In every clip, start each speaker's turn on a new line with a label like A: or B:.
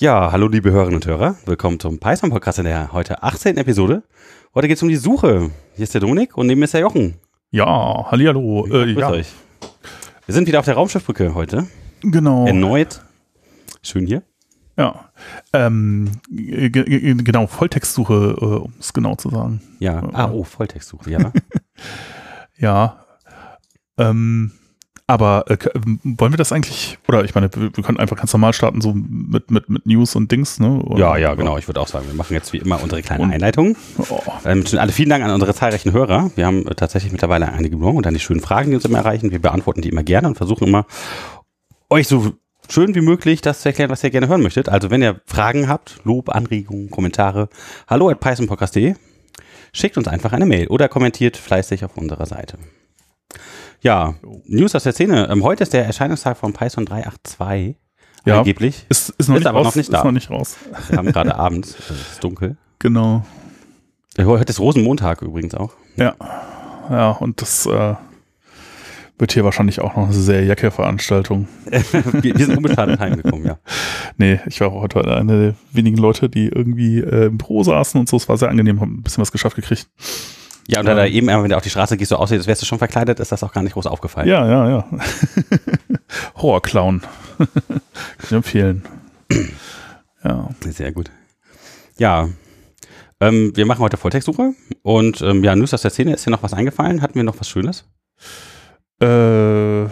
A: Ja, hallo liebe Hörerinnen und Hörer. Willkommen zum Python Podcast in der heute 18. Episode. Heute geht es um die Suche. Hier ist der Dominik und neben mir ist der Jochen.
B: Ja, hallihallo.
A: Ja,
B: Äh, ja,
A: euch. Wir sind wieder auf der Raumschiffbrücke heute.
B: genau.
A: Erneut. Schön hier.
B: Ja. Ähm, g- genau, Volltextsuche, äh, um es genau zu sagen.
A: Ja. Ah, oh, Volltextsuche, ja.
B: Ja. Ähm, aber äh, ähm, wollen wir das eigentlich, oder ich meine, wir, können einfach ganz normal starten, so mit, mit, mit News und Dings, ne? Oder,
A: ja, ja, genau. Ich würde auch sagen, wir machen jetzt wie immer unsere kleine
B: Und-
A: Einleitung.
B: Oh,
A: Ähm, alle vielen Dank an unsere zahlreichen Hörer. Wir haben äh, tatsächlich mittlerweile einige Bloggen und dann die schönen Fragen, die uns immer erreichen. Wir beantworten die immer gerne und versuchen immer, euch so schön wie möglich das zu erklären, was ihr gerne hören möchtet. Also wenn ihr Fragen habt, Lob, Anregungen, Kommentare, hallo at pythonpodcast.de, schickt uns einfach eine Mail oder kommentiert fleißig auf unserer Seite. Ja, News aus der Szene. Ähm, heute ist der Erscheinungstag von Python 382.
B: Ja.
A: Angeblich.
B: ist, ist noch
A: Ist
B: nicht
A: aber
B: raus.
A: noch nicht da.
B: Ist noch nicht raus.
A: Wir haben gerade abends, es ist dunkel.
B: Genau.
A: Heute ist Rosenmontag übrigens auch.
B: Ja. Ja, und das äh, wird hier wahrscheinlich auch noch eine sehr jacke Veranstaltung.
A: wir, wir sind unbeschadet heimgekommen, ja.
B: Nee, ich war heute eine der wenigen Leute, die irgendwie äh, im Büro saßen und so. Es war sehr angenehm, haben ein bisschen was geschafft gekriegt.
A: Ja, und da da eben, wenn du auf die Straße gehst, so aussieht, als wärst du schon verkleidet, ist das auch gar nicht groß aufgefallen.
B: Ja, ja, ja. Horrorclown. Kann ich empfehlen. Ja.
A: Sehr gut. Ja. Ähm, wir machen heute Volltextsuche und ähm, ja, News aus der Szene, ist dir noch was eingefallen? Hatten wir noch was Schönes?
B: Äh,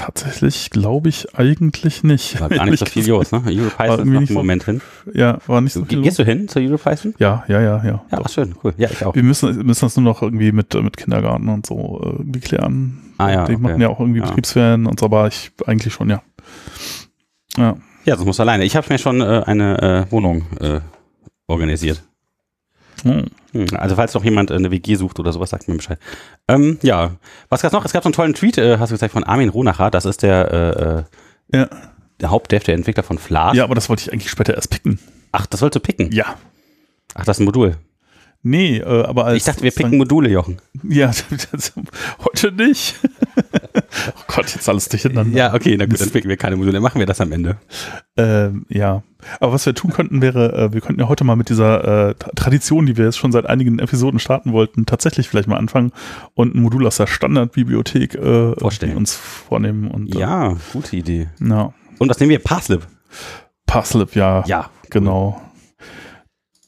B: tatsächlich glaube ich eigentlich nicht.
A: War gar nicht so viel los, ne?
B: War
A: EuroPython ist im Moment hin.
B: Ja, war nicht so viel.
A: gehst du hin zu EuroPython?
B: Ja, ja, ja, ja.
A: Ja, ach schön, cool. Ja, ich auch.
B: Wir müssen, müssen das nur noch irgendwie mit, mit Kindergarten und so äh, irgendwie klären.
A: Ah ja,
B: Die
A: okay.
B: machen ja auch irgendwie
A: Ja.
B: Betriebsferien und so, aber ich eigentlich schon, ja. Ja.
A: Ja, musst du alleine. Ich habe mir schon äh, eine äh, Wohnung äh, organisiert.
B: Hm.
A: Also falls noch jemand äh, eine WG sucht oder sowas, sagt mir Bescheid. Ähm, ja, was gab's noch? Es gab so einen tollen Tweet, äh, hast du gesagt, von Armin Ronacher. Das ist der, äh, äh,
B: Ja.
A: der Hauptdev, der Entwickler von Flask.
B: ja, aber das wollte ich eigentlich später erst picken.
A: Ach, das wolltest du picken?
B: Ja.
A: Ach, das ist ein Modul.
B: Nee, äh, aber als.
A: Ich dachte, wir picken Module, Jochen.
B: Ja, das, heute nicht. oh Gott, jetzt alles durcheinander.
A: Ja, okay, na gut, dann picken wir keine Module. Dann machen wir das am Ende.
B: Ähm, ja, aber was wir tun könnten, wäre, äh, wir könnten ja heute mal mit dieser äh, Tra- Tradition, die wir jetzt schon seit einigen Episoden starten wollten, tatsächlich vielleicht mal anfangen und ein Modul aus der Standardbibliothek äh,
A: Vorstellen.
B: uns vornehmen. Und, äh,
A: Ja, gute Idee.
B: ja.
A: Und was nehmen wir? Parslip.
B: Parslip, ja,
A: Ja.
B: genau.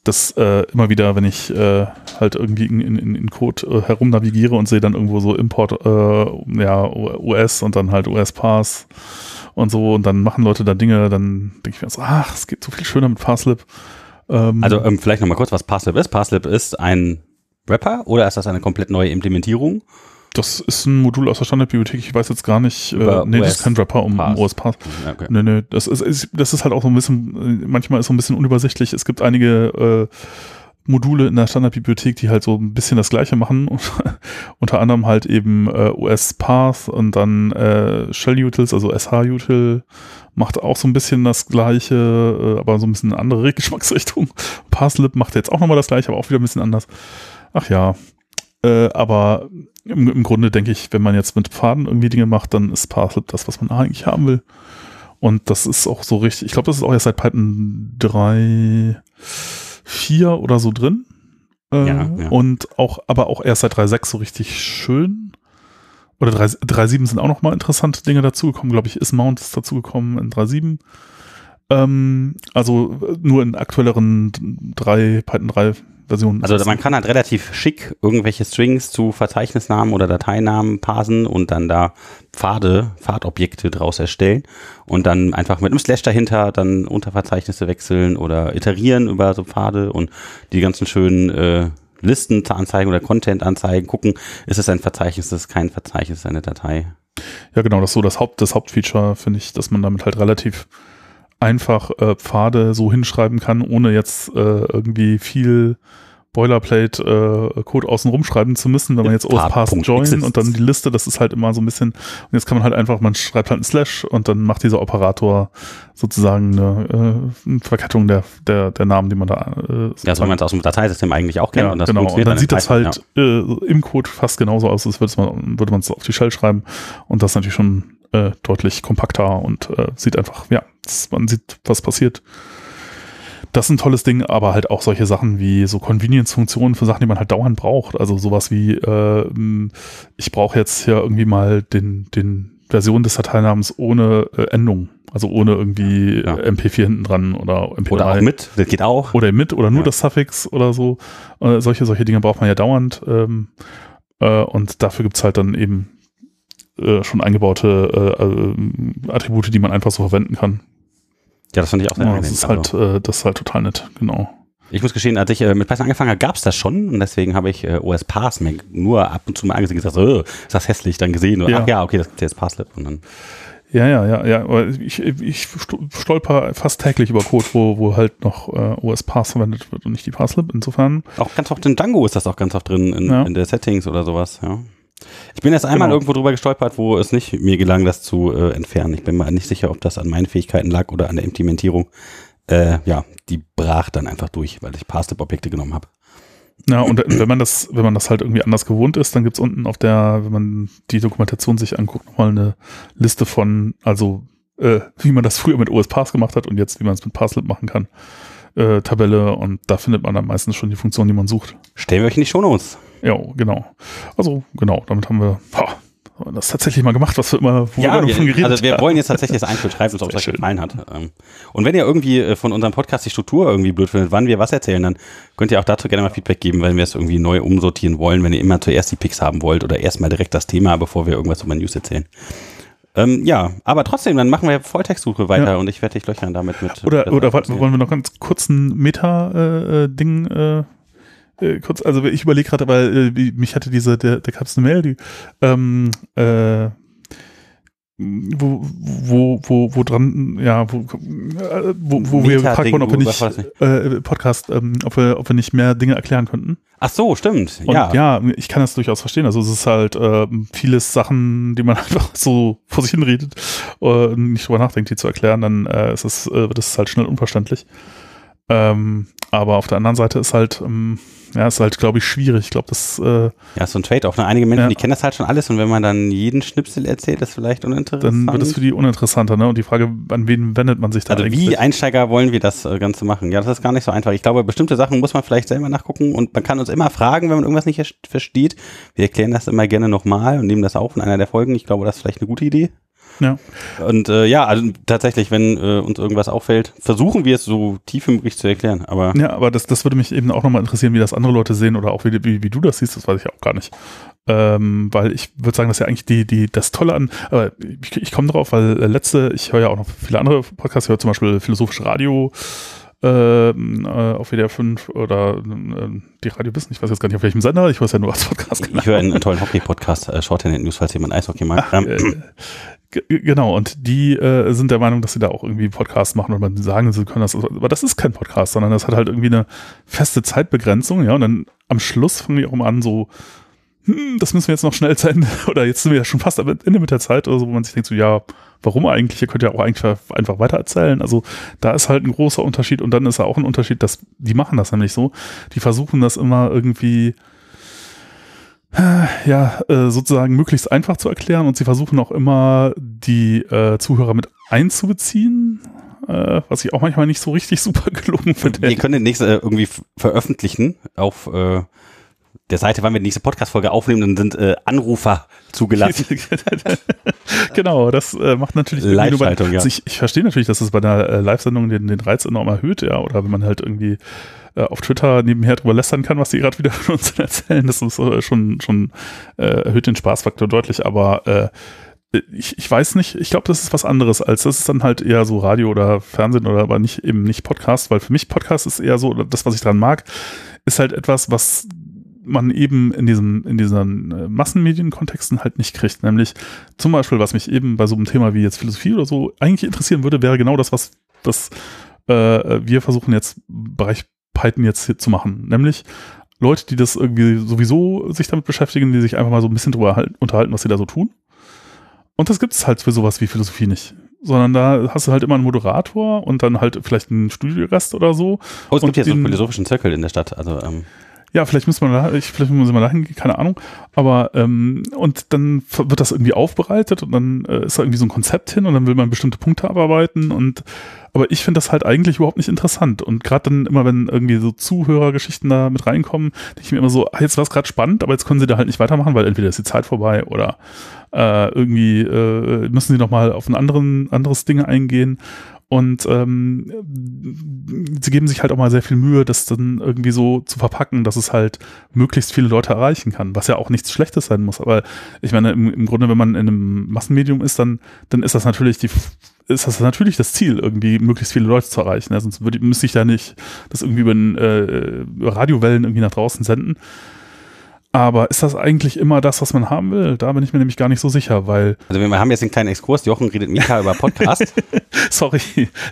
B: Das äh, immer wieder, wenn ich äh, halt irgendwie in, in, in Code äh, herumnavigiere und sehe dann irgendwo so Import, äh, ja, US und dann halt US-Pass und so und dann machen Leute da Dinge, dann denke ich mir so, ach, es geht so viel schöner mit Parslip. Ähm,
A: Also ähm, vielleicht nochmal kurz, was Parslip ist. Parslip ist ein Wrapper oder ist das eine komplett neue Implementierung?
B: Das ist ein Modul aus der Standardbibliothek, ich weiß jetzt gar nicht, äh, nee, das
A: US
B: ist kein Wrapper um, um
A: Pass.
B: US-Pass.
A: Ja, okay.
B: Nee, nee, das ist, ist, das ist halt auch so ein bisschen, manchmal ist so ein bisschen unübersichtlich. Es gibt einige äh, Module in der Standardbibliothek, die halt so ein bisschen das Gleiche machen. Unter anderem halt eben äh, US-Path und dann äh, Shell-Utils, also SH-Util macht auch so ein bisschen das Gleiche, äh, aber so ein bisschen eine andere Geschmacksrichtung. Parslip macht jetzt auch nochmal das Gleiche, aber auch wieder ein bisschen anders. Ach ja, äh, aber im, im Grunde denke ich, wenn man jetzt mit Pfaden irgendwie Dinge macht, dann ist Parslip das, was man eigentlich haben will. Und das ist auch so richtig, ich glaube, das ist auch erst seit Python 3, 4 oder so drin. Äh,
A: Ja, ja.
B: Und auch, aber auch erst seit 3.6 so richtig schön. Oder 3 3.7 sind auch noch mal interessante Dinge dazugekommen, glaube ich, ist Mount ist dazugekommen in 3.7. Ähm, also äh, nur in aktuelleren 3, Python 3 Versionen.
A: Also man kann halt relativ schick irgendwelche Strings zu Verzeichnisnamen oder Dateinamen parsen und dann da Pfade, Pfadobjekte draus erstellen und dann einfach mit einem Slash dahinter dann Unterverzeichnisse wechseln oder iterieren über so Pfade und die ganzen schönen äh, Listen zu anzeigen oder Content anzeigen, gucken, ist es ein Verzeichnis, ist es kein Verzeichnis, ist es eine Datei.
B: Ja, genau, das ist so das Haupt, das Hauptfeature, finde ich, dass man damit halt relativ einfach äh, Pfade so hinschreiben kann, ohne jetzt äh, irgendwie viel Boilerplate äh, Code außen rumschreiben zu müssen, wenn man jetzt
A: Punkt,
B: Join
A: exists.
B: und dann die Liste, das ist halt immer so ein bisschen, und jetzt kann man halt einfach, man schreibt halt ein Slash und dann macht dieser Operator sozusagen eine, äh, eine Verkettung der, der, der Namen, die man da äh,
A: Ja, so wie man es aus dem Dateisystem eigentlich auch kennt.
B: ja,
A: und das
B: genau. Und
A: funktioniert
B: dann sieht das halt äh, im Code fast genauso aus, als würde man würde man es auf die Shell schreiben. Und das ist natürlich schon äh, deutlich kompakter und äh, sieht einfach, ja, man sieht, was passiert. Das ist ein tolles Ding, aber halt auch solche Sachen wie so Convenience-Funktionen für Sachen, die man halt dauernd braucht. Also sowas wie, äh, ich brauche jetzt hier irgendwie mal den, den Version des Dateinamens ohne äh, Endung. Also ohne irgendwie ja. MP4 hinten dran oder MP3.
A: Oder auch mit, das geht auch.
B: Oder mit oder nur ja. das Suffix oder so. Äh, solche, solche Dinge braucht man ja dauernd. Ähm, äh, und dafür gibt's halt dann eben äh, schon eingebaute äh, äh, Attribute, die man einfach so verwenden kann.
A: Ja, das fand ich auch sehr
B: ja, das ist halt, also. das ist halt total nett, genau.
A: Ich muss gestehen, als ich äh, mit Python angefangen habe, gab es das schon und deswegen habe ich äh, OS Parse nur ab und zu mal angesehen und gesagt, oh, ist das hässlich, dann gesehen. Und, ja. Ach ja, okay, das gibt jetzt Parslip und dann
B: ja, ja, ja, ja. Ich, ich stolper fast täglich über Code, wo, wo halt noch äh, OS Parse verwendet wird und nicht die Parslib. Insofern.
A: Auch ganz oft in Django ist das auch ganz oft drin, in, ja. in der Settings oder sowas, ja. Ich bin erst einmal genau. irgendwo drüber gestolpert, wo es nicht mir gelang, das zu äh, entfernen. Ich bin mir nicht sicher, ob das an meinen Fähigkeiten lag oder an der Implementierung. Äh, ja, die brach dann einfach durch, weil ich Parslip-Objekte genommen habe.
B: Ja, und wenn man das, wenn man das halt irgendwie anders gewohnt ist, dann gibt's unten auf der, wenn man die Dokumentation sich anguckt, nochmal eine Liste von, also äh, wie man das früher mit OS Pass gemacht hat und jetzt, wie man es mit Parslip machen kann. Äh, Tabelle und da findet man dann meistens schon die Funktion, die man sucht.
A: Stellen wir euch in die Shownotes.
B: Ja, genau. Also, genau, damit haben wir, ha, das tatsächlich mal gemacht, was wir immer
A: ja, wir, geredet Also wir wollen jetzt tatsächlich das Einspiel schreiben, ob es euch gefallen hat. Ähm, und wenn ihr irgendwie äh, von unserem Podcast die Struktur irgendwie blöd findet, wann wir was erzählen, dann könnt ihr auch dazu gerne mal Feedback geben, wenn wir es irgendwie neu umsortieren wollen, wenn ihr immer zuerst die Picks haben wollt oder erstmal direkt das Thema, bevor wir irgendwas über News erzählen. Ähm, ja, aber trotzdem, dann machen wir Volltextsuche weiter ja. und ich werde dich löchern damit mit.
B: Oder, oder wollen wir noch ganz kurz ein Meta-Ding äh, äh, äh, kurz, also ich überlege gerade, weil äh, mich hatte diese, der, der gab es eine Mail, die ähm, äh, wo, wo, wo, wo dran, ja, wo, äh, wo, wo wir gefragt wurden, ob wir nicht, äh, Podcast, ähm, ob wir, ob wir nicht mehr Dinge erklären könnten.
A: Ach so, stimmt.
B: Und ja. ja, ich kann das durchaus verstehen. Also es ist halt äh, vieles Sachen, die man einfach so vor sich hin redet und nicht drüber nachdenkt, die zu erklären, dann äh, ist es, äh, wird es halt schnell unverständlich. Ähm, aber auf der anderen Seite ist halt, ähm, ja, ist halt, glaube ich, schwierig. Ich glaube, das. Äh,
A: ja, so ein Trade-off. Ne? Einige Menschen, ja. die kennen das halt schon alles und wenn man dann jeden Schnipsel erzählt, ist vielleicht uninteressant.
B: Dann wird es für die uninteressanter, ne? Und die Frage, an wen wendet man sich da
A: Also, eigentlich? wie Einsteiger wollen wir das äh, Ganze machen? Ja, das ist gar nicht so einfach. Ich glaube, bestimmte Sachen muss man vielleicht selber nachgucken und man kann uns immer fragen, wenn man irgendwas nicht versteht. Wir erklären das immer gerne nochmal und nehmen das auf in einer der Folgen. Ich glaube, das ist vielleicht eine gute Idee.
B: Ja.
A: Und äh, ja, also tatsächlich, wenn äh, uns irgendwas auffällt, versuchen wir es so tief wie möglich zu erklären. Aber
B: ja, aber das, das würde mich eben auch nochmal interessieren, wie das andere Leute sehen oder auch wie, wie, wie du das siehst, das weiß ich auch gar nicht. Ähm, weil ich würde sagen, das ist ja eigentlich die, die, das Tolle an, aber ich, ich komme drauf, weil äh, letzte, ich höre ja auch noch viele andere Podcasts, ich höre zum Beispiel Philosophische Radio, ähm, äh, auf WDR 5 oder äh, die Radio Wissen, ich weiß jetzt gar nicht auf welchem Sender, ich weiß ja nur als Podcast.
A: Ich höre einen, tollen Hockey-Podcast, äh, Shorthand News, falls jemand Eishockey mag. Ach, äh,
B: Genau, und die äh, sind der Meinung, dass sie da auch irgendwie Podcasts machen und man sagen, sie können das, aber das ist kein Podcast, sondern das hat halt irgendwie eine feste Zeitbegrenzung, ja, und dann am Schluss fangen die auch immer an, so, hm, das müssen wir jetzt noch schnell zu Ende, oder jetzt sind wir ja schon fast am Ende mit der Zeit oder so, wo man sich denkt, so, ja, warum eigentlich? Ihr könnt ja auch eigentlich einfach weitererzählen. Also da ist halt ein großer Unterschied und dann ist ja auch ein Unterschied, dass die machen das nämlich so, die versuchen das immer irgendwie ja, äh, sozusagen möglichst einfach zu erklären und sie versuchen auch immer die äh, Zuhörer mit einzubeziehen, äh, was ich auch manchmal nicht so richtig super gelungen finde.
A: Wir können den nächsten äh, irgendwie veröffentlichen auf äh, der Seite, wann wir die nächste Podcast-Folge aufnehmen, dann sind äh, Anrufer zugelassen.
B: genau, das äh, macht natürlich
A: Live-Schaltung, ja.
B: Also ich, ich verstehe natürlich, dass es bei einer äh, Live-Sendung den, den Reiz enorm erhöht, ja, oder wenn man halt irgendwie äh, auf Twitter nebenher drüber lästern kann, was die gerade wieder von uns erzählen, das ist äh, schon, schon äh, erhöht den Spaßfaktor deutlich, aber ich, ich weiß nicht, ich glaube, das ist was anderes als das ist dann halt eher so Radio oder Fernsehen oder aber nicht eben nicht Podcast, weil für mich Podcast ist eher so, das, was ich dran mag, ist halt etwas, was man eben in diesem, in diesen äh, Massenmedienkontexten halt nicht kriegt. Nämlich zum Beispiel, was mich eben bei so einem Thema wie jetzt Philosophie oder so eigentlich interessieren würde, wäre genau das, was das äh, wir versuchen jetzt Bereich Python jetzt hier zu machen. Nämlich Leute, die das irgendwie sowieso sich damit beschäftigen, die sich einfach mal so ein bisschen drüber halt, unterhalten, was sie da so tun. Und das gibt es halt für sowas wie Philosophie nicht sondern da hast du halt immer einen Moderator und dann halt vielleicht einen Studiogast oder so.
A: Oh, es gibt ja so einen philosophischen Zirkel in der Stadt. Also, ähm
B: Ja, vielleicht muss man da, ich, vielleicht muss man da hingehen, keine Ahnung. Aber ähm, und dann wird das irgendwie aufbereitet und dann äh, ist da irgendwie so ein Konzept hin und dann will man bestimmte Punkte abarbeiten und aber ich finde das halt eigentlich überhaupt nicht interessant. Und gerade dann immer, wenn irgendwie so Zuhörergeschichten da mit reinkommen, denke ich mir immer so, ah, jetzt war es gerade spannend, aber jetzt können sie da halt nicht weitermachen, weil entweder ist die Zeit vorbei oder äh, irgendwie äh, müssen sie nochmal auf ein anderen, anderes Ding eingehen. Und ähm, sie geben sich halt auch mal sehr viel Mühe, das dann irgendwie so zu verpacken, dass es halt möglichst viele Leute erreichen kann, was ja auch nichts Schlechtes sein muss. Aber ich meine, im, im Grunde, wenn man in einem Massenmedium ist, dann, dann ist das natürlich die ist das natürlich das Ziel, irgendwie möglichst viele Leute zu erreichen. Ja, sonst würde, müsste ich da nicht das irgendwie über, äh, über Radiowellen irgendwie nach draußen senden. Aber ist das eigentlich immer das, was man haben will? Da bin ich mir nämlich gar nicht so sicher, weil.
A: Also wir haben jetzt einen kleinen Exkurs. Jochen redet Mika über Podcast.
B: Sorry,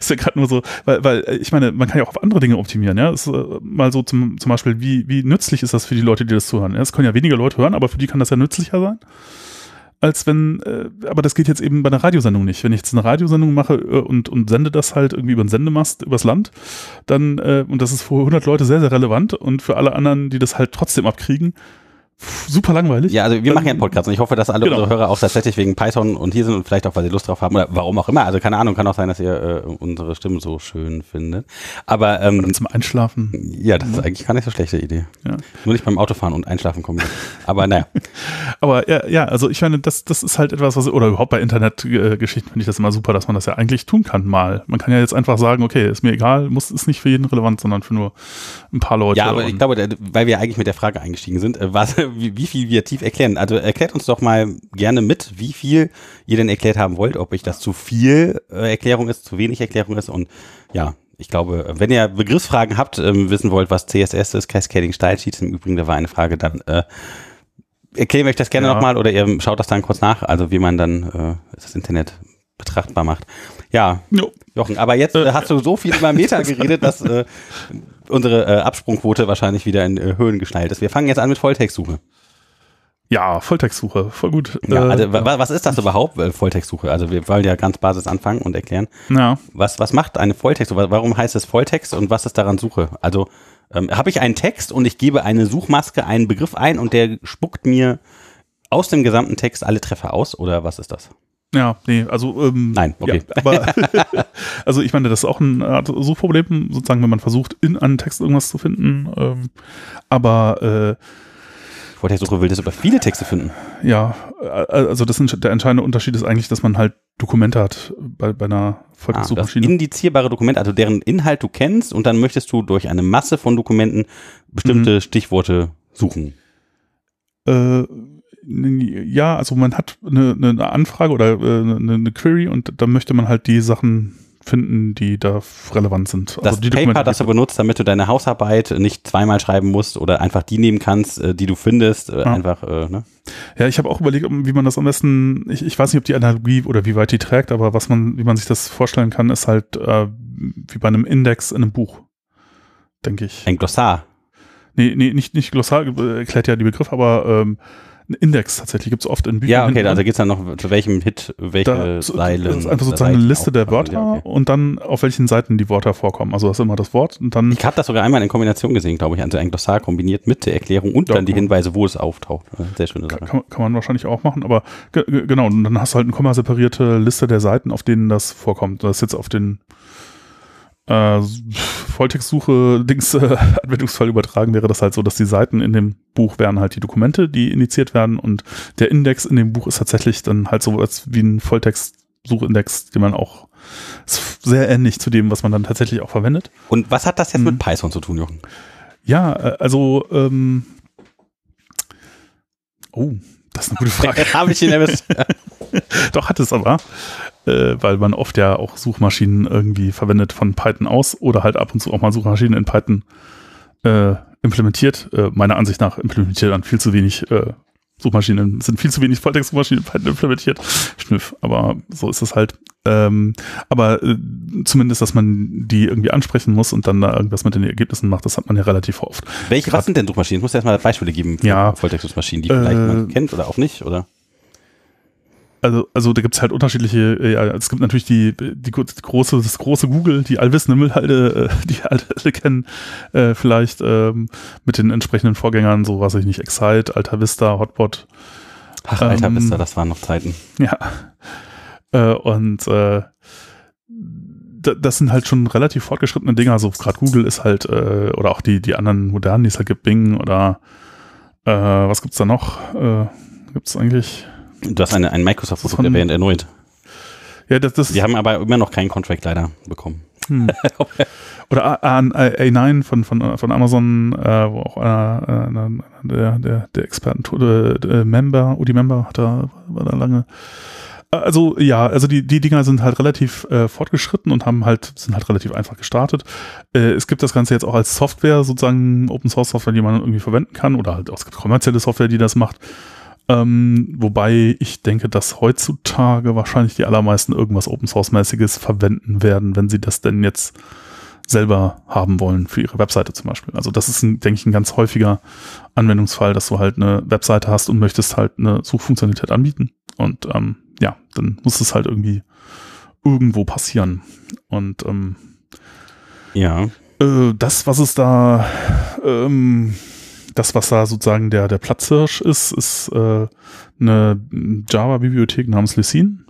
B: ist ja gerade nur so, weil, weil äh, ich meine, man kann ja auch auf andere Dinge optimieren. Ja, ist, äh, mal so zum, zum Beispiel, wie, wie nützlich ist das für die Leute, die das zuhören? Ja, es können ja weniger Leute hören, aber für die kann das ja nützlicher sein als wenn, äh, aber das geht jetzt eben bei einer Radiosendung nicht. Wenn ich jetzt eine Radiosendung mache äh, und, und sende das halt irgendwie über einen Sendemast übers Land, dann, äh, und das ist für 100 Leute sehr, sehr relevant und für alle anderen, die das halt trotzdem abkriegen, super langweilig.
A: Ja, also wir machen ja einen Podcast und ich hoffe, dass alle genau. unsere Hörer auch tatsächlich wegen Python und hier sind und vielleicht auch, weil sie Lust drauf haben oder warum auch immer. Also keine Ahnung, kann auch sein, dass ihr äh, unsere Stimmen so schön findet. Aber ähm,
B: oder zum Einschlafen.
A: Ja, das ist eigentlich gar nicht so schlechte Idee. Ja. Nur nicht beim Autofahren und Einschlafen kommen. Aber naja.
B: Aber ja, ja, also ich meine, das, das ist halt etwas, was oder überhaupt bei Internetgeschichten finde ich das immer super, dass man das ja eigentlich tun kann mal. Man kann ja jetzt einfach sagen, okay, ist mir egal, muss ist nicht für jeden relevant, sondern für nur ein paar Leute.
A: Ja, aber ich glaube, weil wir eigentlich mit der Frage eingestiegen sind, äh, was wie, wie viel wir tief erklären. Also erklärt uns doch mal gerne mit, wie viel ihr denn erklärt haben wollt, ob euch das zu viel äh, Erklärung ist, zu wenig Erklärung ist und ja, ich glaube, wenn ihr Begriffsfragen habt, ähm, wissen wollt, was CSS ist, Cascading Style Sheets, im Übrigen, da war eine Frage, dann äh, erklären wir euch das gerne ja. nochmal oder ihr schaut das dann kurz nach, also wie man dann äh, das Internet betrachtbar macht. Ja, jo. Jochen, aber jetzt äh, hast du so viel über Meta geredet, dass äh, unsere äh, Absprungquote wahrscheinlich wieder in äh, Höhen geschnallt ist. Wir fangen jetzt an mit Volltextsuche.
B: Ja, Volltextsuche, voll gut.
A: Ja, also, äh, was ist das überhaupt, äh, Volltextsuche? Also wir wollen ja ganz Basis anfangen und erklären.
B: Ja.
A: Was, was macht eine Volltextsuche? Warum heißt es Volltext und was ist daran Suche? Also ähm, habe ich einen Text und ich gebe eine Suchmaske, einen Begriff ein und der spuckt mir aus dem gesamten Text alle Treffer aus oder was ist das?
B: Ja, nee, also ähm,
A: nein, okay.
B: Ja, aber also ich meine, das ist auch ein Art Suchproblem, sozusagen, wenn man versucht, in einem Text irgendwas zu finden. Ähm, aber äh,
A: Vortextsuche will das über viele Texte finden.
B: Ja, also das, der entscheidende Unterschied ist eigentlich, dass man halt Dokumente hat bei, bei einer Volltextsuchmaschine.
A: Ah, indizierbare Dokumente, also deren Inhalt du kennst und dann möchtest du durch eine Masse von Dokumenten bestimmte mhm. Stichworte suchen.
B: Äh, ja, also man hat eine, eine Anfrage oder äh, eine, eine Query und dann möchte man halt die Sachen finden, die da relevant sind.
A: Das
B: also die
A: Paper, das du benutzt, damit du deine Hausarbeit nicht zweimal schreiben musst oder einfach die nehmen kannst, äh, die du findest, äh, ja. einfach, ne?
B: Ja, ich habe auch überlegt, wie man das am besten, ich, ich weiß nicht, ob die Analogie oder wie weit die trägt, aber was man, wie man sich das vorstellen kann, ist halt äh, wie bei einem Index in einem Buch, denke ich.
A: Ein Glossar.
B: Nee, nee, nicht, nicht Glossar, erklärt ja die Begriff, aber ähm, ein Index tatsächlich, gibt es oft in
A: Büchern. Ja, okay, also geht es dann noch, zu welchem Hit, welche da, Zeilen. Das
B: ist einfach sozusagen eine Liste der Wörter ja, okay. und dann auf welchen Seiten die Wörter vorkommen. Also das ist immer das Wort und dann.
A: Ich habe das sogar einmal in Kombination gesehen, glaube ich, also ein Glossar kombiniert mit der Erklärung und ja, dann die Hinweise, wo es auftaucht. Sehr schöne
B: Sache. Kann, kann man wahrscheinlich auch machen, aber genau, und dann hast du halt eine kommaseparierte Liste der Seiten, auf denen das vorkommt. Das ist jetzt auf den äh, Volltextsuche Dings äh, Anwendungsfall übertragen wäre das halt so, dass die Seiten in dem Buch wären halt die Dokumente, die indiziert werden und der Index in dem Buch ist tatsächlich dann halt so was wie ein Volltext-Suchindex, den man auch sehr ähnlich zu dem, was man dann tatsächlich auch verwendet.
A: Und was hat das jetzt hm. mit Python zu tun, Jochen?
B: Ja, äh, also ähm, oh, das ist eine gute Frage.
A: Habe ich ihn erwischt.
B: Doch, hat es aber äh, weil man oft ja auch Suchmaschinen irgendwie verwendet von Python aus oder halt ab und zu auch mal Suchmaschinen in Python äh, implementiert. Äh, meiner Ansicht nach implementiert dann viel zu wenig äh, Suchmaschinen, sind viel zu wenig Volltext-Suchmaschinen in Python implementiert. Schnüff, aber so ist es halt. Ähm, aber äh, zumindest, dass man die irgendwie ansprechen muss und dann da irgendwas mit den Ergebnissen macht, das hat man ja relativ oft.
A: Welche, was sind denn Suchmaschinen? Ich muss erstmal Beispiele geben
B: für ja,
A: Volltext-Suchmaschinen, die vielleicht man äh, kennt oder auch nicht, oder?
B: Also, also da gibt es halt unterschiedliche, äh, ja, es gibt natürlich die, die, große, das große Google, die allwissende Müllhalde, äh, die alle, alle kennen, äh, vielleicht ähm, mit den entsprechenden Vorgängern, so was ich nicht, Excite, Alta Vista, Hotbot.
A: Ach, Alta ähm, Vista, das waren noch Zeiten.
B: Ja. Äh, und äh, das sind halt schon relativ fortgeschrittene Dinge. Also gerade Google ist halt, äh, oder auch die, die anderen modernen, die es halt gibt, Bing oder was gibt's da noch? Äh, gibt's eigentlich
A: Du hast eine, ein Microsoft-Produkt erwähnt, erneut.
B: Ja, das, das
A: Wir haben aber immer noch keinen Contract leider bekommen. Hm.
B: Oder A, A, A9 von, von, von Amazon, äh, wo auch einer, einer der, der, der Experten, der, der Member, Udi Member hat da, war da lange. Also ja, also die, die Dinger sind halt relativ äh, fortgeschritten und haben halt, sind halt relativ einfach gestartet. Äh, es gibt das Ganze jetzt auch als Software, sozusagen Open Source Software, die man irgendwie verwenden kann, oder halt auch es gibt kommerzielle Software, die das macht. Ähm, wobei ich denke, dass heutzutage wahrscheinlich die allermeisten irgendwas Open Source mäßiges verwenden werden, wenn sie das denn jetzt selber haben wollen für ihre Webseite zum Beispiel. Also das ist, ein, denke ich, ein ganz häufiger Anwendungsfall, dass du halt eine Webseite hast und möchtest halt eine Suchfunktionalität anbieten. Und ähm, ja, dann muss es halt irgendwie irgendwo passieren. Und ähm,
A: ja.
B: Äh, das, was es da ähm, das, was da sozusagen der, der Platzhirsch ist, ist äh, eine Java-Bibliothek namens Lucene.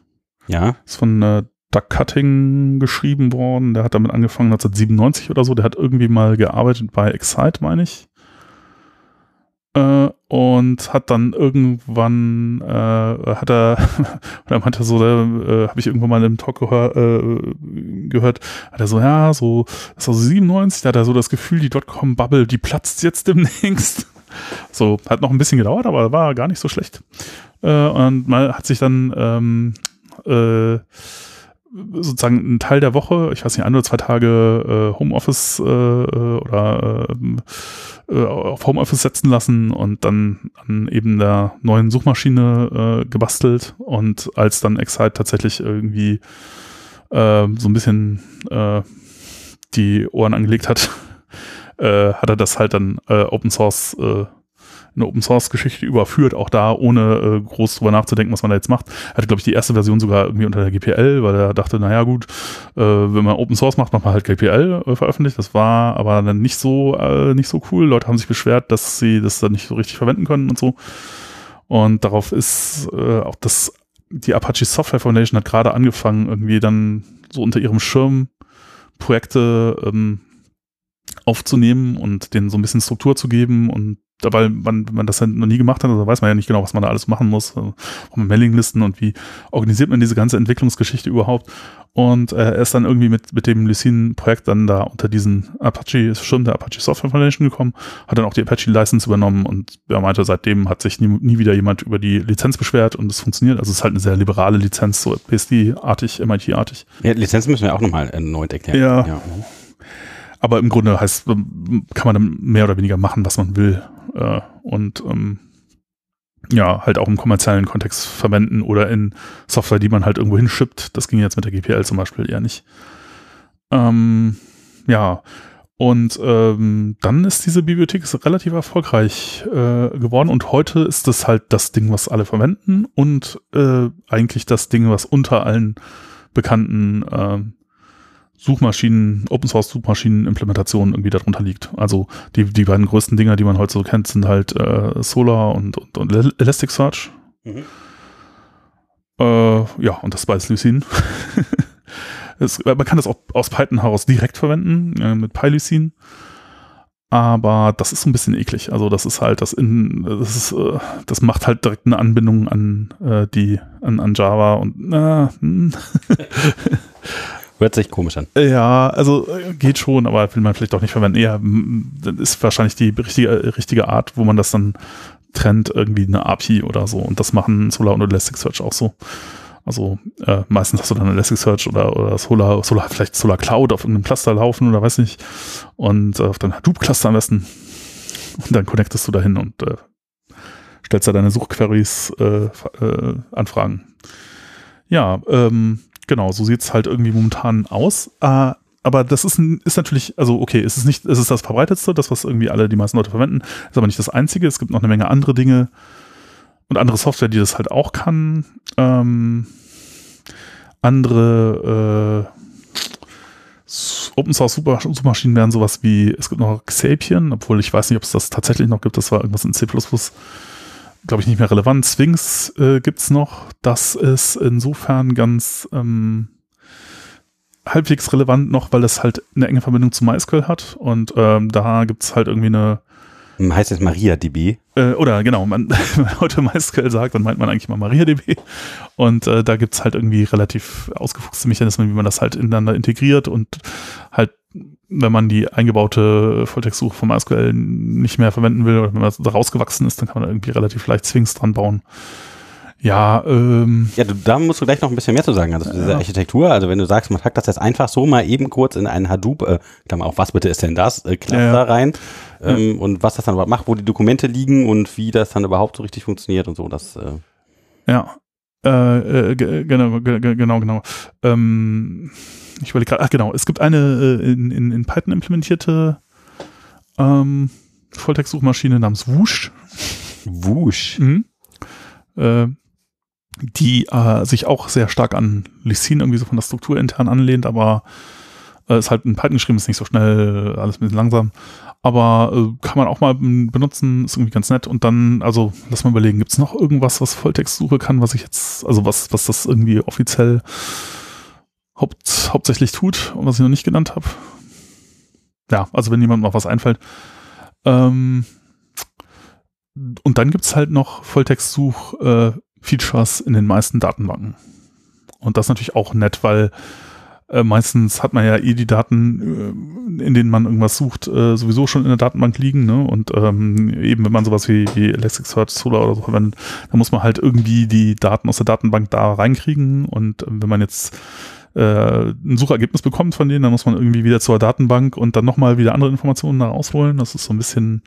A: Ja.
B: Ist von äh, Doug Cutting geschrieben worden. Der hat damit angefangen 1997 oder so. Der hat irgendwie mal gearbeitet bei Excite, meine ich. Äh, und hat dann irgendwann, äh, hat er, oder meinte so, äh, habe ich irgendwann mal einem Talk gehör, äh, gehört, hat er so, ja, so, das war so 97, da hat er so das Gefühl, die Dotcom-Bubble, die platzt jetzt demnächst. So, hat noch ein bisschen gedauert, aber war gar nicht so schlecht. Äh, und mal hat sich dann ähm, äh, sozusagen ein Teil der Woche, ich weiß nicht, ein oder zwei Tage äh, Homeoffice äh, oder äh, äh, auf Homeoffice setzen lassen und dann an eben der neuen Suchmaschine äh, gebastelt und als dann Excite tatsächlich irgendwie äh, so ein bisschen äh, die Ohren angelegt hat, äh, hat er das halt dann äh, Open Source äh, eine Open Source Geschichte überführt, auch da ohne äh, groß drüber nachzudenken, was man da jetzt macht. Er hatte, glaube ich, die erste Version sogar irgendwie unter der GPL, weil er dachte, naja gut, äh, wenn man Open Source macht, macht man halt GPL äh, veröffentlicht. Das war aber dann nicht so, äh, nicht so cool. Leute haben sich beschwert, dass sie das dann nicht so richtig verwenden können und so. Und darauf ist äh, auch das, die Apache Software Foundation hat gerade angefangen, irgendwie dann so unter ihrem Schirm Projekte ähm, aufzunehmen und denen so ein bisschen Struktur zu geben und weil man, man das noch nie gemacht hat, also weiß man ja nicht genau, was man da alles machen muss, also Mailinglisten und wie organisiert man diese ganze Entwicklungsgeschichte überhaupt. Und äh, er ist dann irgendwie mit, mit dem Lucene-Projekt dann da unter diesen Apache, Schirm der Apache Software Foundation gekommen, hat dann auch die Apache License übernommen und er meinte, seitdem hat sich nie, nie wieder jemand über die Lizenz beschwert und es funktioniert. Also es ist halt eine sehr liberale Lizenz, so PSD-artig, MIT-artig.
A: Ja, Lizenzen müssen wir auch nochmal erneut erklären.
B: Ja. ja. Aber im Grunde heißt, kann man dann mehr oder weniger machen, was man will. Äh, und ähm, ja, halt auch im kommerziellen Kontext verwenden oder in Software, die man halt irgendwo hinschippt. Das ging jetzt mit der GPL zum Beispiel eher nicht. Ähm, ja, und ähm, dann ist diese Bibliothek relativ erfolgreich äh, geworden und heute ist das halt das Ding, was alle verwenden und äh, eigentlich das Ding, was unter allen bekannten äh, Suchmaschinen, Open Source Suchmaschinen Implementation irgendwie darunter liegt. Also die, die beiden größten Dinger, die man heute so kennt, sind halt äh, Solar und, und, und Elasticsearch. Mhm. Äh, ja, und das beides Lucene. es, man kann das auch aus Python heraus direkt verwenden, äh, mit PyLucene. Aber das ist so ein bisschen eklig. Also das ist halt das in, das ist, äh, das macht halt direkt eine Anbindung an äh, die, an, an Java und äh,
A: Hört sich komisch an.
B: Ja, also äh, geht schon, aber will man vielleicht auch nicht verwenden. Das ist wahrscheinlich die richtige, richtige Art, wo man das dann trennt, irgendwie eine API oder so. Und das machen Solar und Elasticsearch auch so. Also äh, meistens hast du dann Elasticsearch oder, oder Solar, Solar, vielleicht Solar Cloud auf irgendeinem Cluster laufen oder weiß nicht. Und äh, auf deinem Hadoop-Cluster am besten. Und dann connectest du dahin und äh, stellst da deine Suchqueries äh, äh, Anfragen. Ja, ähm, genau, so sieht es halt irgendwie momentan aus. Äh, aber das ist, ist natürlich, also okay, es ist nicht, es ist das verbreitetste, das, was irgendwie alle, die meisten Leute verwenden, ist aber nicht das einzige. Es gibt noch eine Menge andere Dinge, und andere Software, die das halt auch kann. Ähm, andere äh, Open Source Supermaschinen wären sowas wie, es gibt noch Xapian, obwohl ich weiß nicht, ob es das tatsächlich noch gibt, das war irgendwas in C++, glaube ich, nicht mehr relevant. Sphinx äh, gibt es noch, das ist insofern ganz ähm, halbwegs relevant noch, weil es halt eine enge Verbindung zu MySQL hat und ähm, da gibt es halt irgendwie eine
A: Heißt jetzt MariaDB?
B: Äh, oder genau, man, wenn man heute MySQL sagt, dann meint man eigentlich mal MariaDB. Und äh, da gibt es halt irgendwie relativ ausgefuchste Mechanismen, wie man das halt ineinander integriert und halt, wenn man die eingebaute Volltextsuche von MySQL nicht mehr verwenden will oder wenn man da rausgewachsen ist, dann kann man da irgendwie relativ leicht Sphinx dran bauen. Ja, ähm.
A: Ja, du, da musst du gleich noch ein bisschen mehr zu sagen, also diese ja. Architektur. Also wenn du sagst, man packt das jetzt einfach so mal eben kurz in einen Hadoop, äh, Klammer auf, was bitte ist denn das, äh, Cluster ja, ja. rein ähm, und was das dann überhaupt macht, wo die Dokumente liegen und wie das dann überhaupt so richtig funktioniert und so. Das, äh.
B: Ja, äh, äh, genau, genau, genau. Ähm, ich überlege gerade, ach genau, es gibt eine äh, in, in, in Python implementierte ähm, Volltextsuchmaschine namens Whoosh.
A: Whoosh?
B: Mhm. Äh, die sich auch sehr stark an Lysin irgendwie so von der Struktur intern anlehnt, aber ist halt in Python geschrieben, ist nicht so schnell, alles ein bisschen langsam. Aber äh, kann man auch mal benutzen, ist irgendwie ganz nett. Und dann, also lass mal überlegen, gibt es noch irgendwas, was Volltextsuche kann, was ich jetzt, also was, was das irgendwie offiziell haupt, hauptsächlich tut und was ich noch nicht genannt habe? Ja, also wenn jemand noch was einfällt. Ähm, und dann gibt es halt noch Volltextsuch äh, in den meisten Datenbanken. Und das ist natürlich auch nett, weil äh, meistens hat man ja eh die Daten, äh, in denen man irgendwas sucht, äh, sowieso schon in der Datenbank liegen. Ne? Und ähm, eben, wenn man sowas wie, wie Elasticsearch, Solar oder so verwendet, dann muss man halt irgendwie die Daten aus der Datenbank da reinkriegen. Und ähm, wenn man jetzt äh, ein Suchergebnis bekommt von denen, dann muss man irgendwie wieder zur Datenbank und dann nochmal wieder andere Informationen da rausholen. Das ist so ein bisschen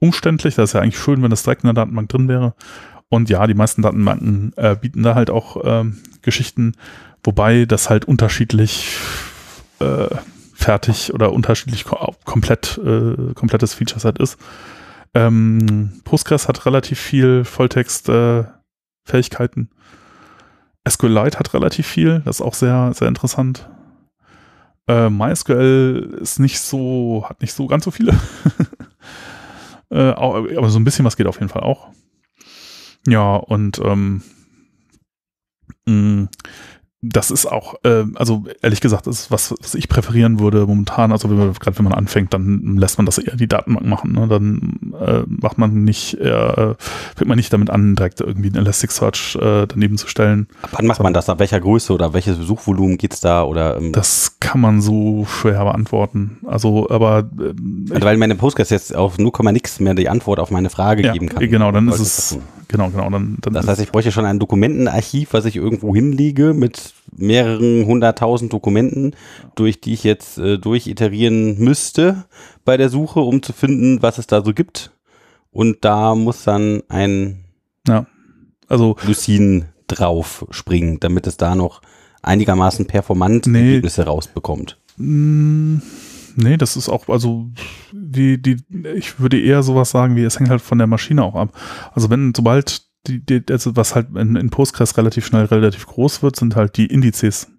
B: umständlich. Das ist ja eigentlich schön, wenn das direkt in der Datenbank drin wäre. Und ja, die meisten Datenbanken äh, bieten da halt auch ähm, Geschichten, wobei das halt unterschiedlich äh, fertig oder unterschiedlich ko komplett äh, komplettes Feature-Set ist. Ähm, Postgres hat relativ viel Volltext-Fähigkeiten. Äh, SQLite hat relativ viel, das ist auch sehr, sehr interessant. Äh, MySQL ist nicht so, hat nicht so ganz so viele. äh, aber so ein bisschen was geht auf jeden Fall auch. Ja, und ähm, mh, das ist auch, äh, also ehrlich gesagt, das ist was, was ich präferieren würde momentan. Also gerade wenn man anfängt, dann lässt man das eher die Datenbank machen. Ne? Dann äh, macht man nicht, äh, fängt man nicht damit an, direkt irgendwie ein Elasticsearch äh, daneben zu stellen.
A: Ab wann macht man das? Ab welcher Größe oder welches Suchvolumen geht's da? Oder,
B: ähm das kann man so schwer beantworten. Also, aber
A: äh, also, weil meine Postgres jetzt auf 0, nix mehr die Antwort auf meine Frage ja, geben kann.
B: Genau, dann ist es genau, genau. Dann, dann
A: das heißt, ich bräuchte schon ein Dokumentenarchiv, was ich irgendwo hinlege mit mehreren hunderttausend Dokumenten, durch die ich jetzt äh, durchiterieren müsste bei der Suche, um zu finden, was es da so gibt. Und da muss dann ein
B: ja. also
A: Lucin drauf springen, damit es da noch einigermaßen performant nee. Ergebnisse rausbekommt.
B: Nee, das ist auch, also die, die, ich würde eher sowas sagen, wie es hängt halt von der Maschine auch ab. Also wenn, sobald die, die, also was halt in, in Postgres relativ schnell relativ groß wird, sind halt die Indizes.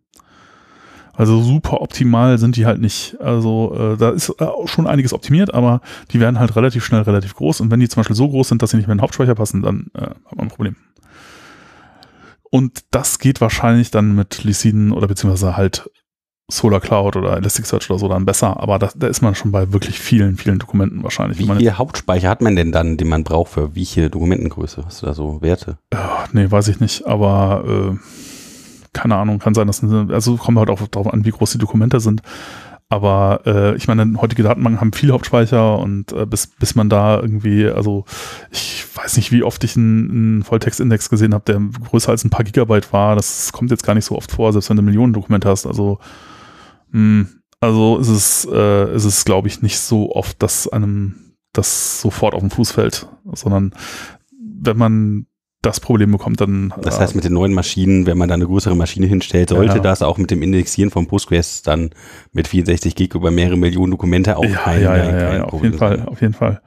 B: Also super optimal sind die halt nicht. Also äh, da ist äh, schon einiges optimiert, aber die werden halt relativ schnell relativ groß. Und wenn die zum Beispiel so groß sind, dass sie nicht mehr in den Hauptspeicher passen, dann äh, hat man ein Problem. Und das geht wahrscheinlich dann mit Lysin oder beziehungsweise halt Solar Cloud oder Elasticsearch oder so dann besser, aber da, da ist man schon bei wirklich vielen, vielen Dokumenten wahrscheinlich.
A: Wie viel Hauptspeicher hat man denn dann, den man braucht für wie viel Dokumentengröße? Hast du da so Werte?
B: Äh, nee, weiß ich nicht, aber äh, keine Ahnung, kann sein, dass also kommt halt auch darauf an, wie groß die Dokumente sind. Aber äh, ich meine, heutige Datenbanken haben viel Hauptspeicher und äh, bis, bis man da irgendwie, also ich weiß nicht, wie oft ich einen, einen Volltextindex gesehen habe, der größer als ein paar Gigabyte war. Das kommt jetzt gar nicht so oft vor, selbst wenn du Millionen Dokumente hast. Also also ist es, äh, ist es, glaube ich, nicht so oft, dass einem das sofort auf den Fuß fällt, sondern wenn man das Problem bekommt, dann.
A: Das heißt, mit den neuen Maschinen, wenn man da eine größere Maschine hinstellt, sollte ja. das auch mit dem Indexieren von Postgres dann mit 64 Gig über mehrere Millionen Dokumente auch
B: ja, kein, ja, ja, ja, ja, auf jeden Fall, auf jeden Fall.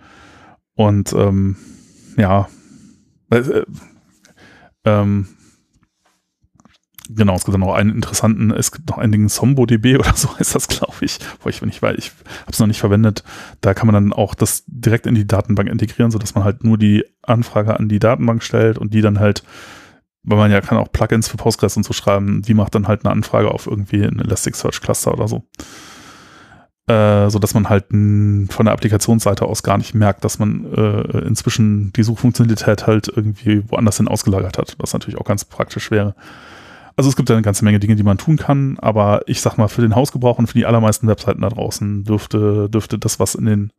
B: Und ähm, ja, äh, ähm, Genau, es gibt noch einen interessanten, es gibt noch Ding SomboDB oder so heißt das, glaube ich. Wo ich nicht weiß, ich habe es noch nicht verwendet. Da kann man dann auch das direkt in die Datenbank integrieren, sodass man halt nur die Anfrage an die Datenbank stellt und die dann halt, weil man ja kann auch Plugins für Postgres und so schreiben, die macht dann halt eine Anfrage auf irgendwie ein Elasticsearch Cluster oder so. Äh, so dass man halt von der Applikationsseite aus gar nicht merkt, dass man äh, inzwischen die Suchfunktionalität halt irgendwie woanders hin ausgelagert hat, was natürlich auch ganz praktisch wäre. Also es gibt ja eine ganze Menge Dinge, die man tun kann, aber ich sag mal, für den Hausgebrauch und für die allermeisten Webseiten da draußen dürfte, dürfte das, was in den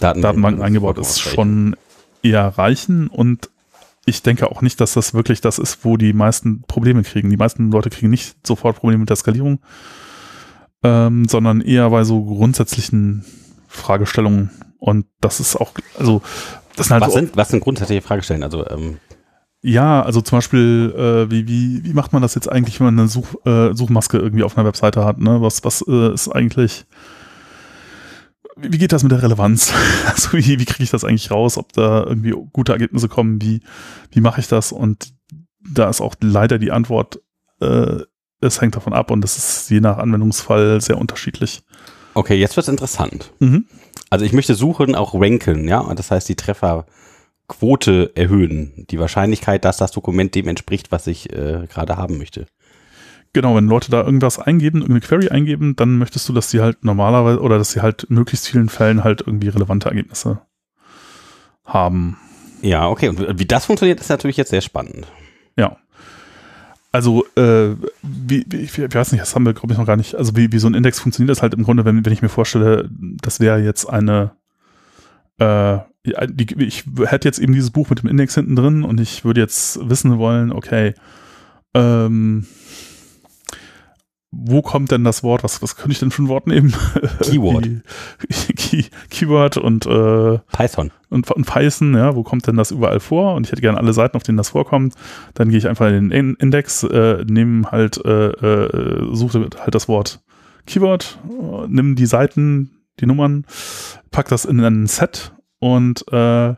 B: Daten Datenbanken eingebaut ist, schon eher reichen und ich denke auch nicht, dass das wirklich das ist, wo die meisten Probleme kriegen. Die meisten Leute kriegen nicht sofort Probleme mit der Skalierung, ähm, sondern eher bei so grundsätzlichen Fragestellungen. Und das ist auch, also das
A: sind halt was, so sind, was sind grundsätzliche Fragestellungen? Also ähm,
B: ja, also zum Beispiel, äh, wie, wie, wie macht man das jetzt eigentlich, wenn man eine Such, äh, Suchmaske irgendwie auf einer Webseite hat? Ne? Was, was äh, ist eigentlich, wie geht das mit der Relevanz? Also wie, wie kriege ich das eigentlich raus, ob da irgendwie gute Ergebnisse kommen? Wie, wie mache ich das? Und da ist auch leider die Antwort, äh, es hängt davon ab und das ist je nach Anwendungsfall sehr unterschiedlich.
A: Okay, jetzt wird's interessant. Mhm. Also ich möchte suchen, auch ranken, ja, das heißt die Treffer Quote erhöhen. Die Wahrscheinlichkeit, dass das Dokument dem entspricht, was ich äh, gerade haben möchte.
B: Genau, wenn Leute da irgendwas eingeben, irgendeine Query eingeben, dann möchtest du, dass sie halt normalerweise oder dass sie halt in möglichst vielen Fällen halt irgendwie relevante Ergebnisse haben.
A: Ja, okay. Und wie das funktioniert, ist natürlich jetzt sehr spannend.
B: Ja. Also, äh, wie, wie, ich weiß nicht, das haben wir, glaube ich, noch gar nicht. Also, wie, wie so ein Index funktioniert, ist halt im Grunde, wenn, wenn ich mir vorstelle, das wäre jetzt eine, äh, ich hätte jetzt eben dieses Buch mit dem Index hinten drin und ich würde jetzt wissen wollen, okay, ähm, wo kommt denn das Wort? Was, was könnte ich denn für ein Wort nehmen?
A: Keyword.
B: Key, Keyword und äh,
A: Python.
B: Und, und, Python, ja, wo kommt denn das überall vor? Und ich hätte gerne alle Seiten, auf denen das vorkommt. Dann gehe ich einfach in den Index, äh, nehme halt, äh, äh, suche halt das Wort Keyword, äh, nimm die Seiten, die Nummern, pack das in ein Set und äh,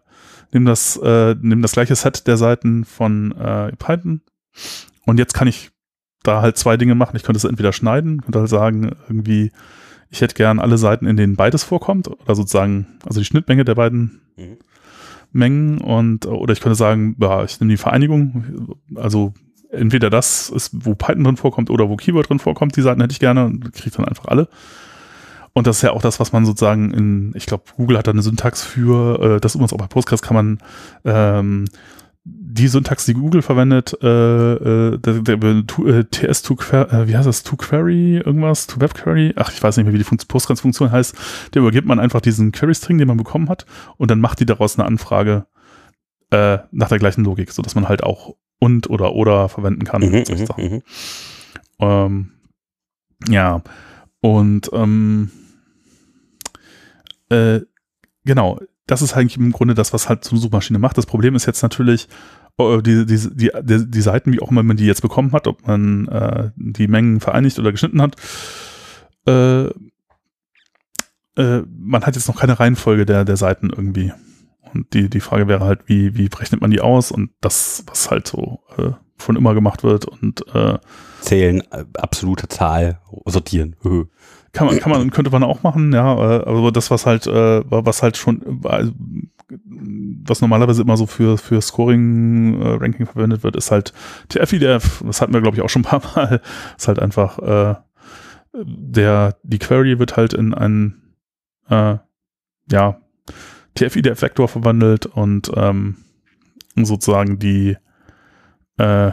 B: nimm das, äh, nimm das gleiche Set der Seiten von äh, Python. Und jetzt kann ich da halt zwei Dinge machen. Ich könnte es entweder schneiden, könnte halt sagen, irgendwie, ich hätte gern alle Seiten, in denen beides vorkommt, oder sozusagen, also die Schnittmenge der beiden mhm. Mengen und oder ich könnte sagen, ja, ich nehme die Vereinigung, also entweder das ist, wo Python drin vorkommt oder wo Keyword drin vorkommt, die Seiten hätte ich gerne und kriege dann einfach alle. Und das ist ja auch das, was man sozusagen in, ich glaube, Google hat da eine Syntax für, äh, das übrigens auch bei Postgres kann man ähm, die Syntax, die Google verwendet, äh, äh, der, der, äh, TS to äh, wie heißt das, to query, irgendwas, to web query, ach, ich weiß nicht mehr, wie die Postgres-Funktion heißt, der übergibt man einfach diesen Query-String, den man bekommen hat, und dann macht die daraus eine Anfrage äh, nach der gleichen Logik, so dass man halt auch und oder oder verwenden kann. Mhm, mhm, mhm, ähm, ja, und ähm, äh, genau, das ist eigentlich im Grunde das, was halt so eine Suchmaschine macht. Das Problem ist jetzt natürlich, die, die, die, die, die Seiten, wie auch immer man die jetzt bekommen hat, ob man äh, die Mengen vereinigt oder geschnitten hat, äh, äh, man hat jetzt noch keine Reihenfolge der, der Seiten irgendwie. Und die, die Frage wäre halt, wie, wie rechnet man die aus? Und das, was halt so äh, schon immer gemacht wird und äh,
A: zählen, äh, absolute Zahl, sortieren.
B: Kann man, kann man, könnte man auch machen, ja, äh, aber das, was halt, äh, was halt schon, was normalerweise immer so für, für Scoring-Ranking verwendet wird, ist halt TF-IDF, das hatten wir, glaube ich, auch schon ein paar Mal, ist halt einfach, äh, der, die Query wird halt in einen, äh, ja, TF-IDF-Vektor verwandelt und ähm, sozusagen die, äh,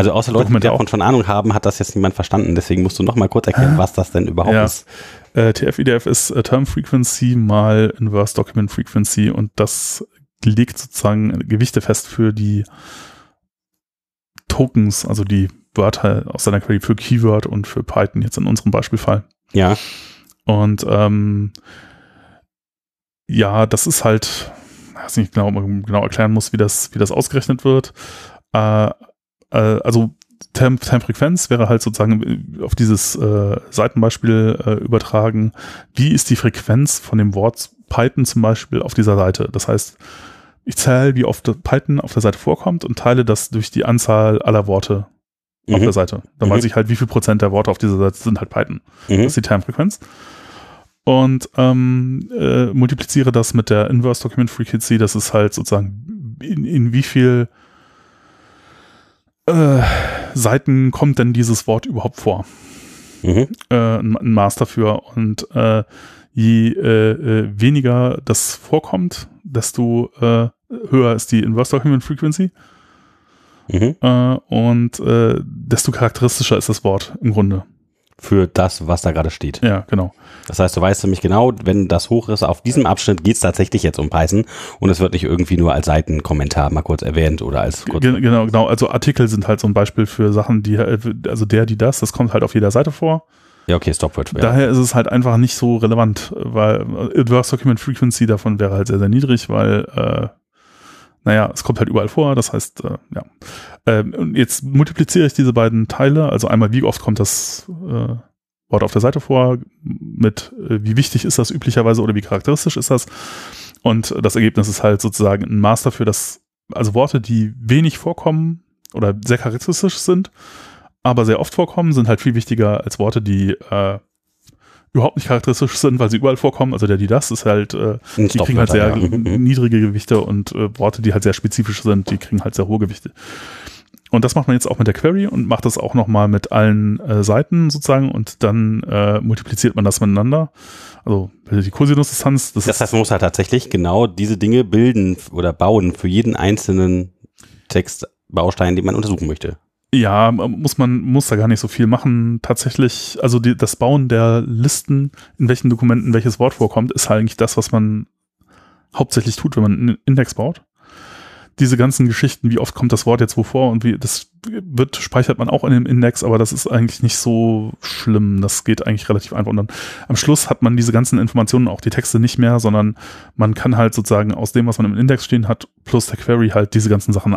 A: also außer Leute, die davon schon Ahnung haben, hat das jetzt niemand verstanden. Deswegen musst du noch mal kurz erklären, was das denn überhaupt ja. ist.
B: Äh, TF-IDF ist äh, Term Frequency mal Inverse Document Frequency und das legt sozusagen Gewichte fest für die Tokens, also die Wörter aus seiner Query für Keyword und für Python, jetzt in unserem Beispielfall.
A: Ja.
B: Und ähm, ja, das ist halt, ich weiß nicht genau, man genau erklären muss, wie das, wie das ausgerechnet wird. Äh, äh, also Temp, Temp-Frequenz wäre halt sozusagen auf dieses äh, Seitenbeispiel äh, übertragen. Wie ist die Frequenz von dem Wort Python zum Beispiel auf dieser Seite? Das heißt, ich zähle, wie oft Python auf der Seite vorkommt und teile das durch die Anzahl aller Worte mhm. auf der Seite. Dann mhm. weiß ich halt, wie viel Prozent der Worte auf dieser Seite sind halt Python. Mhm. Das ist die Termfrequenz. Und ähm, äh, multipliziere das mit der Inverse Document Frequency, das ist halt sozusagen, in, in wie viel äh, Seiten kommt denn dieses Wort überhaupt vor? Mhm. Äh, ein, Maß dafür. Und äh, je äh, äh, weniger das vorkommt, desto äh, höher ist die Inverse Document Frequency. Mhm. Und desto charakteristischer ist das Wort im Grunde.
A: Für das, was da gerade steht.
B: Ja, genau.
A: Das heißt, du weißt nämlich genau, wenn das hoch ist, auf diesem Abschnitt geht es tatsächlich jetzt um Python und es wird nicht irgendwie nur als Seitenkommentar mal kurz erwähnt oder als kurz
B: Genau, genau. Also Artikel sind halt so ein Beispiel für Sachen, die, also der, die das, das kommt halt auf jeder Seite vor.
A: Ja, okay, Stopword. Ja.
B: Daher ist es halt einfach nicht so relevant, weil Adverse Document Frequency davon wäre halt sehr, sehr niedrig, weil äh, naja, es kommt halt überall vor, das heißt, äh, ja. Ähm, jetzt multipliziere ich diese beiden Teile, also einmal, wie oft kommt das äh, Wort auf der Seite vor, mit äh, wie wichtig ist das üblicherweise oder wie charakteristisch ist das. Und das Ergebnis ist halt sozusagen ein Maß dafür, dass also Worte, die wenig vorkommen oder sehr charakteristisch sind, aber sehr oft vorkommen, sind halt viel wichtiger als Worte, die äh, überhaupt nicht charakteristisch sind, weil sie überall vorkommen. Also der die das ist halt, äh, die kriegen halt sehr ja. Mhm. niedrige Gewichte und äh, Worte, die halt sehr spezifisch sind, die kriegen halt sehr hohe Gewichte. Und das macht man jetzt auch mit der Query und macht das auch nochmal mit allen äh, Seiten sozusagen und dann äh, multipliziert man das miteinander. Also die Cosinus-Distanz.
A: Das, das heißt, man muss halt tatsächlich genau diese Dinge bilden oder bauen für jeden einzelnen Textbaustein, den man untersuchen möchte.
B: Ja, muss man, muss da gar nicht so viel machen. Tatsächlich, also die, das Bauen der Listen, in welchen Dokumenten welches Wort vorkommt, ist halt eigentlich das, was man hauptsächlich tut, wenn man einen Index baut. Diese ganzen Geschichten, wie oft kommt das Wort jetzt wovor und wie, das wird, speichert man auch in dem Index, aber das ist eigentlich nicht so schlimm. Das geht eigentlich relativ einfach. Und dann am Schluss hat man diese ganzen Informationen, auch die Texte nicht mehr, sondern man kann halt sozusagen aus dem, was man im Index stehen hat, plus der Query halt diese ganzen Sachen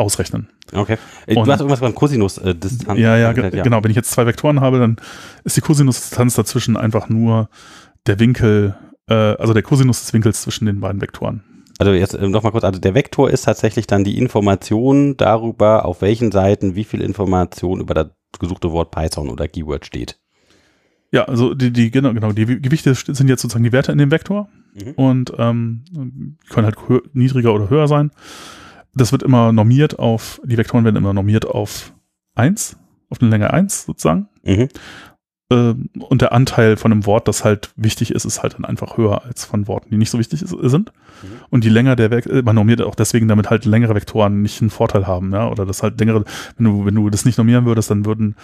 B: ausrechnen.
A: Okay. Äh, du und, hast irgendwas beim Cosinus-Distanz.
B: Äh, ja, ja, ja, genau. Wenn ich jetzt zwei Vektoren habe, dann ist die Cosinus-Distanz dazwischen einfach nur der Winkel, äh, also der Cosinus des Winkels zwischen den beiden Vektoren.
A: Also jetzt äh, nochmal kurz, also der Vektor ist tatsächlich dann die Information darüber, auf welchen Seiten wie viel Information über das gesuchte Wort Python oder Keyword steht.
B: Ja, also die, die genau, genau, die Gewichte sind jetzt sozusagen die Werte in dem Vektor mhm. und ähm, können halt niedriger oder höher sein das wird immer normiert auf, die Vektoren werden immer normiert auf 1, auf eine Länge 1 sozusagen. Mhm. Ähm, und der Anteil von einem Wort, das halt wichtig ist, ist halt dann einfach höher als von Worten, die nicht so wichtig ist, sind. Mhm. Und die Länge der Vektoren, man normiert auch deswegen, damit halt längere Vektoren nicht einen Vorteil haben, ja, oder das halt längere, wenn du, wenn du das nicht normieren würdest, dann würden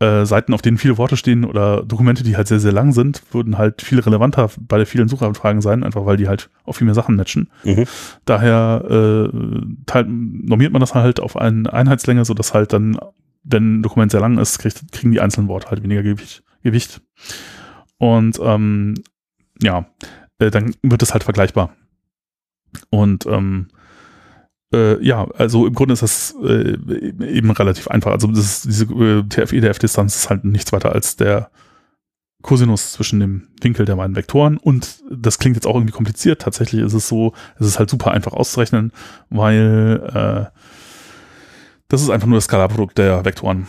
B: äh, Seiten, auf denen viele Worte stehen oder Dokumente, die halt sehr, sehr lang sind, würden halt viel relevanter bei vielen Suchanfragen sein, einfach weil die halt auf viel mehr Sachen matchen. Mhm. Daher äh, teilt, normiert man das halt auf eine Einheitslänge, sodass halt dann, wenn ein Dokument sehr lang ist, kriegt, kriegen die einzelnen Worte halt weniger Gewicht. Gewicht. Und ähm, ja, äh, dann wird es halt vergleichbar. Und ähm, äh, ja, also im Grunde ist das äh, eben relativ einfach. Also ist, diese äh, TF-EDF-Distanz ist halt nichts weiter als der Cosinus zwischen dem Winkel der beiden Vektoren und das klingt jetzt auch irgendwie kompliziert. Tatsächlich ist es so, es ist halt super einfach auszurechnen, weil äh, das ist einfach nur das Skalarprodukt der Vektoren.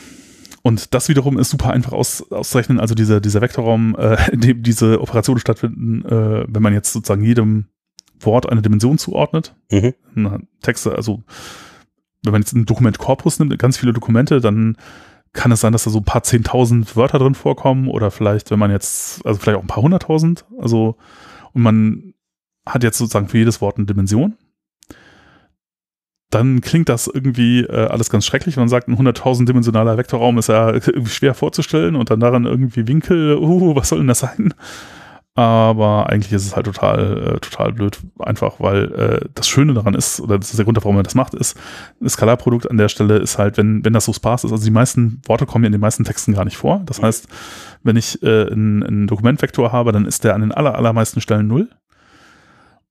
B: Und das wiederum ist super einfach aus, auszurechnen. Also dieser, dieser Vektorraum, äh, in dem diese Operationen stattfinden, äh, wenn man jetzt sozusagen jedem Wort eine Dimension zuordnet. Mhm. Texte, also wenn man jetzt ein Dokument Korpus nimmt, ganz viele Dokumente, dann kann es sein, dass da so ein paar zehntausend Wörter drin vorkommen oder vielleicht, wenn man jetzt, also vielleicht auch ein paar hunderttausend, also und man hat jetzt sozusagen für jedes Wort eine Dimension, dann klingt das irgendwie äh, alles ganz schrecklich. Man sagt, ein 100.000 dimensionaler Vektorraum ist ja irgendwie schwer vorzustellen und dann daran irgendwie Winkel, uh, was soll denn das sein? Aber eigentlich ist es halt total, äh, total blöd, einfach weil äh, das Schöne daran ist, oder das ist der Grund, warum man das macht, ist, das Skalarprodukt an der Stelle ist halt, wenn, wenn das so sparse ist, also die meisten Worte kommen ja in den meisten Texten gar nicht vor. Das heißt, wenn ich äh, einen, einen Dokumentvektor habe, dann ist der an den aller, allermeisten Stellen null.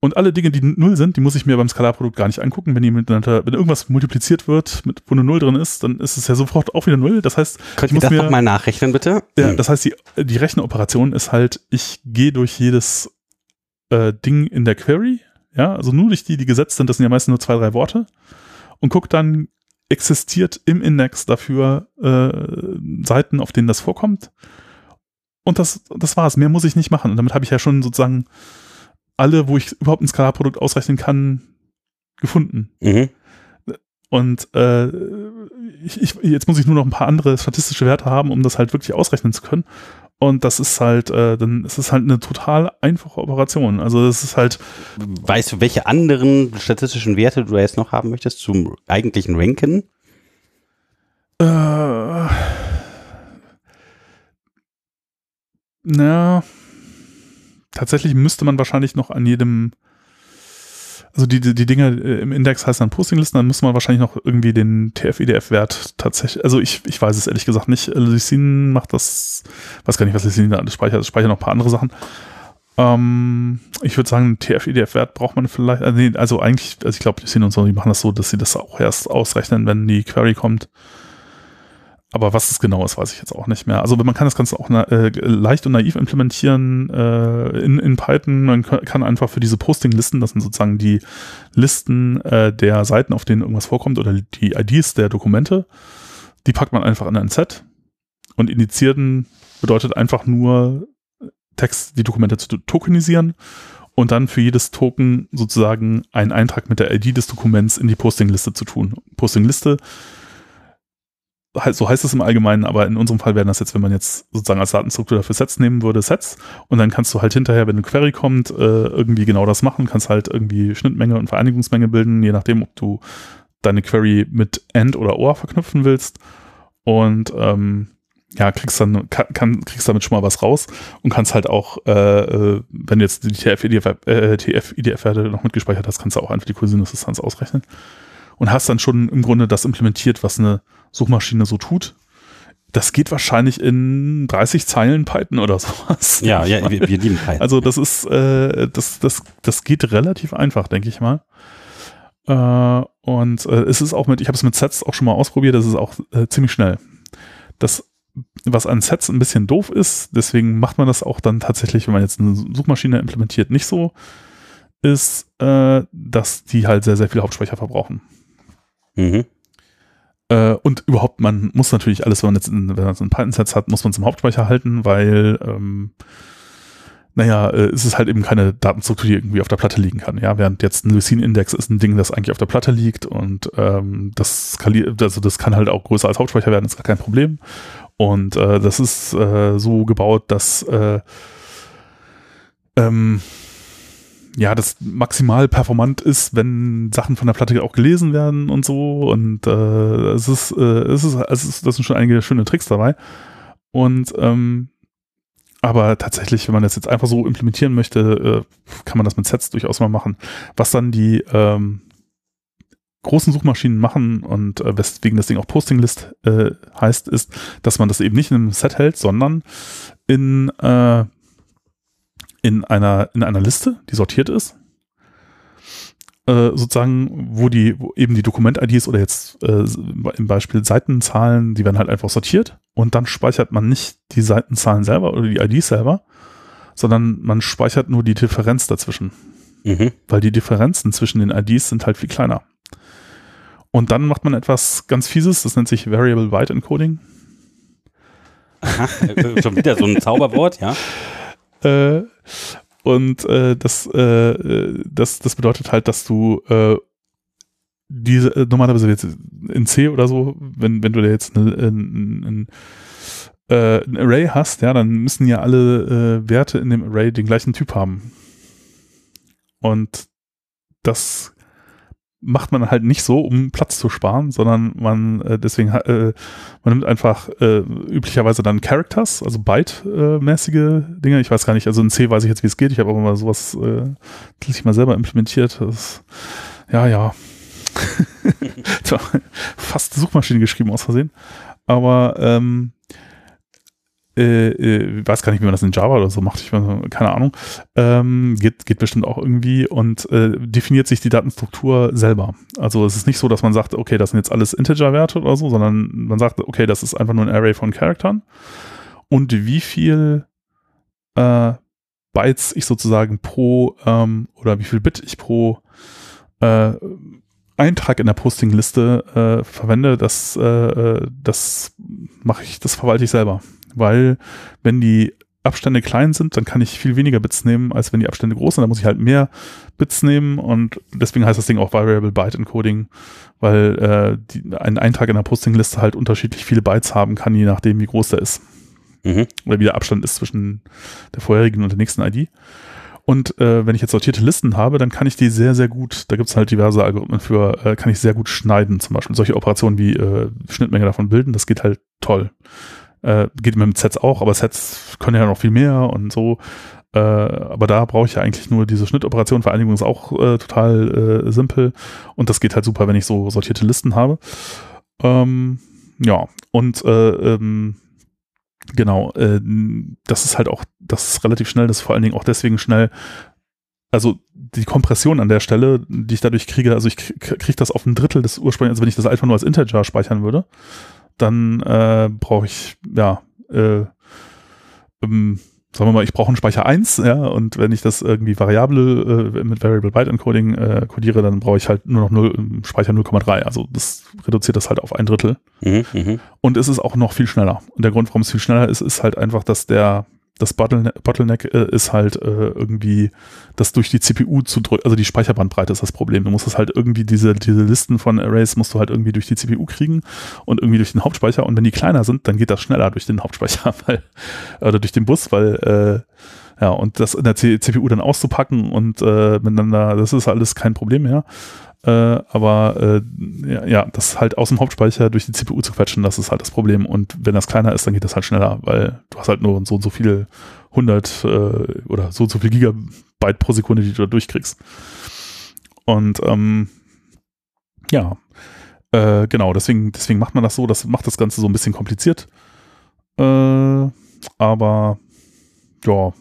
B: Und alle Dinge, die null sind, die muss ich mir beim Skalarprodukt gar nicht angucken. Wenn die miteinander, wenn irgendwas multipliziert wird, mit, wo eine Null drin ist, dann ist es ja sofort auch wieder null. Das heißt,
A: Könnt ich muss das mal nachrechnen, bitte?
B: Ja, hm. das heißt, die, die Rechenoperation ist halt, ich gehe durch jedes äh, Ding in der Query, ja, also nur durch die, die gesetzt sind, das sind ja meistens nur zwei, drei Worte, und guckt dann, existiert im Index dafür äh, Seiten, auf denen das vorkommt. Und das, das war's. Mehr muss ich nicht machen. Und damit habe ich ja schon sozusagen alle, wo ich überhaupt ein Skalarprodukt ausrechnen kann, gefunden. Mhm. Und äh, ich, ich, jetzt muss ich nur noch ein paar andere statistische Werte haben, um das halt wirklich ausrechnen zu können. Und das ist halt, äh, dann ist es halt eine total einfache Operation. Also das ist halt.
A: Weißt du, welche anderen statistischen Werte du jetzt noch haben möchtest zum eigentlichen Ranken? Äh,
B: na, tatsächlich müsste man wahrscheinlich noch an jedem also die, die, die Dinge äh, im Index heißen dann Postinglisten, dann muss man wahrscheinlich noch irgendwie den TF-IDF-Wert tatsächlich, also ich, ich weiß es ehrlich gesagt nicht. Lysin macht das, weiß gar nicht, was Lysin da alles speichert, es speichert noch ein paar andere Sachen. Ähm, ich würde sagen, TF-IDF-Wert braucht man vielleicht, also, nee, also eigentlich, also ich glaube, Lysin und so, die machen das so, dass sie das auch erst ausrechnen, wenn die Query kommt. Aber was es genau ist, weiß ich jetzt auch nicht mehr. Also man kann das Ganze auch äh, leicht und naiv implementieren äh, in, in Python. Man kann einfach für diese Posting-Listen, das sind sozusagen die Listen äh, der Seiten, auf denen irgendwas vorkommt oder die IDs der Dokumente, die packt man einfach in ein Set. Und indizieren bedeutet einfach nur Text, die Dokumente zu tokenisieren und dann für jedes Token sozusagen einen Eintrag mit der ID des Dokuments in die Posting-Liste zu tun. Posting-Liste so heißt es im Allgemeinen, aber in unserem Fall wären das jetzt, wenn man jetzt sozusagen als Datenstruktur dafür Sets nehmen würde, Sets. Und dann kannst du halt hinterher, wenn eine Query kommt, äh, irgendwie genau das machen, kannst halt irgendwie Schnittmenge und Vereinigungsmenge bilden, je nachdem, ob du deine Query mit AND oder OR verknüpfen willst. Und ähm, ja, kriegst dann kann, kann, kriegst damit schon mal was raus. Und kannst halt auch, äh, äh wenn du jetzt die TF-IDF-Werte TF noch mitgespeichert hast, kannst du auch einfach die Cosinus-Distanz ausrechnen. Und hast dann schon im Grunde das implementiert, was eine Suchmaschine so tut. Das geht wahrscheinlich in 30 Zeilen Python oder sowas.
A: Ja, ja, wir, wir lieben
B: Python. Also das ist, äh, das, das, das geht relativ einfach, denke ich mal. Äh, und äh, es ist auch mit, ich habe es mit Sets auch schon mal ausprobiert, das ist auch äh, ziemlich schnell. Das, was an Sets ein bisschen doof ist, deswegen macht man das auch dann tatsächlich, wenn man jetzt eine Suchmaschine implementiert, nicht so, ist, äh, dass die halt sehr, sehr viel Hauptspeicher verbrauchen. Mhm. Äh, und überhaupt, man muss natürlich alles, wenn man jetzt in, wenn man so ein Python-Set hat, muss man zum Hauptspeicher halten, weil, ähm, naja, äh, es ist halt eben keine Datenstruktur, die irgendwie auf der Platte liegen kann. Ja, während jetzt ein Lucene-Index ist ein Ding, das eigentlich auf der Platte liegt und ähm, das skaliert, also das kann halt auch größer als Hauptspeicher werden, ist gar kein Problem. Und äh, das ist äh, so gebaut, dass äh, ähm, ja, das maximal performant ist, wenn Sachen von der Platte auch gelesen werden und so. Und äh, es ist, äh, es ist, es ist, das sind schon einige schöne Tricks dabei. Und ähm, aber tatsächlich, wenn man das jetzt einfach so implementieren möchte, äh, kann man das mit Sets durchaus mal machen. Was dann die ähm, großen Suchmaschinen machen und äh, weswegen das Ding auch Postinglist äh, heißt, ist, dass man das eben nicht in einem Set hält, sondern in äh, in einer, in einer Liste, die sortiert ist, äh, sozusagen, wo die, wo eben die Dokument-IDs oder jetzt äh, im Beispiel Seitenzahlen, die werden halt einfach sortiert und dann speichert man nicht die Seitenzahlen selber oder die IDs selber, sondern man speichert nur die Differenz dazwischen. Mhm. Weil die Differenzen zwischen den IDs sind halt viel kleiner. Und dann macht man etwas ganz Fieses, das nennt sich Variable Byte Encoding.
A: Aha, äh, schon wieder so ein Zauberwort, ja.
B: Äh, und äh, das, äh, das, das bedeutet halt, dass du äh, diese, äh, normalerweise jetzt in C oder so, wenn, wenn du da jetzt ein, ein, ein, äh, ein Array hast, ja, dann müssen ja alle äh, Werte in dem Array den gleichen Typ haben. Und das macht man halt nicht so, um Platz zu sparen, sondern man äh, deswegen äh, man nimmt einfach äh, üblicherweise dann Characters, also Byte-mäßige Dinge. Ich weiß gar nicht, also in C weiß ich jetzt, wie es geht. Ich habe aber mal sowas äh, ich mal selber implementiert. Das, ja, ja. Fast Suchmaschine geschrieben aus Versehen. Aber ähm, äh, äh, weiß gar nicht, wie man das in Java oder so macht, ich weiß, keine Ahnung, ähm, geht, geht bestimmt auch irgendwie und äh, definiert sich die Datenstruktur selber. Also es ist nicht so, dass man sagt, okay, das sind jetzt alles Integer-Werte oder so, sondern man sagt, okay, das ist einfach nur ein Array von Charaktern und wie viel äh, Bytes ich sozusagen pro ähm, oder wie viel Bit ich pro äh, Eintrag in der Postingliste äh, verwende, das, äh, äh das mache ich, das verwalte ich selber. Weil wenn die Abstände klein sind, dann kann ich viel weniger Bits nehmen, als wenn die Abstände groß sind. Da muss ich halt mehr Bits nehmen und deswegen heißt das Ding auch Variable Byte Encoding, weil äh, die, ein Eintrag in der Postingliste halt unterschiedlich viele Bytes haben kann, je nachdem, wie groß der ist. Mhm. Oder wie der Abstand ist zwischen der vorherigen und der nächsten ID. Und äh, wenn ich jetzt sortierte Listen habe, dann kann ich die sehr, sehr gut, da gibt es halt diverse Algorithmen für, äh, kann ich sehr gut schneiden, zum Beispiel. Solche Operationen wie äh, Schnittmenge davon bilden, das geht halt toll. Äh, geht mit Sets auch, aber Sets können ja noch viel mehr und so. Äh, aber da brauche ich ja eigentlich nur diese Schnittoperation. Vereinigung ist auch äh, total äh, simpel und das geht halt super, wenn ich so sortierte Listen habe. Ähm, ja, und äh, ähm, genau, äh, das ist halt auch, das ist relativ schnell, das ist vor allen Dingen auch deswegen schnell, also die Kompression an der Stelle, die ich dadurch kriege, also ich kriege das auf ein Drittel des ursprünglichen, also wenn ich das einfach nur als Integer speichern würde, dann äh, brauche ich, ja, äh, ähm, sagen wir mal, ich brauche einen Speicher 1, ja, und wenn ich das irgendwie variable äh, mit Variable Byte Encoding äh, codiere, dann brauche ich halt nur noch 0, ähm, Speicher 0,3. Also das reduziert das halt auf ein Drittel. Mhm, mh. Und es ist auch noch viel schneller. Und der Grund, warum es viel schneller ist, ist halt einfach, dass der das Bottleneck, Bottleneck äh, ist halt äh, irgendwie das durch die CPU zu drücken, also die Speicherbandbreite ist das Problem. Du musst es halt irgendwie, diese, diese Listen von Arrays musst du halt irgendwie durch die CPU kriegen und irgendwie durch den Hauptspeicher und wenn die kleiner sind, dann geht das schneller durch den Hauptspeicher, weil, oder durch den Bus, weil äh, ja, und das in der C CPU dann auszupacken und äh, miteinander, das ist alles kein Problem mehr. Äh, aber äh, ja, ja, das halt aus dem Hauptspeicher durch die CPU zu quetschen, das ist halt das Problem. Und wenn das kleiner ist, dann geht das halt schneller, weil du hast halt nur so und so viele 100 äh, oder so und so viel Gigabyte pro Sekunde, die du da durchkriegst. Und ähm, ja, äh, genau, deswegen, deswegen macht man das so, das macht das Ganze so ein bisschen kompliziert. Äh, aber ja,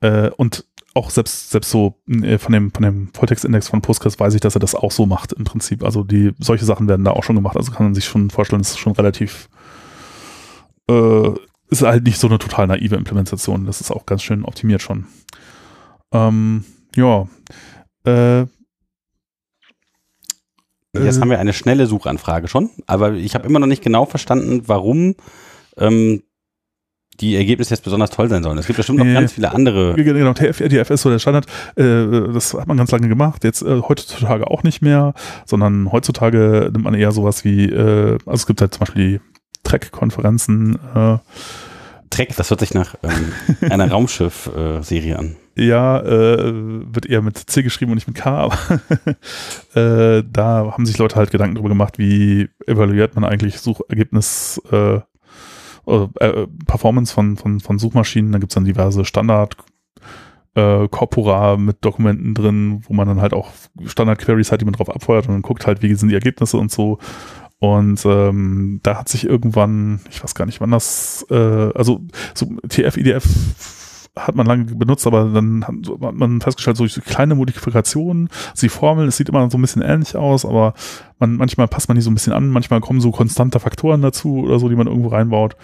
B: äh, und auch selbst, selbst so äh, von dem, von dem Volltextindex von Postgres weiß ich, dass er das auch so macht im Prinzip. Also die, solche Sachen werden da auch schon gemacht. Also kann man sich schon vorstellen, das ist schon relativ, äh, ist halt nicht so eine total naive Implementation. Das ist auch ganz schön optimiert schon. Ähm, ja. Äh,
A: Jetzt äh, haben wir eine schnelle Suchanfrage schon, aber ich habe immer noch nicht genau verstanden, warum ähm, die Ergebnisse jetzt besonders toll sein sollen. Es gibt bestimmt noch ganz viele andere.
B: Genau, TF-RDF ist so der Standard. Äh, das hat man ganz lange gemacht. Jetzt äh, heutzutage auch nicht mehr, sondern heutzutage nimmt man eher sowas wie, äh, also es gibt halt zum Beispiel die Trek-Konferenzen. Äh,
A: Trek, das hört sich nach ähm, einer Raumschiff-Serie an.
B: Ja, äh, wird eher mit C geschrieben und nicht mit K, aber äh, da haben sich Leute halt Gedanken darüber gemacht, wie evaluiert man eigentlich Suchergebnis äh, äh, äh, Performance von, von, von Suchmaschinen. Da gibt es dann diverse Standard- äh, Corpora mit Dokumenten drin, wo man dann halt auch Standard-Queries hat, die man drauf abfeuert und dann guckt halt, wie sind die Ergebnisse und so. Und ähm, da hat sich irgendwann, ich weiß gar nicht, wann das, äh, also so TF, IDF hat man lange benutzt, aber dann hat, man festgestellt, so kleine Modifikationen, also die Formel, es sieht immer so ein bisschen ähnlich aus, aber man, manchmal passt man die so ein bisschen an, manchmal kommen so konstante Faktoren dazu oder so, die man irgendwo reinbaut.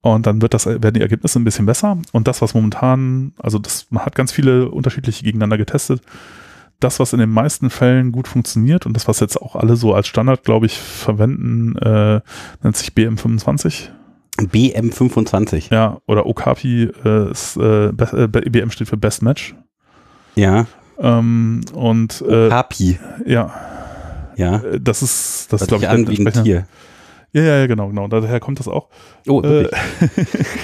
B: Und dann wird das, werden die Ergebnisse ein bisschen besser. Und das, was momentan, also das, man hat ganz viele unterschiedliche gegeneinander getestet. Das, was in den meisten Fällen gut funktioniert und das, was jetzt auch alle so als Standard, glaube ich, verwenden, äh, nennt sich BM25.
A: BM25.
B: Ja, oder Okapi äh, ist, äh, äh BM steht für Best Match.
A: Ja.
B: Ähm, und äh,
A: Okapi.
B: Ja.
A: Ja.
B: Äh, das ist, das
A: glaube ich, an wegen Tier.
B: Ja, ja, ja, genau, genau. Daher kommt das auch.
A: Oh, äh,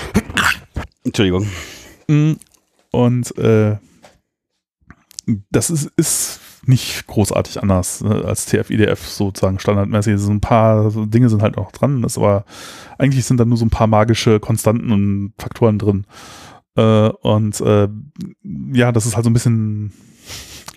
A: Entschuldigung.
B: Mm, und äh, das ist, ist nicht großartig anders ne, als TF-IDF sozusagen standardmäßig. So ein paar Dinge sind halt noch dran, ist aber eigentlich sind da nur so ein paar magische Konstanten und Faktoren drin. Äh, und äh, ja, das ist halt so ein bisschen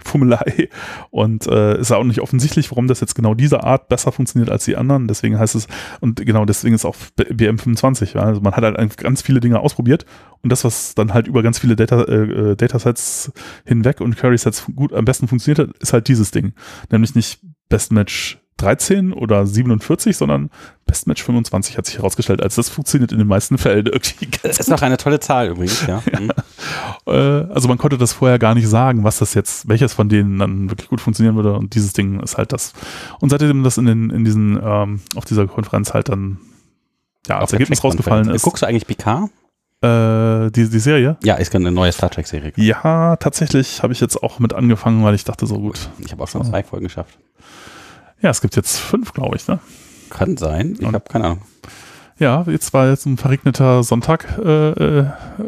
B: Fummelei und äh, ist auch nicht offensichtlich, warum das jetzt genau diese Art besser funktioniert als die anderen. Deswegen heißt es, und genau deswegen ist auch BM25, ja? also man hat halt ganz viele Dinge ausprobiert und das, was dann halt über ganz viele Data, äh, äh, Datasets hinweg und Query-Sets gut am besten funktioniert hat, ist halt dieses Ding. Nämlich nicht Best Match 13 oder 47, sondern Best Match 25 hat sich herausgestellt, als das funktioniert in den meisten Fällen irgendwie.
A: Das ist noch eine tolle Zahl übrigens, ja. ja. Mhm.
B: äh, also man konnte das vorher gar nicht sagen, was das jetzt, welches von denen dann wirklich gut funktionieren würde. Und dieses Ding ist halt das. Und seitdem das in den, in diesen, ähm, auf dieser Konferenz halt dann ja, als Ergebnis rausgefallen ist.
A: Guckst du eigentlich PK?
B: Äh, die, die Serie?
A: Ja, ist eine neue Star Trek-Serie.
B: Ja, tatsächlich habe ich jetzt auch mit angefangen, weil ich dachte so gut.
A: Ich habe auch schon zwei Folgen geschafft.
B: Ja, es gibt jetzt fünf, glaube ich, ne?
A: Kann sein. Ich habe keine Ahnung.
B: Ja, jetzt war jetzt ein verregneter Sonntag. Äh, äh,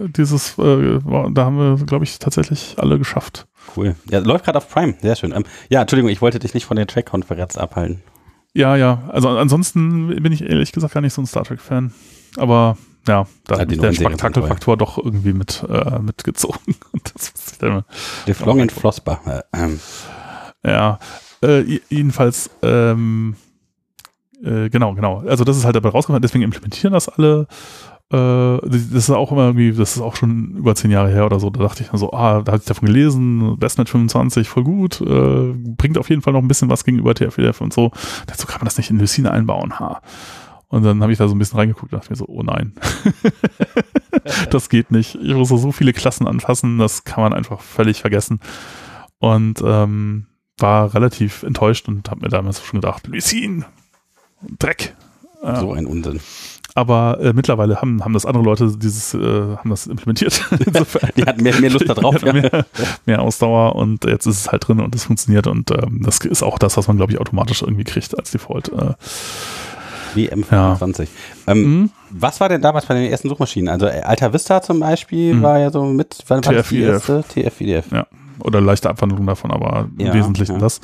B: dieses, äh, da haben wir, glaube ich, tatsächlich alle geschafft.
A: Cool. Ja, läuft gerade auf Prime. Sehr schön. Ähm, ja, Entschuldigung, ich wollte dich nicht von der Track-Konferenz abhalten.
B: Ja, ja. Also ansonsten bin ich ehrlich gesagt gar nicht so ein Star Trek-Fan. Aber ja, da hat der Spektakelfaktor doch irgendwie mit äh, mitgezogen. das
A: ist dann Deflong und Flossbach. Äh, ähm.
B: Ja, äh, jedenfalls, ähm, äh, genau, genau. Also das ist halt dabei rausgekommen, deswegen implementieren das alle. Äh, das ist auch immer irgendwie, das ist auch schon über zehn Jahre her oder so. Da dachte ich dann so, ah, da hatte ich davon gelesen, BestNet 25, voll gut, äh, bringt auf jeden Fall noch ein bisschen was gegenüber TFDF und so. Dazu kann man das nicht in Lucene einbauen, ha. Und dann habe ich da so ein bisschen reingeguckt und dachte mir so, oh nein, das geht nicht. Ich muss so viele Klassen anfassen, das kann man einfach völlig vergessen. Und ähm, war relativ enttäuscht und habe mir damals schon gedacht, Lucene, Dreck.
A: So ein Unsinn.
B: Aber äh, mittlerweile haben, haben das andere Leute dieses, äh, haben das implementiert.
A: die hatten mehr, mehr Lust darauf.
B: Ja. Mehr, mehr, Ausdauer und jetzt ist es halt drin und es funktioniert und ähm, das ist auch das, was man, glaube ich, automatisch irgendwie kriegt als Default. Äh,
A: WM25. Ja. Ähm, mhm. Was war denn damals bei den ersten Suchmaschinen? Also äh, Alta Vista zum Beispiel mhm. war ja so mit,
B: wann war das die erste?
A: TF-IDF.
B: Ja, oder leichte Abwandlung davon, aber ja, im Wesentlichen ja. das.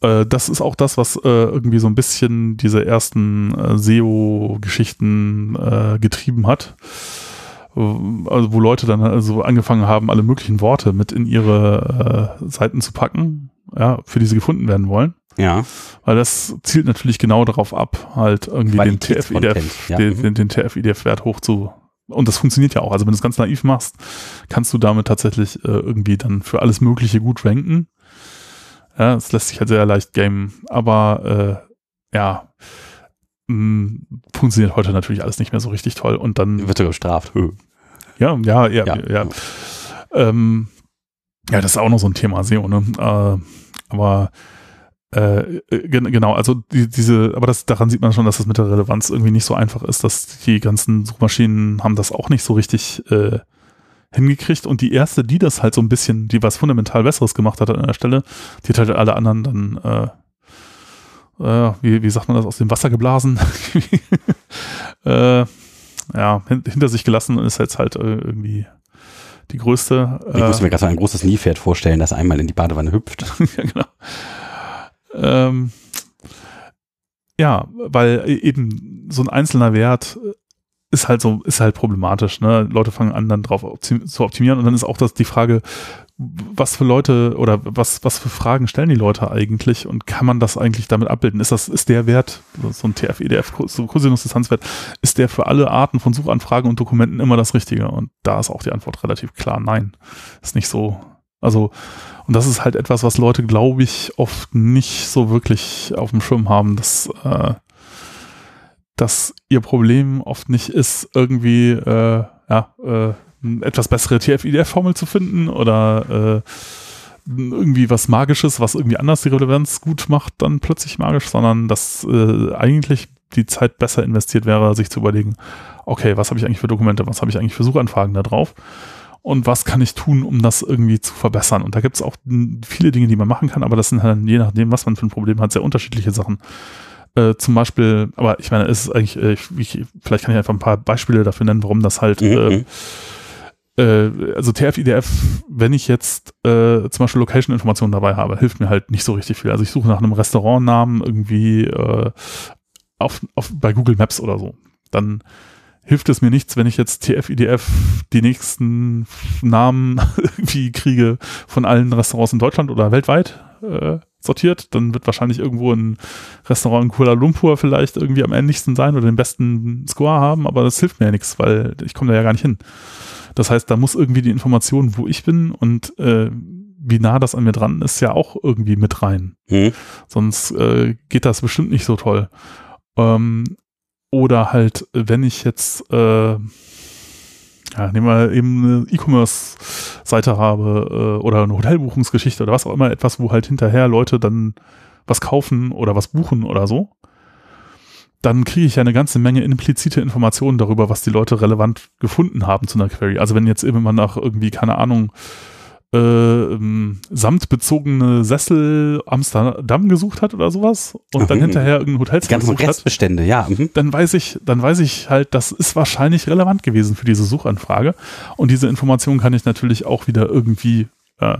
B: Äh, das ist auch das, was äh, irgendwie so ein bisschen diese ersten äh, SEO-Geschichten getrieben hat. Also wo Leute dann also angefangen haben, alle möglichen Worte mit in ihre Seiten zu packen, ja, für die sie gefunden werden wollen.
A: Ja.
B: Weil das zielt natürlich genau darauf ab, halt irgendwie den TF-IDF, ja. den, den, den TF-IDF-Wert hoch zu. Und das funktioniert ja auch. Also wenn du es ganz naiv machst, kannst du damit tatsächlich äh, irgendwie dann für alles Mögliche gut ranken. Ja, es lässt sich halt sehr leicht gamen. Aber äh, ja, mh, mm, funktioniert heute natürlich alles nicht mehr so richtig toll. Und dann
A: wird sogar bestraft.
B: Ja, ja, ja, ja. Ja. Ähm, ja, das ist auch noch so ein Thema SEO, ne? Äh, aber äh, äh genau, also die, diese, aber das, daran sieht man schon, dass das mit der Relevanz irgendwie nicht so einfach ist, dass die ganzen Suchmaschinen haben das auch nicht so richtig äh, hingekriegt und die erste, die das halt so ein bisschen, die was fundamental Besseres gemacht hat an der Stelle, die hat halt alle anderen dann, äh, äh, wie, wie sagt man das, aus dem Wasser geblasen, äh, ja, hinter sich gelassen und ist jetzt halt äh, irgendwie die größte.
A: Ich muss mir gerade so ein großes Nilpferd vorstellen, das einmal in die Badewanne hüpft.
B: ja, genau. Ähm, ja, weil eben so ein einzelner Wert ist halt so, ist halt problematisch. Ne? Leute fangen an, dann drauf zu optimieren und dann ist auch das die Frage, was für Leute oder was, was für Fragen stellen die Leute eigentlich und kann man das eigentlich damit abbilden? Ist das, ist der Wert, so ein TF-EDF, so Cosinus-Distanzwert, ist der für alle Arten von Suchanfragen und Dokumenten immer das Richtige? Und da ist auch die Antwort relativ klar, nein. Ist nicht so. Also, und das ist halt etwas, was Leute, glaube ich, oft nicht so wirklich auf dem Schirm haben, dass, äh, dass ihr Problem oft nicht ist, irgendwie äh, ja, äh, etwas bessere TF-IDF-Formel zu finden oder äh, irgendwie was Magisches, was irgendwie anders die Relevanz gut macht, dann plötzlich magisch, sondern dass äh, eigentlich die Zeit besser investiert wäre, sich zu überlegen, okay, was habe ich eigentlich für Dokumente, was habe ich eigentlich für Suchanfragen da drauf und was kann ich tun, um das irgendwie zu verbessern. Und da gibt es auch viele Dinge, die man machen kann, aber das sind halt je nachdem, was man für ein Problem hat, sehr unterschiedliche Sachen. Äh, zum Beispiel, aber ich meine, es ist eigentlich, äh, ich, vielleicht kann ich einfach ein paar Beispiele dafür nennen, warum das halt, mhm. äh, äh, also TF-IDF, wenn ich jetzt äh, zum Beispiel Location-Informationen dabei habe, hilft mir halt nicht so richtig viel. Also ich suche nach einem Restaurantnamen irgendwie äh, auf, auf, bei Google Maps oder so. Dann hilft es mir nichts, wenn ich jetzt TF-IDF die nächsten Namen irgendwie kriege von allen Restaurants in Deutschland oder weltweit. Äh, sortiert, dann wird wahrscheinlich irgendwo ein Restaurant in Kuala Lumpur vielleicht irgendwie am ähnlichsten sein oder den besten Score haben, aber das hilft mir ja nichts, weil ich komme da ja gar nicht hin. Das heißt, da muss irgendwie die Information, wo ich bin und äh, wie nah das an mir dran ist, ja auch irgendwie mit rein. Mhm. Sonst äh, geht das bestimmt nicht so toll. Ähm, oder halt, wenn ich jetzt, äh, ja, nehmen wir eben eine E-Commerce-Seite habe äh, oder eine Hotelbuchungsgeschichte oder was auch immer, etwas, wo halt hinterher Leute dann was kaufen oder was buchen oder so, dann kriege ich ja eine ganze Menge implizite Informationen darüber, was die Leute relevant gefunden haben zu einer Query. Also wenn jetzt man nach irgendwie, keine Ahnung, ähm, samtbezogene Sessel Amsterdam gesucht hat oder sowas und mhm. dann hinterher irgendein Hotel
A: die ganzen Restbestände,
B: hat,
A: ja.
B: Mhm. Dann weiß ich, dann weiß ich halt, das ist wahrscheinlich relevant gewesen für diese Suchanfrage. Und diese Information kann ich natürlich auch wieder irgendwie äh,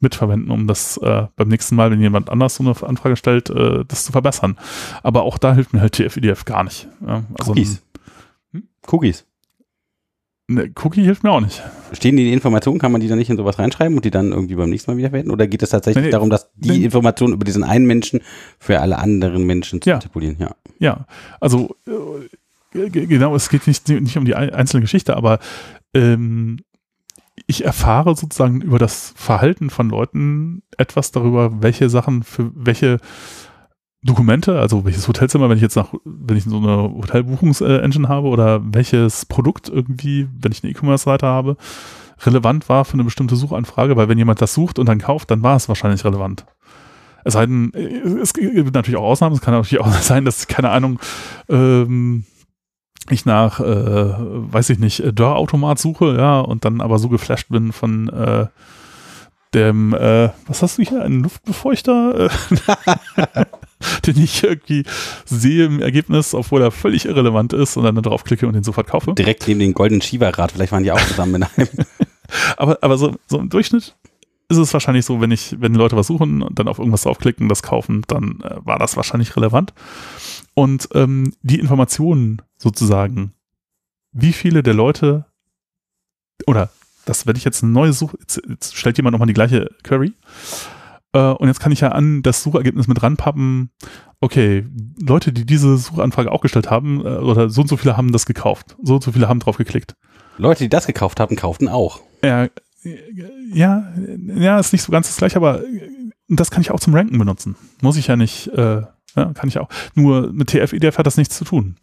B: mitverwenden, um das äh, beim nächsten Mal, wenn jemand anders so eine Anfrage stellt, äh, das zu verbessern. Aber auch da hilft mir halt TF-IDF gar nicht. Ja,
A: also Cookies. Hm? Cookies.
B: Ne, Cookie hilft mir auch nicht.
A: Stehen die Informationen, kann man die dann nicht in sowas reinschreiben und die dann irgendwie beim nächsten Mal wiederverwenden? Oder geht es tatsächlich nee, darum, dass die nee. Informationen über diesen einen Menschen für alle anderen Menschen
B: zu ja. manipulieren? Ja. Ja, also äh, genau, es geht nicht, nicht um die einzelne Geschichte, aber ähm, ich erfahre sozusagen über das Verhalten von Leuten etwas darüber, welche Sachen für welche Dokumente, also welches Hotelzimmer, wenn ich jetzt nach, wenn ich so eine Hotelbuchungsengine habe oder welches Produkt irgendwie, wenn ich eine E-Commerce-Seite habe, relevant war für eine bestimmte Suchanfrage, weil wenn jemand das sucht und dann kauft, dann war es wahrscheinlich relevant. Es sei denn, es gibt natürlich auch Ausnahmen, es kann natürlich auch sein, dass, keine Ahnung, ähm, ich nach, äh, weiß ich nicht, Dörrautomat suche, ja, und dann aber so geflasht bin von äh, dem, äh, was hast du hier, einen Luftbefeuchter? den ich irgendwie sehe im Ergebnis, obwohl er völlig irrelevant ist und dann darauf klicke und den sofort kaufe.
A: Direkt neben den goldenen Shiva-Rad, vielleicht waren die auch zusammen in einem.
B: aber, aber so, so im Durchschnitt ist es wahrscheinlich so, wenn ich, wenn Leute was suchen und dann auf irgendwas draufklicken, das kaufen, dann äh, war das wahrscheinlich relevant. Und ähm, die Informationen sozusagen, wie viele der Leute oder das, wenn ich jetzt eine neue Suche, jetzt, jetzt stellt jemand nochmal die gleiche Query und jetzt kann ich ja an das Suchergebnis mit ranpappen, okay, Leute, die diese Suchanfrage auch gestellt haben, äh, oder so und so viele haben das gekauft, so und so viele haben drauf geklickt.
A: Leute, die das gekauft haben, kauften auch.
B: Ja, ja, ja, ist nicht so ganz das gleiche, aber das kann ich auch zum Ranken benutzen. Muss ich ja nicht, äh, ja, kann ich auch. Nur mit TF-IDF hat das nichts zu tun.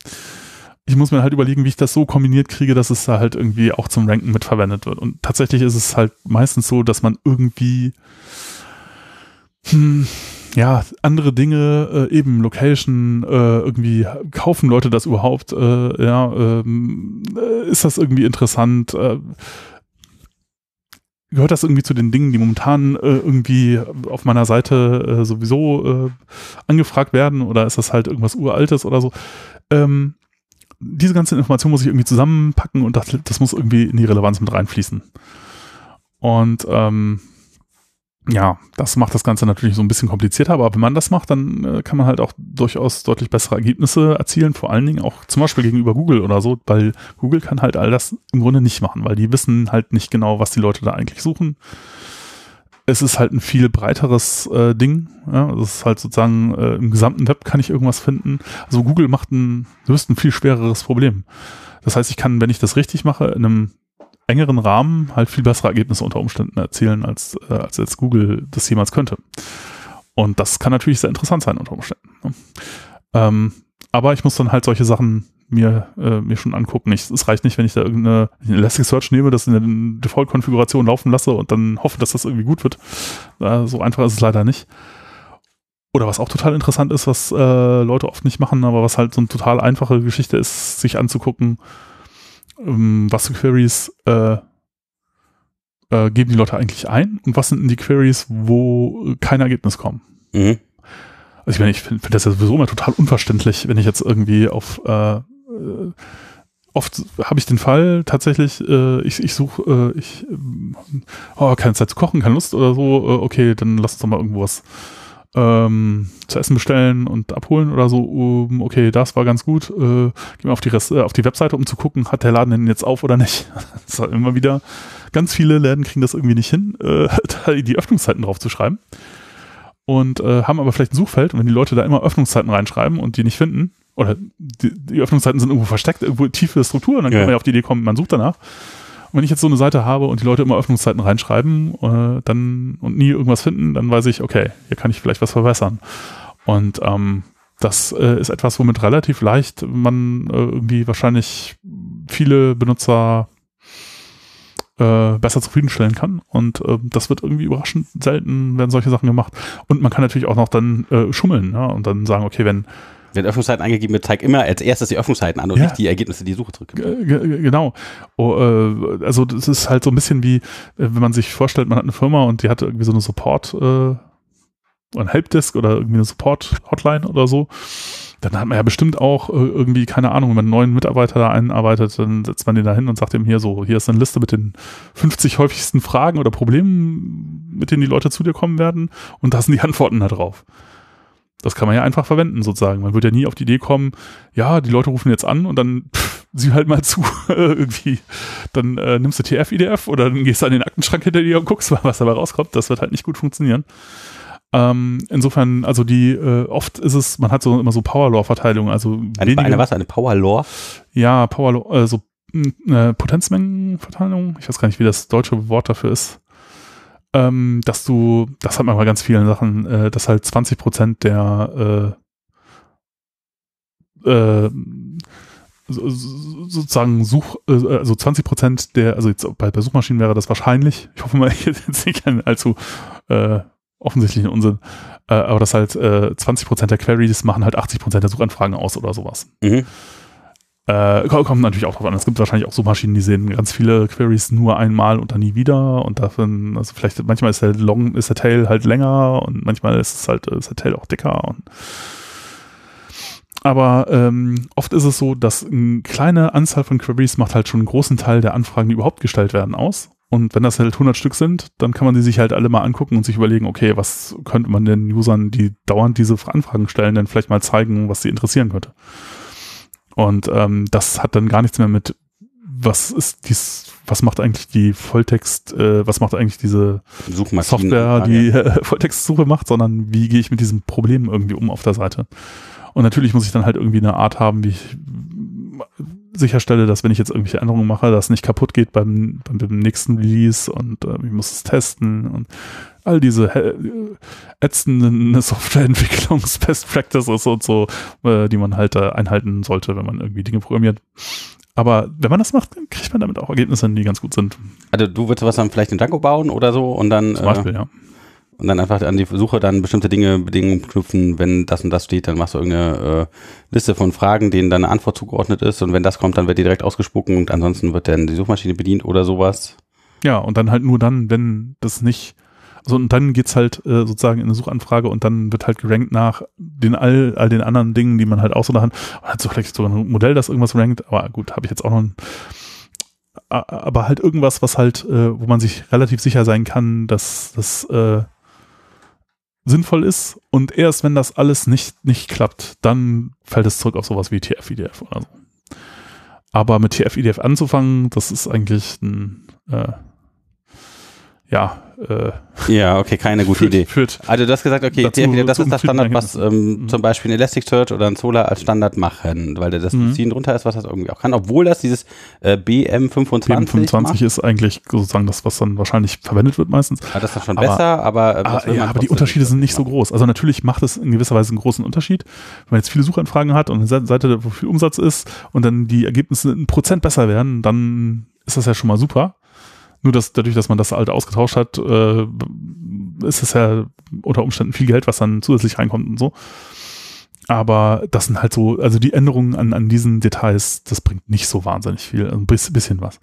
B: Ich muss mir halt überlegen, wie ich das so kombiniert kriege, dass es da halt irgendwie auch zum Ranken mitverwendet wird. Und tatsächlich ist es halt meistens so, dass man irgendwie hm, ja, andere Dinge, äh, eben Location, äh, irgendwie kaufen Leute das überhaupt, äh, ja, ähm, äh, ist das irgendwie interessant, äh, gehört das irgendwie zu den Dingen, die momentan äh, irgendwie auf meiner Seite sowieso angefragt werden oder ist das halt irgendwas Uraltes oder so? Ähm, diese ganzen Informationen muss ich irgendwie zusammenpacken und das, das muss irgendwie in die Relevanz mit reinfließen. Und ähm, ja, das macht das Ganze natürlich so ein bisschen komplizierter, aber wenn man das macht, dann äh, kann man halt auch durchaus deutlich bessere Ergebnisse erzielen, vor allen Dingen auch zum Beispiel gegenüber Google oder so, weil Google kann halt all das im Grunde nicht machen, weil die wissen halt nicht genau, was die Leute da eigentlich suchen. Es ist halt ein viel breiteres äh, Ding. Ja, das ist halt sozusagen äh, im gesamten Web kann ich irgendwas finden. Also Google macht ein, löst ein viel schwereres Problem. Das heißt, ich kann, wenn ich das richtig mache, in einem engeren Rahmen halt viel bessere Ergebnisse unter Umständen erzielen, als, äh, als jetzt Google das jemals könnte. Und das kann natürlich sehr interessant sein unter Umständen. Ne? Ähm, aber ich muss dann halt solche Sachen mir, äh, mir schon angucken. Ich, es reicht nicht, wenn ich da irgendeine Elasticsearch nehme, das in der Default-Konfiguration laufen lasse und dann hoffe, dass das irgendwie gut wird. Äh, so einfach ist es leider nicht. Oder was auch total interessant ist, was äh, Leute oft nicht machen, aber was halt so eine total einfache Geschichte ist, sich anzugucken, ähm, was für Queries äh, äh, geben die Leute eigentlich ein und was sind denn die Queries, wo kein Ergebnis kommt. Mhm. Also ich meine, ich finde find das ja sowieso immer total unverständlich, wenn ich jetzt irgendwie auf äh, äh oft habe ich den Fall tatsächlich, äh, ich, ich suche, äh, ich äh, oh, keine Zeit zu kochen, keine Lust oder so, äh, okay, dann lass uns doch mal irgendwo was ähm, zu essen bestellen und abholen oder so, um, okay, das war ganz gut, äh, gehen wir auf die, Rest, äh, auf die Webseite, um zu gucken, hat der Laden denn jetzt auf oder nicht. das halt immer wieder, ganz viele Läden kriegen das irgendwie nicht hin, äh, die Öffnungszeiten drauf zu schreiben. Und äh, haben aber vielleicht ein Suchfeld und wenn die Leute da immer Öffnungszeiten reinschreiben und die nicht finden, oder die, die Öffnungszeiten sind irgendwo versteckt, irgendwo tiefe Struktur und dann ja. kann man ja auf die Idee kommen, man sucht danach wenn ich jetzt so eine Seite habe und die Leute immer Öffnungszeiten reinschreiben äh, dann und nie irgendwas finden, dann weiß ich, okay, hier kann ich vielleicht was verbessern. Und ähm, das äh, ist etwas, womit relativ leicht man äh, irgendwie wahrscheinlich viele Benutzer äh, besser zufriedenstellen kann. Und äh, das wird irgendwie überraschend selten, werden solche Sachen gemacht. Und man kann natürlich auch noch dann äh, schummeln ja, und dann sagen, okay, wenn
A: wenn Öffnungszeiten angegeben wird, zeigt immer als erstes die Öffnungszeiten an und
B: Ja.
A: nicht die Ergebnisse, die Suche zurück.
B: Genau. Oh, äh, also das ist halt so ein bisschen wie, äh, wenn man sich vorstellt, man hat eine Firma und die hat irgendwie so eine Support, äh, ein Helpdesk oder irgendwie eine Support-Hotline oder so. Dann hat man ja bestimmt auch äh, irgendwie, keine Ahnung, wenn man einen neuen Mitarbeiter da einarbeitet, dann setzt man den da hin und sagt ihm hier so, hier ist eine Liste mit den 50 häufigsten Fragen oder Problemen, mit denen die Leute zu dir kommen werden und da sind die Antworten da drauf. Das kann man ja einfach verwenden, sozusagen. Man wird ja nie auf die Idee kommen, ja, die Leute rufen jetzt an und dann pff, sieh halt mal zu, irgendwie. Dann äh, nimmst du TF-IDF oder dann gehst du an den Aktenschrank hinter dir und guckst mal, was dabei rauskommt. Das wird halt nicht gut funktionieren. Ähm, insofern, also die, äh, oft ist es, man hat so immer so Power-Law-Verteilung, also
A: Eine,
B: wenige,
A: eine was? Eine Power Law?
B: ja, Power, äh, so mh, äh, Potenzmengenverteilung, ich weiß gar nicht, wie das deutsche Wort dafür ist, ähm, dass du, das hat man bei ganz vielen Sachen, äh, dass halt 20 Prozent der äh, äh, so, so- sozusagen Such, äh, also 20 Prozent der, also jetzt bei, bei Suchmaschinen wäre das wahrscheinlich, ich hoffe mal, ich jetzt nicht keinen allzu äh, offensichtlichen Unsinn, äh, aber das halt äh, 20 Prozent der Queries machen halt 80 Prozent der Suchanfragen aus oder sowas.
A: Mhm.
B: Äh, ko- kommt natürlich auch drauf an. Es gibt wahrscheinlich auch Suchmaschinen, die sehen ganz viele Queries nur einmal und dann nie wieder. Und davon, also vielleicht, manchmal ist der Long, ist der Tail halt länger und manchmal ist es halt, ist der Tail auch dicker. Und aber ähm, oft ist es so, dass eine kleine Anzahl von Queries macht halt schon einen großen Teil der Anfragen, die überhaupt gestellt werden, aus. Und wenn das halt 100 Stück sind, dann kann man die sich halt alle mal angucken und sich überlegen, okay, was könnte man den Usern, die dauernd diese Anfragen stellen, denn vielleicht mal zeigen, was sie interessieren könnte. Und ähm, das hat dann gar nichts mehr mit, was ist dies, was macht eigentlich die Volltext, äh, was macht eigentlich diese. Software, die äh, Volltextsuche macht, sondern wie gehe ich mit diesem Problem irgendwie um auf der Seite. Und natürlich muss ich dann halt irgendwie eine Art haben, wie ich sicherstelle, dass wenn ich jetzt irgendwelche Änderungen mache, das nicht kaputt geht beim, beim, beim nächsten Release und äh, ich muss es testen und all diese äh, ätzenden Softwareentwicklungs-Best Practices und so, äh, die man halt äh, einhalten sollte, wenn man irgendwie Dinge programmiert. Aber wenn man das macht, dann kriegt man damit auch Ergebnisse, die ganz gut sind.
A: Also du würdest was dann vielleicht in Django bauen oder so und dann
B: Zum
A: äh,
B: Beispiel, ja.
A: und dann einfach an die Suche dann bestimmte Dinge, Bedingungen knüpfen, wenn das und das steht, dann machst du irgendeine äh, Liste von Fragen, denen dann eine Antwort zugeordnet ist und wenn das kommt, dann wird die direkt ausgespuckt und ansonsten wird dann die Suchmaschine bedient oder sowas.
B: Ja, und dann halt nur dann, wenn das nicht, also und dann geht's halt äh, sozusagen in eine Suchanfrage und dann wird halt gerankt nach den all, all den anderen Dingen, die man halt auch so da hat. Man hat so vielleicht sogar ein Modell, das irgendwas rankt, aber gut, habe ich jetzt auch noch ein, aber halt irgendwas, was halt, äh, wo man sich relativ sicher sein kann, dass das äh, sinnvoll ist und erst wenn das alles nicht, nicht klappt, dann fällt es zurück auf sowas wie TF-IDF oder so. Aber mit TF-IDF anzufangen, das ist eigentlich ein, äh, ja, äh,
A: Ja, okay, keine gute
B: führt,
A: Idee.
B: führt
A: Also du hast gesagt, okay,
B: Dazu-
A: das ist das Standard, was ähm,
B: Mhm.
A: zum Beispiel ein Elasticsearch oder ein Zola als Standard machen, weil der das
B: Mhm.
A: Ziehen drunter ist, was das irgendwie auch kann, obwohl das dieses äh, BM25
B: BM25
A: macht.
B: ist eigentlich sozusagen das, was dann wahrscheinlich verwendet wird meistens.
A: Ja, das ist schon
B: Aber-
A: besser, aber, äh,
B: ja, aber die Unterschiede sind nicht so groß. Also natürlich macht es in gewisser Weise einen großen Unterschied. Wenn man jetzt viele Suchanfragen hat und eine Se- Seite, wo viel Umsatz ist und dann die Ergebnisse ein Prozent besser werden, dann ist das ja schon mal super. Nur dass dadurch, dass man das alte ausgetauscht hat, äh, ist es ja unter Umständen viel Geld, was dann zusätzlich reinkommt und so. Aber das sind halt so, also die Änderungen an, an diesen Details, das bringt nicht so wahnsinnig viel, ein bis- bisschen was.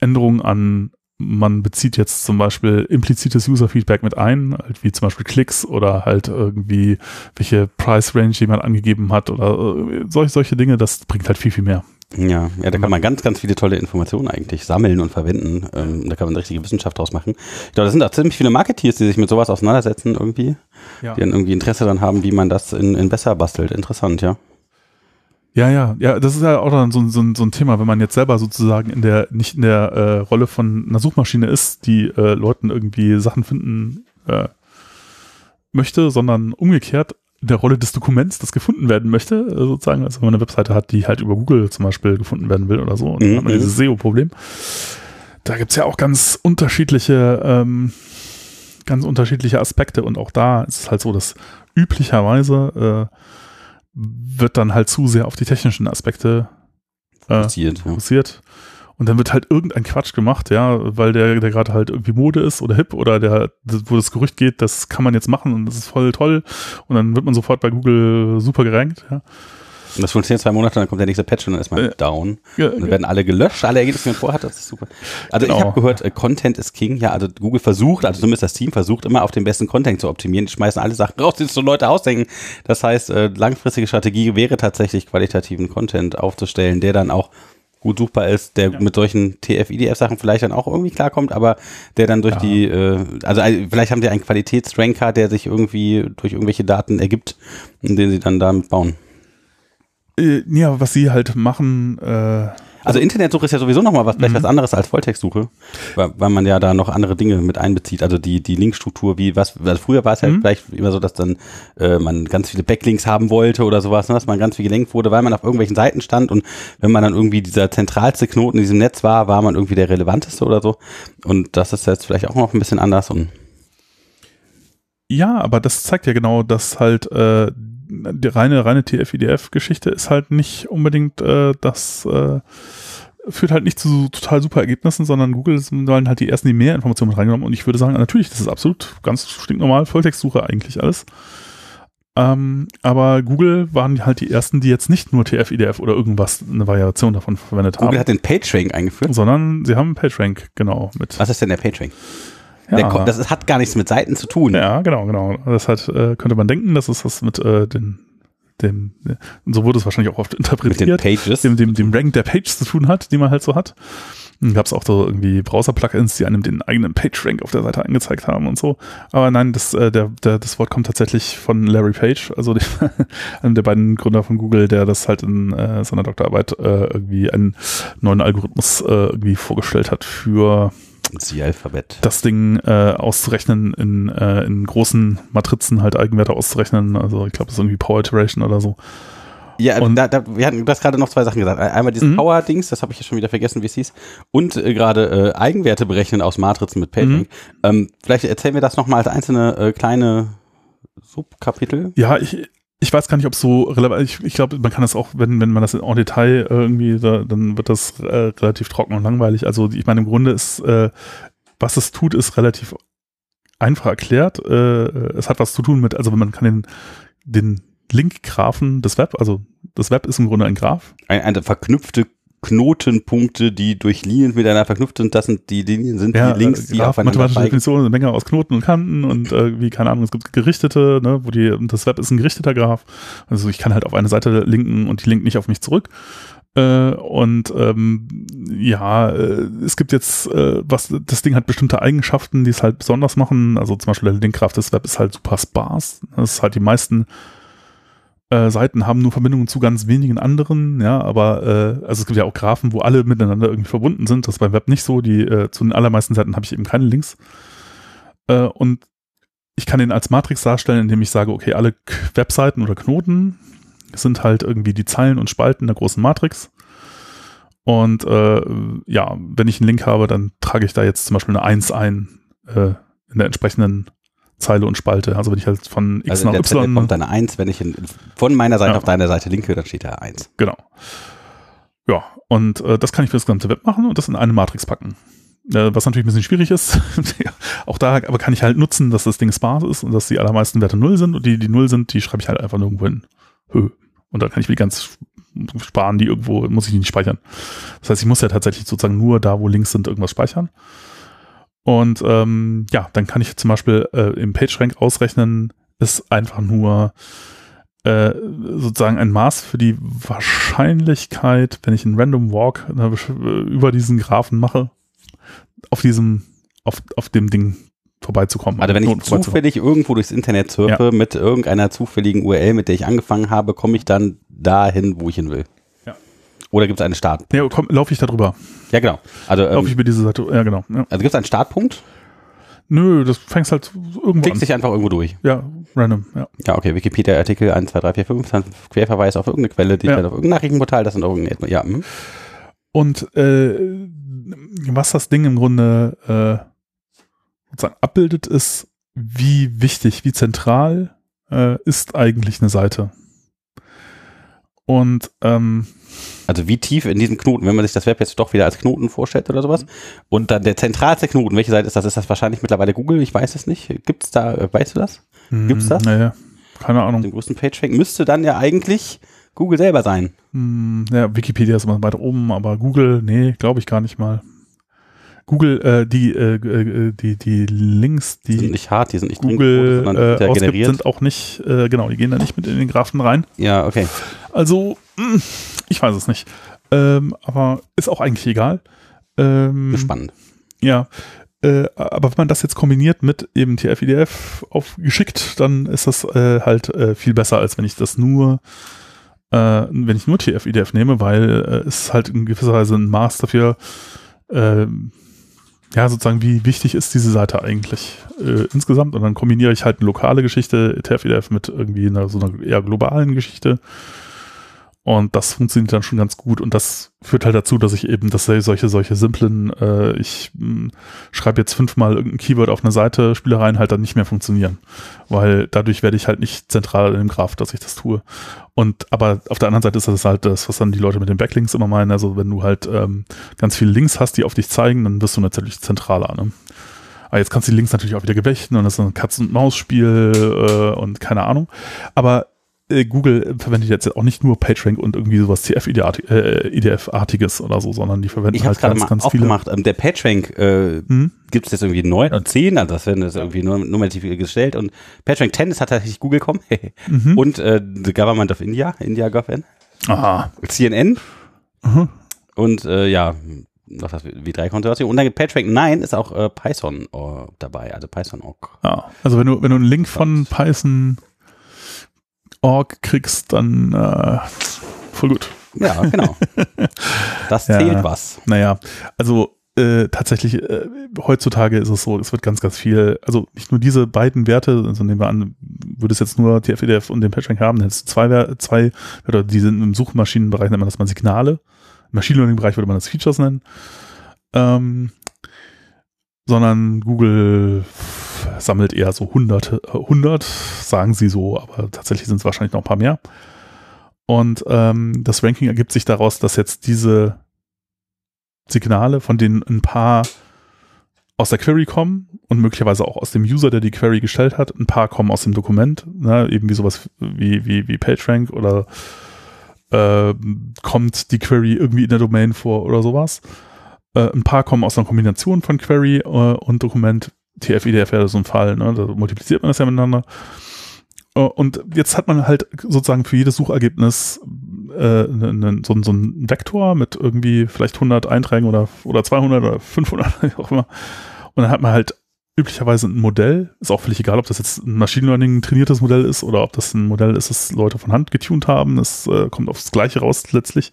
B: Änderungen an, man bezieht jetzt zum Beispiel implizites User-Feedback mit ein, halt wie zum Beispiel Klicks oder halt irgendwie welche Price-Range jemand angegeben hat oder äh, solche, solche Dinge, das bringt halt viel, viel mehr.
A: Ja, ja, da kann man ganz, ganz viele tolle Informationen eigentlich sammeln und verwenden. Ähm, da kann man eine richtige Wissenschaft draus machen. Ich glaube, da sind auch ziemlich viele Marketeers, die sich mit sowas auseinandersetzen irgendwie,
B: Ja.
A: die dann irgendwie Interesse daran haben, wie man das in, in besser bastelt. Interessant, ja.
B: Ja, ja, ja, das ist ja auch dann so, ein- so, so ein Thema, wenn man jetzt selber sozusagen in der, nicht in der äh, Rolle von einer Suchmaschine ist, die äh, Leuten irgendwie Sachen finden äh, möchte, sondern umgekehrt der Rolle des Dokuments, das gefunden werden möchte, äh, sozusagen, also wenn man eine Webseite hat, die halt über Google zum Beispiel gefunden werden will oder so, und dann
A: Mhm,
B: hat man
A: mhm.
B: dieses SEO-Problem. Da gibt's ja auch ganz unterschiedliche, ähm, ganz unterschiedliche Aspekte und auch da ist es halt so, dass üblicherweise äh, wird dann halt zu sehr auf die technischen Aspekte äh,
A: ja.
B: fokussiert. Und dann wird halt irgendein Quatsch gemacht, ja, weil der, der gerade halt irgendwie Mode ist oder hip oder der, wo das Gerücht geht, das kann man jetzt machen und das ist voll toll. Und dann wird man sofort bei Google super gerankt, ja.
A: Und das funktioniert zwei Monate, dann kommt der nächste Patch und dann ist man äh, down. Ja, und dann werden alle gelöscht, alle Ergebnisse, die man vorhat, das ist super. Also genau. ich habe gehört, äh, Content ist King. Ja, also Google versucht, also zumindest das Team versucht immer auf den besten Content zu optimieren. Die schmeißen alle Sachen raus, die sich so Leute ausdenken. Das heißt, äh, langfristige Strategie wäre tatsächlich qualitativen Content aufzustellen, der dann auch gut suchbar ist, der ja. mit solchen TF-IDF-Sachen vielleicht dann auch irgendwie klarkommt, aber der dann durch ja. die, äh, also äh, vielleicht haben die einen Qualitätsranker, der sich irgendwie durch irgendwelche Daten ergibt, den sie dann damit bauen.
B: Äh, ja, was sie halt machen, äh,
A: also Internetsuche ist ja sowieso nochmal was, vielleicht mhm. was anderes als Volltextsuche, weil, weil man ja da noch andere Dinge mit einbezieht. Also die, die Linkstruktur, wie was, also früher war es ja mhm. vielleicht immer so, dass dann äh, man ganz viele Backlinks haben wollte oder sowas, ne, dass man ganz viel gelenkt wurde, weil man auf irgendwelchen Seiten stand und wenn man dann irgendwie dieser zentralste Knoten in diesem Netz war, war man irgendwie der relevanteste oder so. Und das ist jetzt vielleicht auch noch ein bisschen anders und
B: ja, aber das zeigt ja genau, dass halt äh, die reine, reine TF-IDF-Geschichte ist halt nicht unbedingt äh, das äh, führt halt nicht zu total super Ergebnissen, sondern Google sollen halt die ersten, die mehr Informationen reingenommen und ich würde sagen, natürlich, das ist absolut ganz stinknormal, Volltextsuche eigentlich alles. Ähm, aber Google waren halt die ersten, die jetzt nicht nur TF-IDF oder irgendwas, eine Variation davon verwendet
A: Google
B: haben.
A: Google hat den PageRank eingeführt?
B: Sondern sie haben PageRank, genau. Mit
A: Was ist denn der PageRank? Ja. das hat gar nichts mit Seiten zu tun.
B: Ja, genau, genau. Das hat, äh, könnte man denken, dass es was mit äh, den, dem, so wurde es wahrscheinlich auch oft interpretiert, mit
A: den Pages.
B: Dem, dem, dem Rank der Pages zu tun hat, die man halt so hat. Dann gab es auch so irgendwie Browser-Plugins, die einem den eigenen Page-Rank auf der Seite angezeigt haben und so. Aber nein, das, äh, der, der, das Wort kommt tatsächlich von Larry Page, also die, einem der beiden Gründer von Google, der das halt in äh, seiner Doktorarbeit äh, irgendwie einen neuen Algorithmus äh, irgendwie vorgestellt hat für
A: C-Alphabet.
B: Das Ding äh, auszurechnen in, äh, in großen Matrizen halt Eigenwerte auszurechnen. Also ich glaube, das ist irgendwie Power Iteration oder so.
A: Ja, und da, da, wir hatten, du hast gerade noch zwei Sachen gesagt. Einmal dieses mhm. Power-Dings, das habe ich ja schon wieder vergessen, wie es hieß. Und äh, gerade äh, Eigenwerte berechnen aus Matrizen mit PageRank. Mhm. Ähm, vielleicht erzählen wir das nochmal als einzelne äh, kleine Subkapitel.
B: Ja, ich, ich weiß gar nicht, ob es so relevant. Ich, ich glaube, man kann das auch, wenn, wenn man das in Detail irgendwie, da, dann wird das äh, relativ trocken und langweilig. Also ich meine, im Grunde ist, äh, was es tut, ist relativ einfach erklärt. Äh, es hat was zu tun mit, also man kann den, den Link-Graphen des Web, also das Web ist im Grunde ein Graph.
A: Ein, eine verknüpfte Knotenpunkte, die durch Linien miteinander verknüpft sind. Das sind die Linien, sind
B: ja,
A: die Links,
B: die ja, aufeinander Mathematische Definition, eine Menge aus Knoten und Kanten und äh, wie, keine Ahnung, es gibt gerichtete, ne, wo die, das Web ist ein gerichteter Graph. Also ich kann halt auf eine Seite linken und die linkt nicht auf mich zurück. Äh, und ähm, ja, äh, es gibt jetzt, äh, was, das Ding hat bestimmte Eigenschaften, die es halt besonders machen. Also zum Beispiel der Linkgraph des Web ist halt super sparse. Das ist halt die meisten äh, Seiten haben nur Verbindungen zu ganz wenigen anderen, ja, aber äh, also es gibt ja auch Graphen, wo alle miteinander irgendwie verbunden sind. Das ist beim Web nicht so. Die äh, zu den allermeisten Seiten habe ich eben keine Links. Äh, und ich kann den als Matrix darstellen, indem ich sage, okay, alle Webseiten oder Knoten sind halt irgendwie die Zeilen und Spalten der großen Matrix. Und äh, ja, wenn ich einen Link habe, dann trage ich da jetzt zum Beispiel eine 1 ein äh, in der entsprechenden Zeile und Spalte. Also wenn ich halt von X
A: also
B: nach
A: Y.
B: Zettel
A: kommt eine 1, wenn ich in, von meiner Seite ja. auf deiner Seite linke, dann steht da 1.
B: Genau. Ja, und äh, das kann ich für das ganze Web machen und das in eine Matrix packen. Äh, was natürlich ein bisschen schwierig ist. auch da aber kann ich halt nutzen, dass das Ding sparse ist und dass die allermeisten Werte 0 sind und die, die 0 sind, die schreibe ich halt einfach nirgendwo hin. Höh. Und dann kann ich die ganz sparen, die irgendwo, muss ich die nicht speichern. Das heißt, ich muss ja tatsächlich sozusagen nur da, wo Links sind, irgendwas speichern. Und ähm, ja, dann kann ich zum Beispiel äh, im PageRank ausrechnen, ist einfach nur äh, sozusagen ein Maß für die Wahrscheinlichkeit, wenn ich einen Random Walk äh, über diesen Graphen mache, auf diesem, auf, auf dem Ding vorbeizukommen.
A: Also wenn ich zufällig irgendwo durchs Internet surfe ja. mit irgendeiner zufälligen URL, mit der ich angefangen habe, komme ich dann dahin, wo ich hin will. Oder gibt es einen Start?
B: Ja, komm, laufe ich da drüber.
A: Ja, genau. Also,
B: ähm, laufe ich über diese Seite, ja, genau. Ja.
A: Also gibt es einen Startpunkt?
B: Nö, das fängst halt irgendwo
A: Klickst dich einfach irgendwo durch.
B: Ja, random, ja.
A: Ja, okay, Wikipedia-Artikel 1, 2, 3, 4, 5, dann Querverweis auf irgendeine Quelle, die ja. auf irgendein Nachrichtenportal, das sind irgendeine, ja. Hm.
B: Und äh, was das Ding im Grunde äh, sozusagen abbildet, ist, wie wichtig, wie zentral äh, ist eigentlich eine Seite. Und ähm,
A: Also wie tief in diesen Knoten, wenn man sich das Web jetzt doch wieder als Knoten vorstellt oder sowas. Und dann der zentralste Knoten, welche Seite ist das? Ist das wahrscheinlich mittlerweile Google? Ich weiß es nicht. Gibt es da, äh, weißt du das? Gibt's das?
B: Naja, keine Ahnung.
A: Den größten PageRank müsste dann ja eigentlich Google selber sein.
B: Hm, ja, Wikipedia ist immer weiter oben, aber Google, nee, glaube ich gar nicht mal. Google, äh, die, äh, äh, die, die Links,
A: Die sind nicht hart, die sind nicht drin
B: Google
A: sondern
B: äh, ausgibt,
A: generiert.
B: sind auch nicht, äh, genau, die gehen da nicht mit in den Graphen rein.
A: Ja, okay.
B: Also, ich weiß es nicht. Ähm, aber ist auch eigentlich egal. Ähm,
A: Spannend.
B: Ja, äh, aber wenn man das jetzt kombiniert mit eben TF-IDF aufgeschickt, dann ist das äh, halt äh, viel besser, als wenn ich das nur, äh, wenn ich nur TF-IDF nehme, weil äh, es halt in gewisser Weise ein Maß dafür, äh, ja, sozusagen, wie wichtig ist diese Seite eigentlich äh, insgesamt und dann kombiniere ich halt eine lokale Geschichte, TF-IDF, mit irgendwie einer, so einer eher globalen Geschichte und das funktioniert dann schon ganz gut und das führt halt dazu, dass ich eben, dass solche, solche simplen, äh, ich mh, schreibe jetzt fünfmal irgendein Keyword auf eine Seite, Spielereien halt dann nicht mehr funktionieren. Weil dadurch werde ich halt nicht zentral in dem Graph, dass ich das tue. Und aber auf der anderen Seite ist das halt das, was dann die Leute mit den Backlinks immer meinen. Also wenn du halt ähm, ganz viele Links hast, die auf dich zeigen, dann wirst du natürlich zentraler. Ne? Aber jetzt kannst du die Links natürlich auch wieder gewächten und das ist ein Katz-und-Maus-Spiel äh, und keine Ahnung. Aber äh, Google verwendet jetzt auch nicht nur PageRank und irgendwie sowas TF-IDF-artiges oder so, sondern die verwenden
A: Ich
B: halt ganz,
A: mal
B: ganz viele.
A: aufgemacht. Ähm, der PageRank äh,
B: Hm?
A: gibt es jetzt irgendwie neun oder zehn, also das werden das irgendwie nur normativ gestellt. Und PageRank 10 ist hat tatsächlich Google kommen.
B: Mhm.
A: und äh, The Government of India, India GovN,
B: Aha.
A: CNN
B: Mhm.
A: und äh, ja, noch das W3-Konservation. Und dann gibt PageRank 9 ist auch äh, Python äh, dabei, also Python-Org.
B: Ja, also wenn du, wenn du einen Link von Python Org kriegst, dann äh, voll gut.
A: Ja, genau. Das
B: Ja.
A: zählt was.
B: Naja, also äh, tatsächlich, äh, heutzutage ist es so, es wird ganz, ganz viel, also nicht nur diese beiden Werte, also nehmen wir an, würdest jetzt nur TF-IDF und den PageRank haben, dann hättest du zwei, zwei, oder die sind im Suchmaschinenbereich nennt man das mal Signale, im Machine Learning-Bereich würde man das Features nennen, ähm, sondern Google sammelt eher so hunderte, äh, 100, sagen sie so, aber tatsächlich sind es wahrscheinlich noch ein paar mehr. Und ähm, das Ranking ergibt sich daraus, dass jetzt diese Signale, von denen ein paar aus der Query kommen und möglicherweise auch aus dem User, der die Query gestellt hat. Ein paar kommen aus dem Dokument, ne, eben wie sowas wie, wie, wie PageRank oder äh, kommt die Query irgendwie in der Domain vor oder sowas. Äh, ein paar kommen aus einer Kombination von Query äh, und Dokument. TF-IDF wäre so ein Fall, ne, da multipliziert man das ja miteinander. Äh, Und jetzt hat man halt sozusagen für jedes Suchergebnis äh, ne, ne, so, so einen Vektor mit irgendwie vielleicht 100 Einträgen oder, oder 200 oder 500, wie auch immer. Und dann hat man halt üblicherweise ein Modell. Ist auch völlig egal, ob das jetzt ein Machine Learning trainiertes Modell ist oder ob das ein Modell ist, das Leute von Hand getuned haben. Es äh, kommt aufs Gleiche raus letztlich.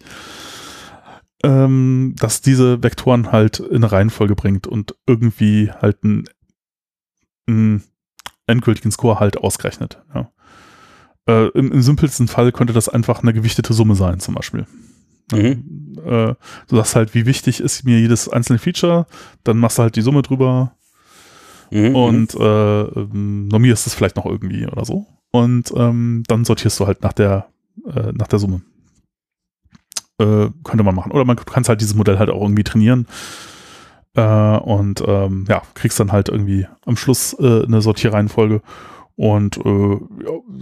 B: Ähm, dass diese Vektoren halt in eine Reihenfolge bringt und irgendwie halt einen, einen endgültigen Score halt ausgerechnet. Ja. Äh, im, Im simpelsten Fall könnte das einfach eine gewichtete Summe sein, zum Beispiel.
A: Mhm.
B: Äh, du sagst halt, wie wichtig ist mir jedes einzelne Feature, dann machst du halt die Summe drüber
A: Mhm.
B: und äh, ähm, normierst es vielleicht noch irgendwie oder so. Und ähm, dann sortierst du halt nach der, äh, nach der Summe. Äh, könnte man machen. Oder man kann halt dieses Modell halt auch irgendwie trainieren. Äh, und ähm, ja, kriegst dann halt irgendwie am Schluss äh, eine Sortierreihenfolge. Und äh,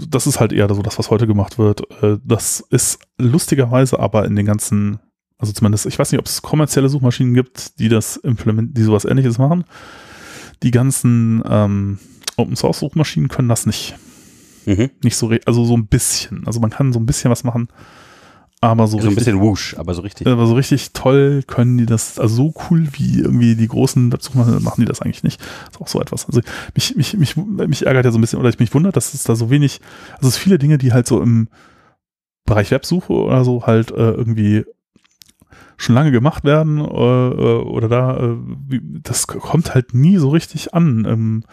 B: das ist halt eher so das, was heute gemacht wird. Äh, das ist lustigerweise aber in den ganzen, also zumindest, ich weiß nicht, ob es kommerzielle Suchmaschinen gibt, die das implementieren, die sowas ähnliches machen. Die ganzen ähm, Open Source Suchmaschinen können das nicht.
A: Mhm.
B: Nicht so, also so ein bisschen. Also man kann so ein bisschen was machen, aber so,
A: So ein
B: richtig,
A: bisschen Whoosh, aber so richtig.
B: aber so richtig toll können die das, also so cool wie irgendwie die großen Websuchmaschinen machen die das eigentlich nicht. Das ist auch so etwas. Also mich, mich, mich, mich ärgert ja so ein bisschen, oder ich mich wundert, dass es da so wenig, also es viele Dinge, die halt so im Bereich Websuche oder so halt äh, irgendwie schon lange gemacht werden äh, äh, oder da, äh, das kommt halt nie so richtig an. Ähm,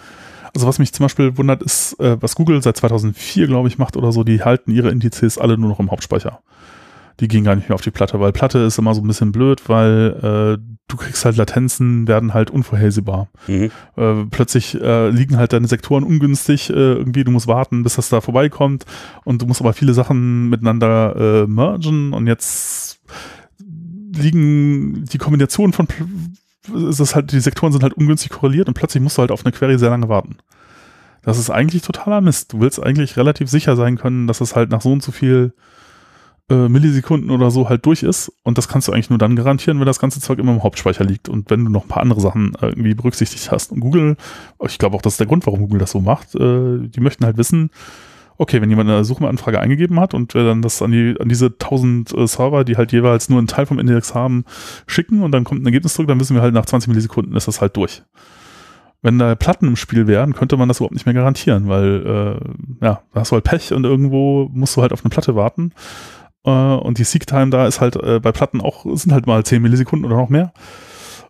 B: also was mich zum Beispiel wundert, ist, äh, was Google seit 2004, glaube ich, macht oder so, die halten ihre Indizes alle nur noch im Hauptspeicher. Die gehen gar nicht mehr auf die Platte, weil Platte ist immer so ein bisschen blöd, weil äh, du kriegst halt Latenzen, werden halt unvorhersehbar. Mhm. Äh, plötzlich äh, liegen halt deine Sektoren ungünstig, äh, irgendwie, du musst warten, bis das da vorbeikommt und du musst aber viele Sachen miteinander äh, mergen und jetzt liegen die Kombinationen von ist das halt, die Sektoren sind halt ungünstig korreliert und plötzlich musst du halt auf eine Query sehr lange warten. Das ist eigentlich totaler Mist. Du willst eigentlich relativ sicher sein können, dass es halt nach so und so viel äh, Millisekunden oder so halt durch ist. Und das kannst du eigentlich nur dann garantieren, wenn das ganze Zeug immer im Hauptspeicher liegt und wenn du noch ein paar andere Sachen äh, irgendwie berücksichtigt hast. Und Google, ich glaube auch, das ist der Grund, warum Google das so macht. Äh, die möchten halt wissen, okay, wenn jemand eine Suchanfrage eingegeben hat und wir dann das an, die, an diese 1000 äh, Server, die halt jeweils nur einen Teil vom Index haben, schicken und dann kommt ein Ergebnis zurück, dann wissen wir halt nach 20 Millisekunden ist das halt durch. Wenn da Platten im Spiel wären, könnte man das überhaupt nicht mehr garantieren, weil äh, ja, da hast du halt Pech und irgendwo musst du halt auf eine Platte warten. Äh, und die Seek-Time da ist halt äh, bei Platten auch, sind halt mal 10 Millisekunden oder noch mehr.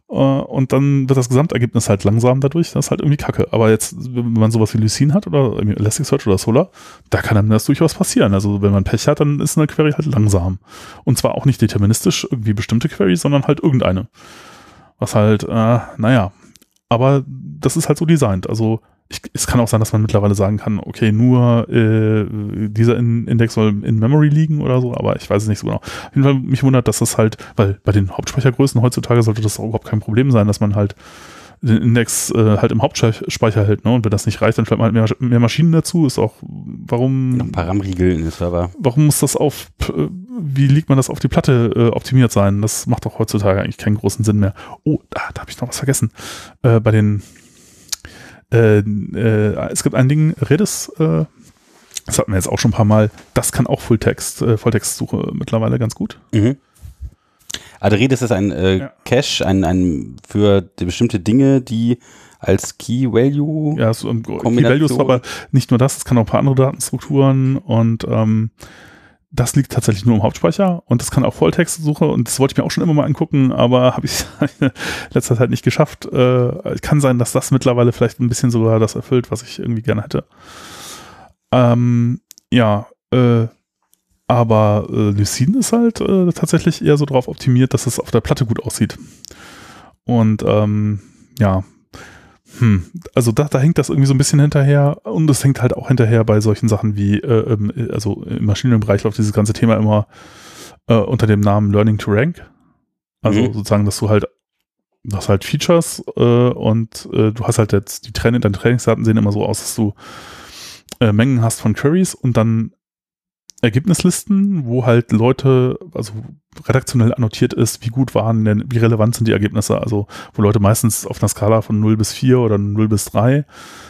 B: Äh, und dann wird das Gesamtergebnis halt langsam dadurch. Das ist halt irgendwie kacke. Aber jetzt, wenn man sowas wie Lucene hat oder Elasticsearch oder Solar, da kann einem das durchaus passieren. Also wenn man Pech hat, dann ist eine Query halt langsam. Und zwar auch nicht deterministisch irgendwie bestimmte Query, sondern halt irgendeine. Was halt, äh, naja. Aber das ist halt so designt. Also ich, es kann auch sein, dass man mittlerweile sagen kann, okay, nur äh, dieser in Index soll in Memory liegen oder so, aber ich weiß es nicht so genau. Auf jeden Fall mich wundert, dass das halt, weil bei den Hauptspeichergrößen heutzutage sollte das auch überhaupt kein Problem sein, dass man halt den Index äh, halt im Hauptspeicher hält, ne? Und wenn das nicht reicht, dann vielleicht mal mehr, mehr Maschinen dazu. Ist auch, warum.
A: Noch ein paar RAM-Riegel in den Server.
B: Warum muss das auf, äh, wie liegt man das auf die Platte äh, optimiert sein? Das macht doch heutzutage eigentlich keinen großen Sinn mehr. Oh, da, da habe ich noch was vergessen. Äh, bei den äh, äh, es gibt ein Ding, Redis, äh, das hatten wir jetzt auch schon ein paar Mal, das kann auch Fulltext, äh, Volltextsuche mittlerweile ganz gut. Mhm.
A: Also Redis ist ein äh, ja. Cache, ein, ein für bestimmte Dinge, die als Key Value.
B: Ja, so, Key Value ist aber nicht nur das, es kann auch ein paar andere Datenstrukturen und ähm, das liegt tatsächlich nur im Hauptspeicher und das kann auch Volltextsuche und das wollte ich mir auch schon immer mal angucken, aber habe ich in letzter Zeit nicht geschafft. Äh, kann sein, dass das mittlerweile vielleicht ein bisschen sogar das erfüllt, was ich irgendwie gerne hätte. Ähm, ja, äh, aber äh, Lucene ist halt äh, tatsächlich eher so darauf optimiert, dass es auf der Platte gut aussieht. Und ähm, ja, hm, also da, da hängt das irgendwie so ein bisschen hinterher und es hängt halt auch hinterher bei solchen Sachen wie, äh, ähm, also im Maschinenbereich läuft dieses ganze Thema immer äh, unter dem Namen Learning to Rank. Also mhm. sozusagen, dass du halt, du hast halt Features äh, und äh, du hast halt jetzt, die Training, deine Trainingsdaten sehen immer so aus, dass du äh, Mengen hast von Queries und dann Ergebnislisten, wo halt Leute, also redaktionell annotiert ist, wie gut waren denn, wie relevant sind die Ergebnisse, also wo Leute meistens auf einer Skala von 0 bis 4 oder 0 bis 3,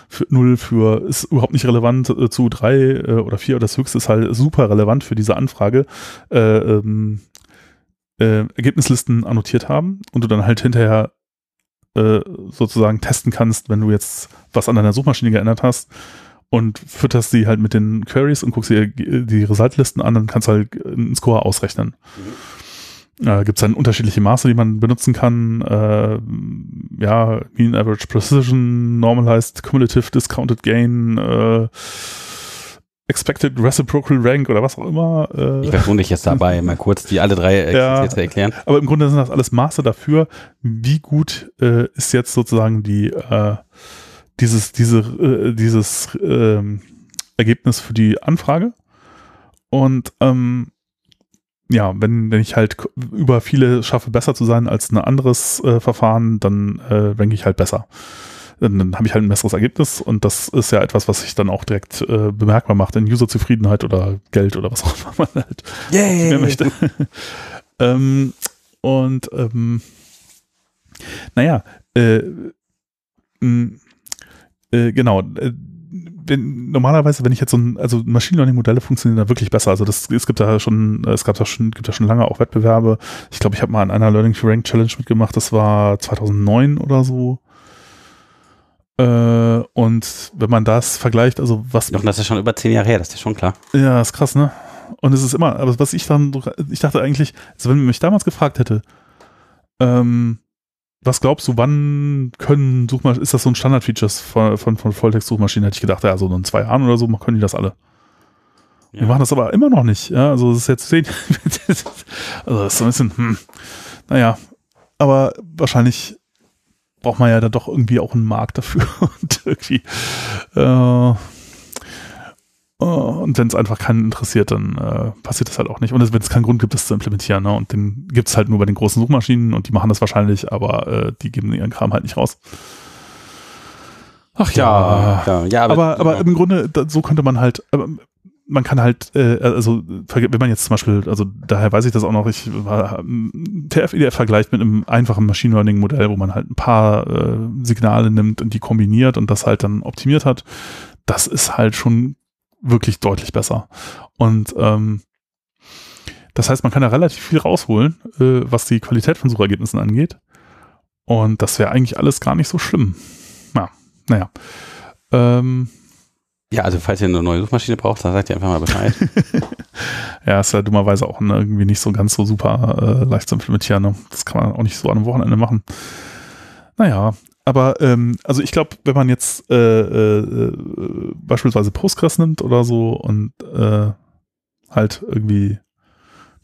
B: für 0 für ist überhaupt nicht relevant äh, zu 3 äh, oder 4 oder das höchste ist halt super relevant für diese Anfrage, äh, ähm, äh, Ergebnislisten annotiert haben und du dann halt hinterher sozusagen testen kannst, wenn du jetzt was an deiner Suchmaschine geändert hast, und fütterst sie halt mit den Queries und guckst dir die Resultlisten an, dann kannst du halt einen Score ausrechnen. Mhm. Äh, Gibt es dann unterschiedliche Maße, die man benutzen kann. Äh, ja, Mean Average Precision, Normalized Cumulative Discounted Gain, äh, Expected Reciprocal Rank oder was auch immer.
A: Äh. Ich versuche dich jetzt dabei, mal kurz die alle drei
B: ja, zu erklären. Aber im Grunde sind das alles Maße dafür, wie gut äh, ist jetzt sozusagen die äh, dieses, diese, äh, dieses ähm, Ergebnis für die Anfrage. Und ähm, ja, wenn, wenn ich halt über viele schaffe, besser zu sein als ein anderes äh, Verfahren, dann äh, ranke ich halt besser. Dann, dann habe ich halt ein besseres Ergebnis und das ist ja etwas, was sich dann auch direkt äh, bemerkbar macht in Userzufriedenheit oder Geld oder was auch immer man halt mehr möchte. ähm, und ähm, naja, äh, äh, genau. Äh, wenn, normalerweise, wenn ich jetzt so ein, also Machine Learning Modelle funktionieren da wirklich besser. Also das, es gibt da schon, es gab da schon, gibt da schon lange auch Wettbewerbe. Ich glaube, ich habe mal an einer Learning to Rank Challenge mitgemacht. Das war 2009 oder so. Äh, und wenn man das vergleicht, also was.
A: Doch, das ist schon über zehn Jahre her, das ist schon klar.
B: Ja, ist krass, ne? Und es ist immer, aber was ich dann, ich dachte eigentlich, also wenn man mich damals gefragt hätte, ähm, was glaubst du, wann können Suchmaschinen, ist das so ein Standard-Features von, von, von Volltext-Suchmaschinen? Hätte ich gedacht, ja, so in zwei Jahren oder so können die das alle. Ja. Wir machen das aber immer noch nicht. Ja, also das ist jetzt zehn. also das ist so ein bisschen, hm, naja, aber wahrscheinlich braucht man ja dann doch irgendwie auch einen Markt dafür und irgendwie äh, und wenn es einfach keinen interessiert, dann äh, passiert das halt auch nicht. Und wenn es keinen Grund gibt, das zu implementieren. Ne? Und den gibt es halt nur bei den großen Suchmaschinen und die machen das wahrscheinlich, aber äh, die geben ihren Kram halt nicht raus. Ach ja. ja, ja aber, aber, aber im Grunde, da, so könnte man halt, man kann halt, äh, also wenn man jetzt zum Beispiel, also daher weiß ich das auch noch, ich war TF-IDF vergleicht mit einem einfachen Machine Learning Modell, wo man halt ein paar äh, Signale nimmt und die kombiniert und das halt dann optimiert hat. Das ist halt schon wirklich deutlich besser. Und ähm, das heißt, man kann da relativ viel rausholen, äh, was die Qualität von Suchergebnissen angeht. Und das wäre eigentlich alles gar nicht so schlimm. Ja, naja. Ähm,
A: ja, also falls ihr eine neue Suchmaschine braucht, dann sagt ihr einfach mal Bescheid.
B: ja, ist ja dummerweise auch ne, irgendwie nicht so ganz so super äh, leicht zu implementieren. Ne? Das kann man auch nicht so an einem Wochenende machen. Naja, aber ähm, also ich glaube, wenn man jetzt äh, äh, beispielsweise Postgres nimmt oder so und äh, halt irgendwie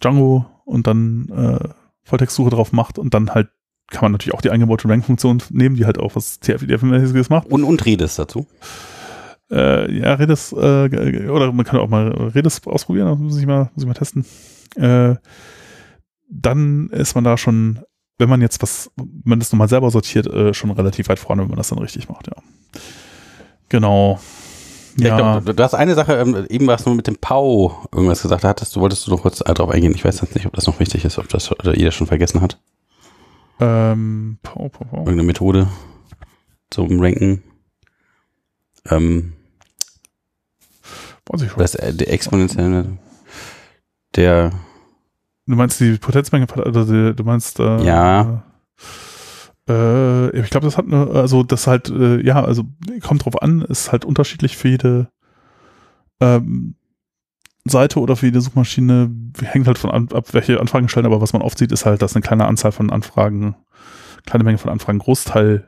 B: Django und dann äh, Volltextsuche drauf macht und dann halt kann man natürlich auch die eingebaute Rank-Funktion nehmen, die halt auch was TF-IDF-mäßiges macht.
A: Und, und Redis dazu.
B: Äh, ja, Redis, äh, oder man kann auch mal Redis ausprobieren, muss ich mal, muss ich mal testen. Äh, dann ist man da schon wenn man jetzt was, wenn man das nochmal selber sortiert, äh, schon relativ weit vorne, wenn man das dann richtig macht, ja. Genau.
A: Ja, ja. Glaub, du, hast eine Sache, ähm, eben warst du mit dem Pau irgendwas gesagt, hattest du, wolltest du noch kurz darauf eingehen. Ich weiß jetzt nicht, ob das noch wichtig ist, ob das oder jeder schon vergessen hat.
B: Ähm, Pau, Pau, Pau.
A: Irgendeine Methode zum Ranken. Ähm, Weiß ich schon. Das, äh, der exponentielle, der
B: Du meinst die Potenzmenge, also die, du meinst
A: äh, ja.
B: Äh, ich glaube, das hat eine, also das halt, äh, ja, also kommt drauf an, ist halt unterschiedlich für jede ähm, Seite oder für jede Suchmaschine, hängt halt von an, ab, welche Anfragen stellen, aber was man oft sieht, ist halt, dass eine kleine Anzahl von Anfragen, kleine Menge von Anfragen Großteil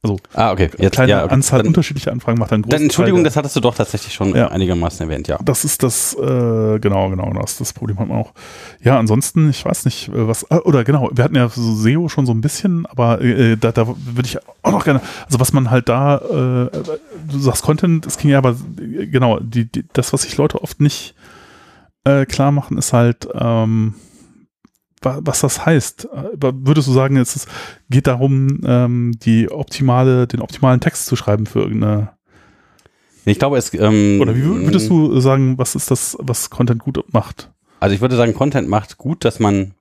B: also
A: ah, okay.
B: Jetzt, kleine ja, okay. Anzahl dann, unterschiedlicher Anfragen macht dann
A: großen Entschuldigung, Teil, das hattest du doch tatsächlich schon ja. einigermaßen erwähnt, ja.
B: Das ist das, äh, genau, genau, das das Problem hat man auch. Ja, ansonsten, ich weiß nicht, äh, was, ah, oder genau, wir hatten ja so SEO schon so ein bisschen, aber äh, da, da würde ich auch noch gerne, also was man halt da, äh, du sagst Content, es ging ja aber, genau, die, die, das, was sich Leute oft nicht äh, klar machen, ist halt, ähm, was das heißt. Würdest du sagen, es geht darum, ähm, die optimale, den optimalen Text zu schreiben für irgendeine.
A: Ich glaube, es. Ähm,
B: Oder wie würdest du sagen, was ist das, was Content gut macht?
A: Also ich würde sagen, Content macht gut, dass man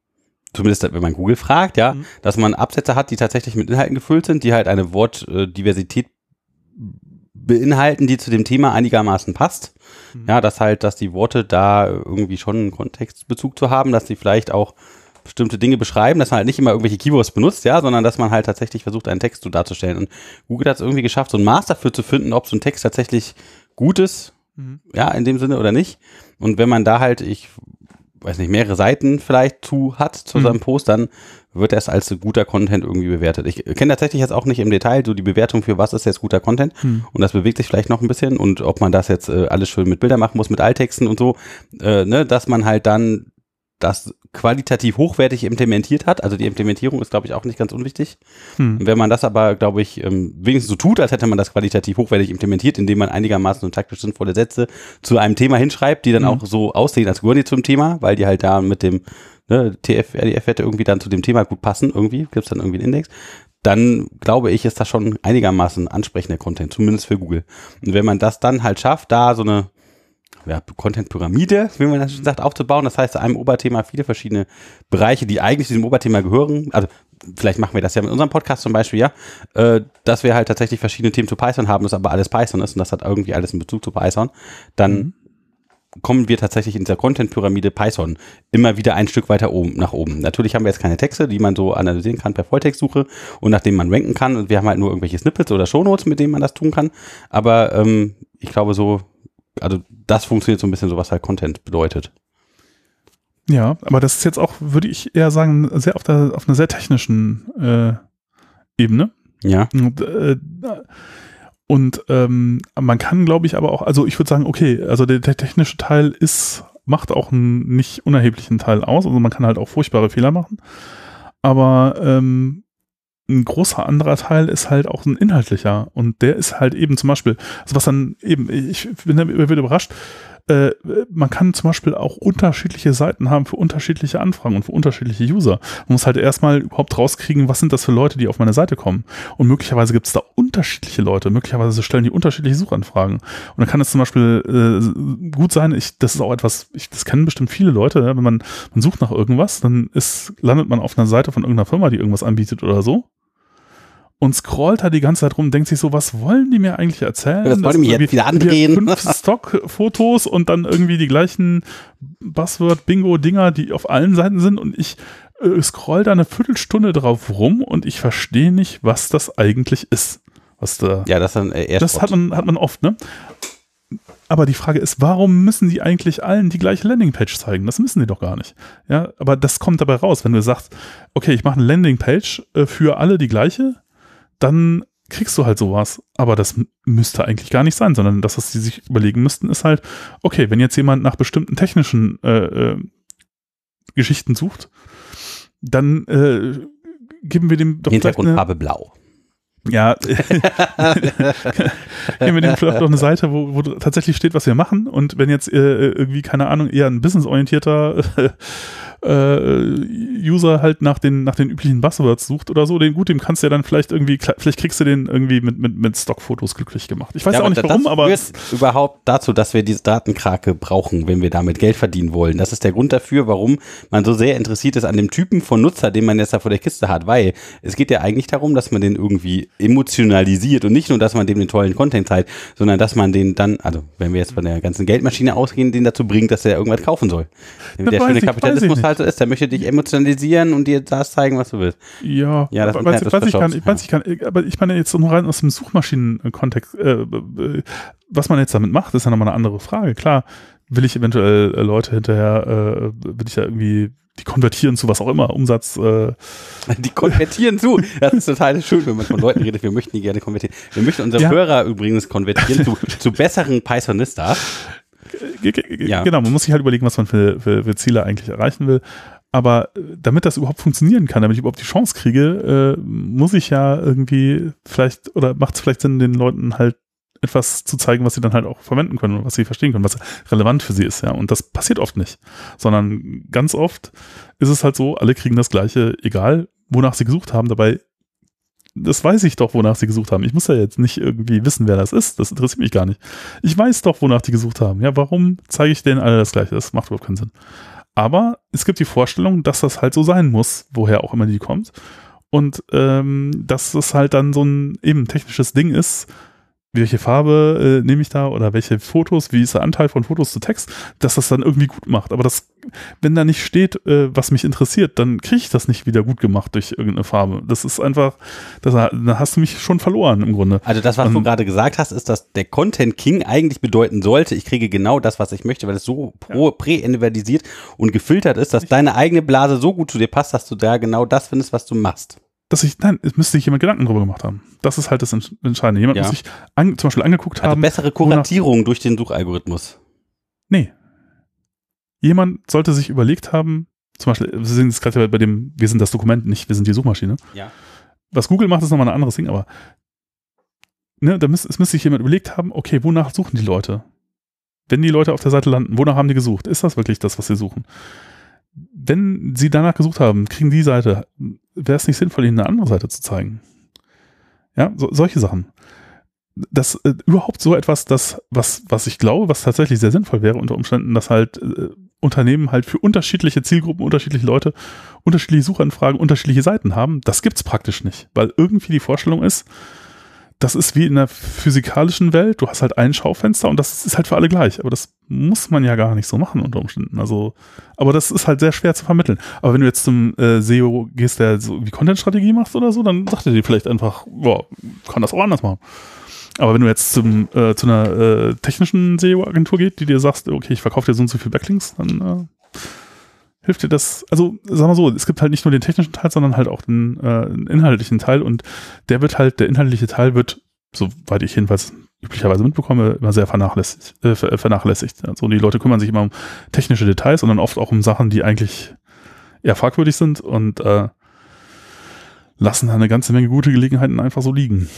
A: zumindest wenn man Google fragt, ja, mhm. dass man Absätze hat, die tatsächlich mit Inhalten gefüllt sind, die halt eine Wortdiversität beinhalten, die zu dem Thema einigermaßen passt. Mhm. Ja, dass halt, dass die Worte da irgendwie schon einen Kontextbezug zu haben, dass die vielleicht auch bestimmte Dinge beschreiben, dass man halt nicht immer irgendwelche Keywords benutzt, ja, sondern dass man halt tatsächlich versucht, einen Text so darzustellen. Und Google hat es irgendwie geschafft, so ein Maß dafür zu finden, ob so ein Text tatsächlich gut ist, mhm. ja, in dem Sinne oder nicht. Und wenn man da halt, ich weiß nicht, mehrere Seiten vielleicht zu hat zu mhm. seinem Post, dann wird das als guter Content irgendwie bewertet. Ich kenne tatsächlich jetzt auch nicht im Detail so die Bewertung für was ist jetzt guter Content mhm. und das bewegt sich vielleicht noch ein bisschen und ob man das jetzt äh, alles schön mit Bildern machen muss, mit Alttexten und so, äh, ne, dass man halt dann das qualitativ hochwertig implementiert hat. Also die Implementierung ist, glaube ich, auch nicht ganz unwichtig. Hm. Wenn man das aber, glaube ich, ähm, wenigstens so tut, als hätte man das qualitativ hochwertig implementiert, indem man einigermaßen und taktisch sinnvolle Sätze zu einem Thema hinschreibt, die dann hm. auch so aussehen, als gehören die zum Thema, weil die halt da mit dem ne, TF, RDF-Werte irgendwie dann zu dem Thema gut passen, irgendwie, gibt es dann irgendwie einen Index dann glaube ich, ist das schon einigermaßen ansprechender Content, zumindest für Google. Und wenn man das dann halt schafft, da so eine ja, Content-Pyramide, wie man das schon sagt, aufzubauen. Das heißt, zu einem Oberthema viele verschiedene Bereiche, die eigentlich zu diesem Oberthema gehören. Also vielleicht machen wir das ja mit unserem Podcast zum Beispiel, ja, äh, dass wir halt tatsächlich verschiedene Themen zu Python haben, das aber alles Python ist und das hat irgendwie alles in Bezug zu Python. Dann mhm. kommen wir tatsächlich in dieser Content-Pyramide Python immer wieder ein Stück weiter oben, nach oben. Natürlich haben wir jetzt keine Texte, die man so analysieren kann per Volltextsuche und nachdem man ranken kann. Und wir haben halt nur irgendwelche Snippets oder Shownotes, mit denen man das tun kann. Aber ähm, ich glaube, so also das funktioniert so ein bisschen so, was halt Content bedeutet.
B: Ja, aber das ist jetzt auch, würde ich eher sagen, sehr auf, der, auf einer sehr technischen äh, Ebene.
A: Ja.
B: Und, äh, Und ähm, man kann, glaube ich, aber auch, also ich würde sagen, okay, also der, der technische Teil ist, macht auch einen nicht unerheblichen Teil aus. Also man kann halt auch furchtbare Fehler machen. Aber ähm, ein großer anderer Teil ist halt auch ein inhaltlicher. Und der ist halt eben zum Beispiel, also was dann eben, ich bin immer wieder überrascht, äh, man kann zum Beispiel auch unterschiedliche Seiten haben für unterschiedliche Anfragen und für unterschiedliche User. Man muss halt erstmal überhaupt rauskriegen, was sind das für Leute, die auf meine Seite kommen. Und möglicherweise gibt es da unterschiedliche Leute, möglicherweise stellen die unterschiedliche Suchanfragen. Und dann kann es zum Beispiel äh, gut sein, ich, das ist auch etwas, ich, das kennen bestimmt viele Leute, ja, wenn man, man sucht nach irgendwas, dann ist, landet man auf einer Seite von irgendeiner Firma, die irgendwas anbietet oder so und scrollt da die ganze Zeit rum, denkt sich so, was wollen die mir eigentlich erzählen?
A: Das wollen die mir jetzt wieder andrehen.
B: Fünf Stock-Fotos und dann irgendwie die gleichen Buzzword-Bingo-Dinger, die auf allen Seiten sind und ich äh, scroll da eine Viertelstunde drauf rum und ich verstehe nicht, was das eigentlich ist. Was da,
A: ja, das dann
B: äh, Das hat man, hat man oft, ne? Aber die Frage ist, warum müssen die eigentlich allen die gleiche Landingpage zeigen? Das müssen die doch gar nicht. Ja, aber das kommt dabei raus, wenn du sagst, okay, ich mache eine Landingpage äh, für alle die gleiche, dann kriegst du halt sowas. Aber das müsste eigentlich gar nicht sein, sondern das, was sie sich überlegen müssten, ist halt, okay, wenn jetzt jemand nach bestimmten technischen äh, äh, Geschichten sucht, dann äh, geben wir dem
A: doch Hintergrundfarbe blau.
B: Ja, geben wir dem vielleicht doch eine Seite, wo, wo tatsächlich steht, was wir machen. Und wenn jetzt äh, irgendwie, keine Ahnung, eher ein businessorientierter äh, User halt nach den, nach den üblichen Buzzwords sucht oder so, den gut, dem kannst du ja dann vielleicht irgendwie, vielleicht kriegst du den irgendwie mit, mit, mit Stockfotos glücklich gemacht. Ich weiß ja, auch nicht warum, aber.
A: Das führt überhaupt dazu, dass wir diese Datenkrake brauchen, wenn wir damit Geld verdienen wollen. Das ist der Grund dafür, warum man so sehr interessiert ist an dem Typen von Nutzer, den man jetzt da vor der Kiste hat, weil es geht ja eigentlich darum, dass man den irgendwie emotionalisiert und nicht nur, dass man dem den tollen Content zeigt, sondern dass man den dann, also wenn wir jetzt von der ganzen Geldmaschine ausgehen, den dazu bringt, dass er irgendwas kaufen soll. Der schöne Kapitalismus halt so ist, der möchte dich emotionalisieren und dir das zeigen, was du willst.
B: Ja, ja das weiß, weiß, ich kann, ich weiß ich kann, aber ich meine jetzt nur rein aus dem Suchmaschinen-Kontext, äh, äh, was man jetzt damit macht, ist ja nochmal eine andere Frage. Klar, will ich eventuell äh, Leute hinterher, äh, will ich ja irgendwie die konvertieren zu was auch immer, Umsatz. Äh.
A: Die konvertieren zu. Das ist total schön, wenn man von Leuten redet, wir möchten die gerne konvertieren. Wir möchten unsere ja. Hörer übrigens konvertieren zu, zu besseren Pythonista.
B: Ja. Genau, man muss sich halt überlegen, was man für, für, für Ziele eigentlich erreichen will. Aber äh, damit das überhaupt funktionieren kann, damit ich überhaupt die Chance kriege, äh, muss ich ja irgendwie vielleicht, oder macht es vielleicht Sinn, den Leuten halt etwas zu zeigen, was sie dann halt auch verwenden können und was sie verstehen können, was relevant für sie ist, ja. Und das passiert oft nicht. Sondern ganz oft ist es halt so, alle kriegen das Gleiche, egal wonach sie gesucht haben. Dabei das weiß ich doch, wonach sie gesucht haben. Ich muss ja jetzt nicht irgendwie wissen, wer das ist. Das interessiert mich gar nicht. Ich weiß doch, wonach die gesucht haben. Ja, warum zeige ich denen alle das Gleiche? Das macht überhaupt keinen Sinn. Aber es gibt die Vorstellung, dass das halt so sein muss, woher auch immer die kommt. Und ähm, dass es halt dann so ein eben technisches Ding ist, welche Farbe äh, nehme ich da oder welche Fotos, wie ist der Anteil von Fotos zu Text, dass das dann irgendwie gut macht. Aber das, wenn da nicht steht, äh, was mich interessiert, dann kriege ich das nicht wieder gut gemacht durch irgendeine Farbe. Das ist einfach, das, da hast du mich schon verloren im Grunde.
A: Also das, was Und, du gerade gesagt hast, ist, dass der Content King eigentlich bedeuten sollte, ich kriege genau das, was ich möchte, weil es so ja. prä-individualisiert und gefiltert ist, dass ich deine eigene Blase so gut zu dir passt, dass du da genau das findest, was du machst
B: dass ich, nein, es müsste sich jemand Gedanken drüber gemacht haben. Das ist halt das Entscheidende. Jemand ja. muss sich an, zum Beispiel angeguckt also haben.
A: bessere Kuratierung durch den Suchalgorithmus.
B: Nee. Jemand sollte sich überlegt haben, zum Beispiel, wir sind jetzt gerade bei dem, wir sind das Dokument, nicht wir sind die Suchmaschine.
A: Ja.
B: Was Google macht, ist nochmal ein anderes Ding, aber ne, da müsste, es müsste sich jemand überlegt haben, okay, wonach suchen die Leute? Wenn die Leute auf der Seite landen, wonach haben die gesucht? Ist das wirklich das, was sie suchen? wenn sie danach gesucht haben, kriegen die Seite, wäre es nicht sinnvoll, ihnen eine andere Seite zu zeigen. Ja, so, solche Sachen. Das äh, überhaupt so etwas, das, was, was ich glaube, was tatsächlich sehr sinnvoll wäre unter Umständen, dass halt äh, Unternehmen halt für unterschiedliche Zielgruppen, unterschiedliche Leute, unterschiedliche Suchanfragen, unterschiedliche Seiten haben. Das gibt's praktisch nicht, weil irgendwie die Vorstellung ist, das ist wie in der physikalischen Welt. Du hast halt ein Schaufenster und das ist halt für alle gleich. Aber das muss man ja gar nicht so machen unter Umständen. Also, aber das ist halt sehr schwer zu vermitteln. Aber wenn du jetzt zum äh, SEO gehst, der so wie Content-Strategie machst oder so, dann sagt er dir vielleicht einfach, boah, kann das auch anders machen. Aber wenn du jetzt zum, äh, zu einer äh, technischen SEO-Agentur geht, die dir sagst, okay, ich verkaufe dir so und so viel Backlinks, dann äh, hilft dir das, also sag mal so, es gibt halt nicht nur den technischen Teil, sondern halt auch den, äh, inhaltlichen Teil und der wird halt, der inhaltliche Teil wird soweit ich jedenfalls üblicherweise mitbekomme, immer sehr vernachlässigt. Äh, vernachlässigt. Also die Leute kümmern sich immer um technische Details und dann oft auch um Sachen, die eigentlich eher fragwürdig sind und äh, lassen da eine ganze Menge gute Gelegenheiten einfach so liegen.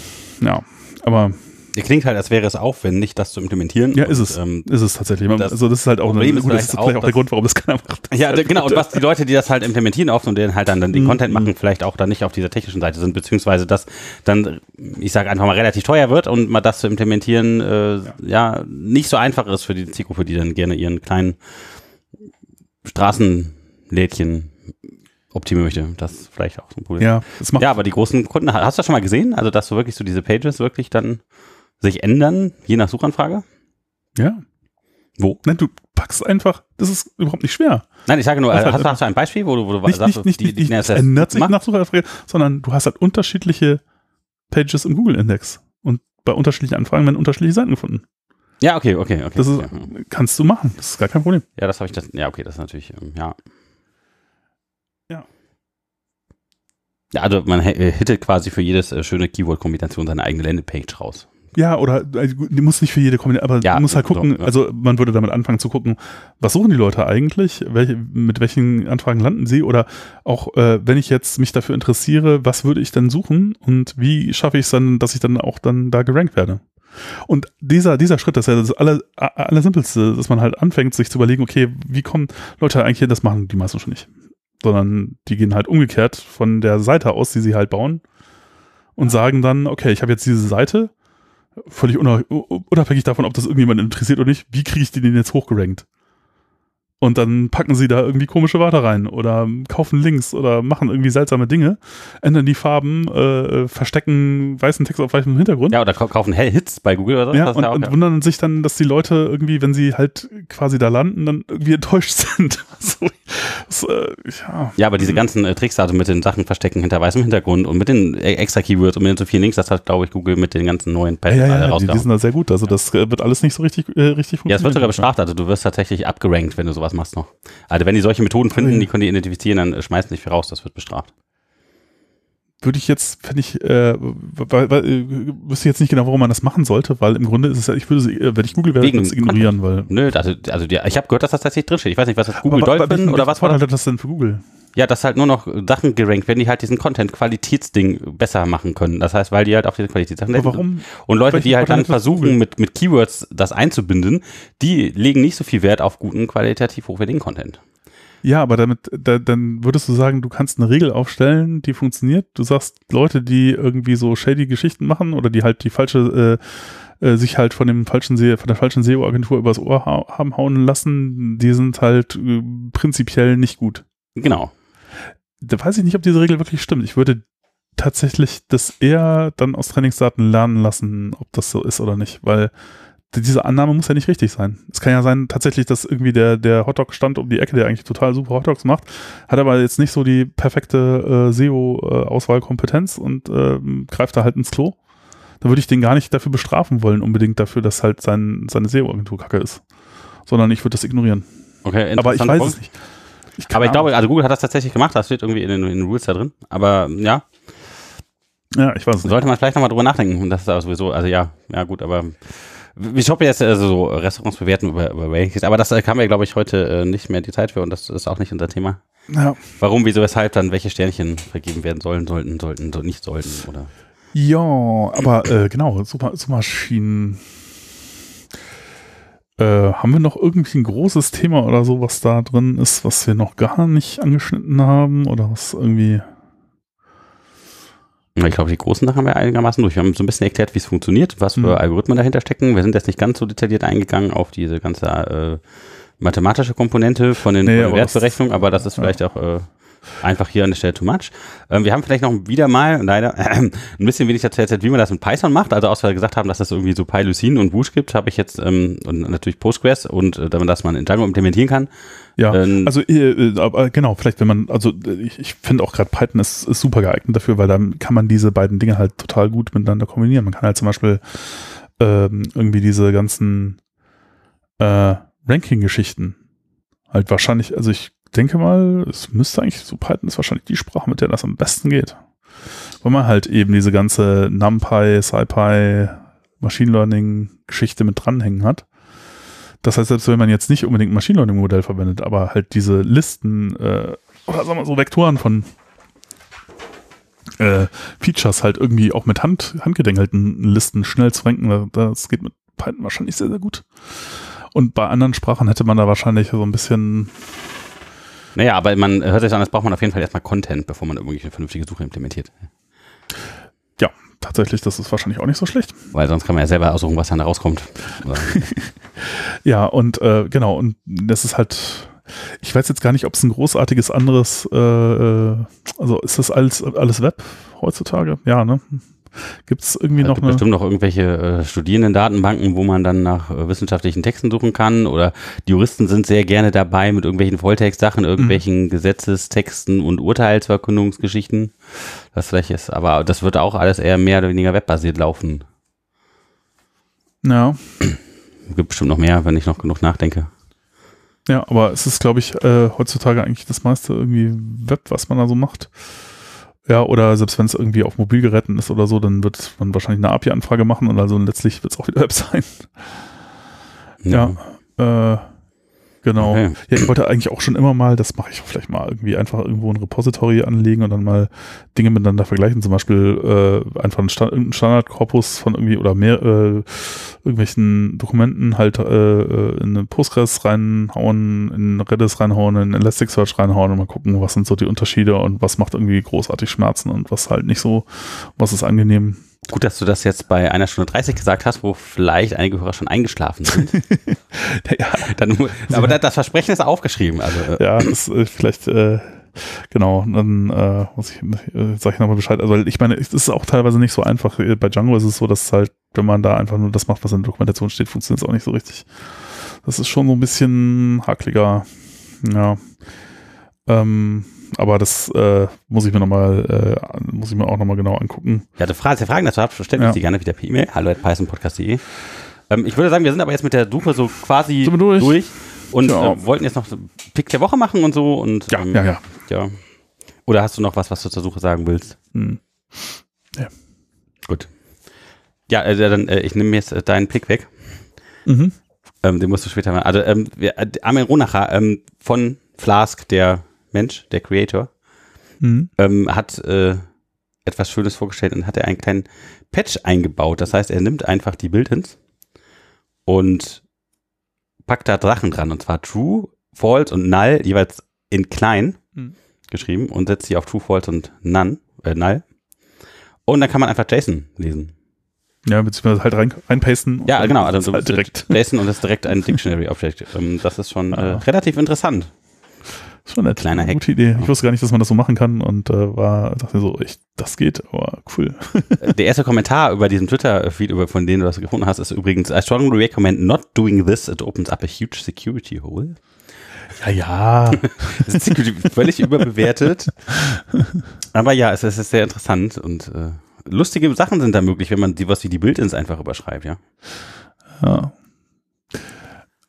B: Ja, aber
A: klingt halt, als wäre es aufwendig, das zu implementieren.
B: Ja, ist es. Ähm, ist es tatsächlich. Das also das ist halt auch, eine,
A: gut, das ist vielleicht auch, der Grund, warum das keiner macht. Ja, genau. Und was die Leute, die das halt implementieren oft und denen halt dann, dann den mhm. Content machen, vielleicht auch dann nicht auf dieser technischen Seite sind, beziehungsweise das dann, ich sage einfach mal, relativ teuer wird und mal das zu implementieren, äh, ja. ja. nicht so einfach ist für die Zielgruppe, die dann gerne ihren kleinen Straßenlädchen optimieren möchte. Das ist vielleicht auch so ein Problem.
B: Ja,
A: ja, aber die großen Kunden, hast du das schon mal gesehen? Also, dass du wirklich so diese Pages wirklich dann sich ändern, je nach Suchanfrage?
B: Ja.
A: Wo?
B: Nein, du packst einfach, das ist überhaupt nicht schwer.
A: Nein, ich sage nur, hast, hast, du ein Beispiel, wo du, wo du
B: nicht, sagst, nicht, nicht, die, nicht, es ändert sich nach Suchanfrage, sondern du hast halt unterschiedliche Pages im Google-Index und bei unterschiedlichen Anfragen werden unterschiedliche Seiten gefunden.
A: Ja, okay, okay, okay.
B: Das ist,
A: okay.
B: kannst du machen, das ist gar kein Problem.
A: Ja, das habe ich das, ja, okay, das ist natürlich, ähm, ja.
B: Ja.
A: Ja, also man hittet quasi für jedes äh, schöne Keyword-Kombination seine eigene Landingpage raus.
B: Ja, oder also, die muss nicht für jede Kombination, aber ja, du musst halt gucken, so, ja. also man würde damit anfangen zu gucken, was suchen die Leute eigentlich, welche, mit welchen Anfragen landen sie oder auch, äh, wenn ich jetzt mich dafür interessiere, was würde ich denn suchen und wie schaffe ich es dann, dass ich dann auch dann da gerankt werde. Und dieser, dieser Schritt, das ist ja das aller, aller simpelste, dass man halt anfängt, sich zu überlegen, okay, wie kommen Leute eigentlich hin, das machen die meisten schon nicht. Sondern die gehen halt umgekehrt von der Seite aus, die sie halt bauen und sagen dann, okay, ich habe jetzt diese Seite, völlig unabhängig davon, ob das irgendjemand interessiert oder nicht, wie kriege ich denn jetzt hochgerankt? Und dann packen sie da irgendwie komische Wörter rein oder kaufen Links oder machen irgendwie seltsame Dinge, ändern die Farben, äh, verstecken weißen Text auf weißem Hintergrund.
A: Ja, oder kaufen Hits bei Google oder so.
B: Ja, und, auch, und ja. wundern sich dann, dass die Leute irgendwie, wenn sie halt quasi da landen, dann irgendwie enttäuscht sind. so,
A: das, äh, ja. ja, aber diese ganzen äh, Tricks, also mit den Sachen verstecken hinter weißem Hintergrund und mit den äh, extra Keywords und mit den so vielen Links, das hat, glaube ich, Google mit den ganzen neuen
B: Patterns ja, ja, ja, die, die sind da sehr gut. Also das äh, wird alles nicht so richtig, äh, richtig
A: funktionieren. Ja, es wird sogar bestraft. Also du wirst tatsächlich abgerankt, wenn du sowas machst noch. Also wenn die solche Methoden finden, die können die identifizieren, dann äh, schmeißen nicht viel raus, das wird bestraft.
B: Würde ich jetzt, wenn ich, äh, weil, weil, äh, wüsste jetzt nicht genau, warum man das machen sollte, weil im Grunde ist es ja, ich würde sie, äh, wenn ich Google werde, das ignorieren, weil.
A: Nö, also, also die, ich habe gehört, dass das tatsächlich drinsteht. Ich weiß nicht, was das Google Dolphin oder was
B: Vorteil hat das denn für Google?
A: Ja, dass halt nur noch Sachen gerankt werden, die halt diesen Content-Qualitätsding besser machen können. Das heißt, weil die halt auf diese Qualitätssachen
B: Aber warum?
A: Und Leute, die halt dann versuchen, mit, mit Keywords das einzubinden, die legen nicht so viel Wert auf guten, qualitativ hochwertigen Content.
B: Ja, aber damit, da, dann würdest du sagen, du kannst eine Regel aufstellen, die funktioniert. Du sagst, Leute, die irgendwie so shady Geschichten machen oder die halt die falsche, äh, äh, sich halt von dem falschen See, von der falschen SEO-Agentur übers Ohr ha haben hauen lassen, die sind halt äh, prinzipiell nicht gut.
A: Genau
B: da weiß ich nicht, ob diese Regel wirklich stimmt. Ich würde tatsächlich das eher dann aus Trainingsdaten lernen lassen, ob das so ist oder nicht, weil diese Annahme muss ja nicht richtig sein. Es kann ja sein, tatsächlich, dass irgendwie der, der Hotdog-Stand um die Ecke, der eigentlich total super Hotdogs macht, hat aber jetzt nicht so die perfekte äh, SEO-Auswahlkompetenz und äh, greift da halt ins Klo. Da würde ich den gar nicht dafür bestrafen wollen, unbedingt dafür, dass halt sein, seine SEO-Agentur kacke ist. Sondern ich würde das ignorieren.
A: Okay,
B: aber ich weiß es nicht.
A: Ich aber ich glaube, also Google hat das tatsächlich gemacht, das steht irgendwie in den, in den Rules da drin. Aber ja.
B: Ja, ich weiß es
A: Sollte man vielleicht nochmal drüber nachdenken. Und das ist auch sowieso, also ja, ja gut, aber wir shoppen jetzt also so Restaurants bewerten über, über Rankings, aber das haben wir, glaube ich, heute äh, nicht mehr die Zeit für und das ist auch nicht unser Thema.
B: Ja.
A: Warum, wieso, weshalb dann welche Sternchen vergeben werden sollen, sollten, sollten, so nicht sollten, oder?
B: Ja, aber äh, genau, Suchmaschinen äh, haben wir noch irgendwie ein großes Thema oder so, was da drin ist, was wir noch gar nicht angeschnitten haben oder was irgendwie.
A: Ich glaube, die großen Sachen haben wir einigermaßen durch. Wir haben so ein bisschen erklärt, wie es funktioniert, was für mhm. Algorithmen dahinter stecken. Wir sind jetzt nicht ganz so detailliert eingegangen auf diese ganze äh, mathematische Komponente von den, nee, Wertberechnungen, aber das ist vielleicht ja. auch äh, Einfach hier an der Stelle too much. Ähm, wir haben vielleicht noch wieder mal, leider, äh, ein bisschen wenig erzählt, wie man das mit Python macht. Also außer wir gesagt haben, dass es irgendwie so PyLucin und Woosh gibt, habe ich jetzt ähm, und natürlich Postgres und äh, dass man in Django implementieren kann.
B: Ja, ähm, also äh, äh, genau, vielleicht wenn man, also ich, ich finde auch gerade Python ist, ist super geeignet dafür, weil dann kann man diese beiden Dinge halt total gut miteinander kombinieren. Man kann halt zum Beispiel ähm, irgendwie diese ganzen äh, Ranking-Geschichten halt wahrscheinlich, also ich denke mal, es müsste eigentlich so Python ist wahrscheinlich die Sprache, mit der das am besten geht. weil man halt eben diese ganze NumPy, SciPy, Machine Learning Geschichte mit dranhängen hat. Das heißt, selbst wenn man jetzt nicht unbedingt ein Machine Learning Modell verwendet, aber halt diese Listen äh, oder sagen wir mal so Vektoren von äh, Features halt irgendwie auch mit Hand, handgedenkelten Listen schnell zu ranken, das geht mit Python wahrscheinlich sehr, sehr gut. Und bei anderen Sprachen hätte man da wahrscheinlich so ein bisschen
A: naja, aber man hört sich an, das braucht man auf jeden Fall erstmal Content, bevor man irgendwie eine vernünftige Suche implementiert.
B: Ja, tatsächlich, das ist wahrscheinlich auch nicht so schlecht.
A: Weil sonst kann man ja selber aussuchen, was dann rauskommt.
B: ja, und äh, genau, und das ist halt, ich weiß jetzt gar nicht, ob es ein großartiges anderes, äh, äh also ist das alles, alles Web heutzutage? Ja, ne? Gibt es irgendwie noch
A: eine? Bestimmt noch irgendwelche äh, Studierendendatenbanken, wo man dann nach äh, wissenschaftlichen Texten suchen kann. Oder die Juristen sind sehr gerne dabei mit irgendwelchen Volltextsachen, irgendwelchen mhm. Gesetzestexten und Urteilsverkündungsgeschichten. Das vielleicht ist, aber das wird auch alles eher mehr oder weniger webbasiert laufen.
B: Ja.
A: Gibt bestimmt noch mehr, wenn ich noch genug nachdenke.
B: Ja, aber es ist, glaube ich, äh, heutzutage eigentlich das meiste irgendwie Web, was man da so macht. Ja, oder selbst wenn es irgendwie auf Mobilgeräten ist oder so, dann wird man wahrscheinlich eine API-Anfrage machen und also letztlich wird es auch wieder Web sein. Ja, ja äh, Genau. Okay. Ja, ich wollte eigentlich auch schon immer mal, das mache ich vielleicht mal irgendwie einfach irgendwo ein Repository anlegen und dann mal Dinge miteinander vergleichen. Zum Beispiel äh, einfach einen, Stand, einen Standardkorpus von irgendwie oder mehr äh, irgendwelchen Dokumenten halt äh, äh in eine Postgres reinhauen, in Redis reinhauen, in Elasticsearch reinhauen und mal gucken, was sind so die Unterschiede und was macht irgendwie großartig Schmerzen und was halt nicht so, was ist angenehm.
A: Gut, dass du das jetzt bei einer Stunde 30 gesagt hast, wo vielleicht einige Hörer schon eingeschlafen sind. ja. Dann, aber das Versprechen ist aufgeschrieben. Also,
B: äh. ja, das ist vielleicht, äh, genau, dann äh, muss ich, äh, sag ich nochmal Bescheid. Also ich meine, es ist auch teilweise nicht so einfach. Bei Django ist es so, dass halt, wenn man da einfach nur das macht, was in der Dokumentation steht, funktioniert es auch nicht so richtig. Das ist schon so ein bisschen hakliger. Ja. Ähm, aber das äh, muss ich mir nochmal, äh, muss ich mir auch nochmal genau angucken.
A: Ja, du Frage, Fragen dazu habt, stellen ja. Sie gerne wieder per E-Mail. Hallo at pythonpodcast.de. Ähm, ich würde sagen, wir sind aber jetzt mit der Suche so quasi durch? durch? und ja. äh, wollten jetzt noch Pick der Woche machen und so und
B: ja, ähm, ja, ja,
A: ja. Oder hast du noch was, was du zur Suche sagen willst? Hm. Ja. Gut. Ja, äh, dann äh, ich nehme jetzt äh, deinen Pick weg. Mhm. Ähm, den musst du später mal. Also ähm, wir, äh, Armin Ronacher ähm, von Flask, der Mensch, der Creator, mhm. ähm, hat äh, etwas Schönes vorgestellt und hat er einen kleinen Patch eingebaut. Das heißt, er nimmt einfach die Build-ins und packt da Drachen dran. Und zwar True, False und Null jeweils in klein mhm. geschrieben und setzt sie auf True, False und None, äh, Null. Und dann kann man einfach JSON lesen.
B: Ja, beziehungsweise halt rein, reinpasten.
A: Ja, genau. Also halt direkt. JSON und das ist direkt ein Dictionary-Objekt. Ähm, das ist schon äh, relativ interessant.
B: Schon eine kleine Hack. Gute Idee. Ich wusste gar nicht, dass man das so machen kann und äh, war, dachte mir so, ich, das geht, aber cool.
A: Der erste Kommentar über diesen Twitter-Feed, von dem du das gefunden hast, ist übrigens, I strongly recommend not doing this. It opens up a huge security hole.
B: Ja, ja.
A: das ist völlig überbewertet. Aber ja, es, es, ist sehr interessant und äh, lustige Sachen sind da möglich, wenn man die, was wie die Build-ins einfach überschreibt, ja.
B: Ja.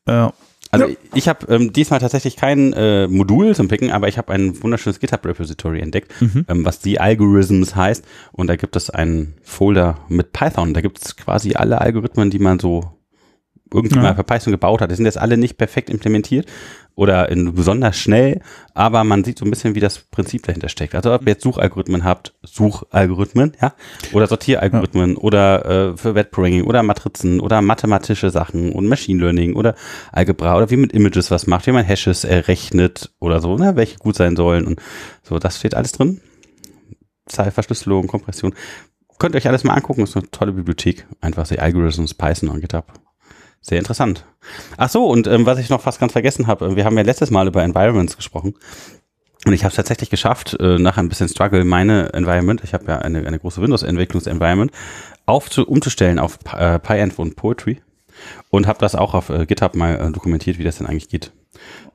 A: Ja. Also ja. ich habe ähm, diesmal tatsächlich kein äh, Modul zum Picken, aber ich habe ein wunderschönes GitHub-Repository entdeckt, mhm. ähm, was die Algorithms heißt. Und da gibt es einen Folder mit Python. Da gibt es quasi alle Algorithmen, die man so irgendwie ja. mal für Python gebaut hat. Die sind jetzt alle nicht perfekt implementiert oder in besonders schnell, aber man sieht so ein bisschen, wie das Prinzip dahinter steckt. Also ob ihr jetzt Suchalgorithmen habt, Suchalgorithmen, ja, oder Sortieralgorithmen ja. oder äh, für Webpranking oder Matrizen oder mathematische Sachen und Machine Learning oder Algebra oder wie mit Images was macht, wie man Hashes errechnet oder so, ne, welche gut sein sollen und so, das steht alles drin. Zahlverschlüsselung, Kompression. Könnt ihr euch alles mal angucken, ist eine tolle Bibliothek. Einfach die Algorithms, Python und GitHub. Sehr interessant. Ach so, und ähm, was ich noch fast ganz vergessen habe, wir haben ja letztes Mal über Environments gesprochen. Und ich habe es tatsächlich geschafft, äh, nach ein bisschen Struggle, meine Environment, ich habe ja eine, eine große Windows-Entwicklungs-Environment, umzustellen auf äh, PyEnv und Poetry. Und habe das auch auf äh, GitHub mal äh, dokumentiert, wie das denn eigentlich geht.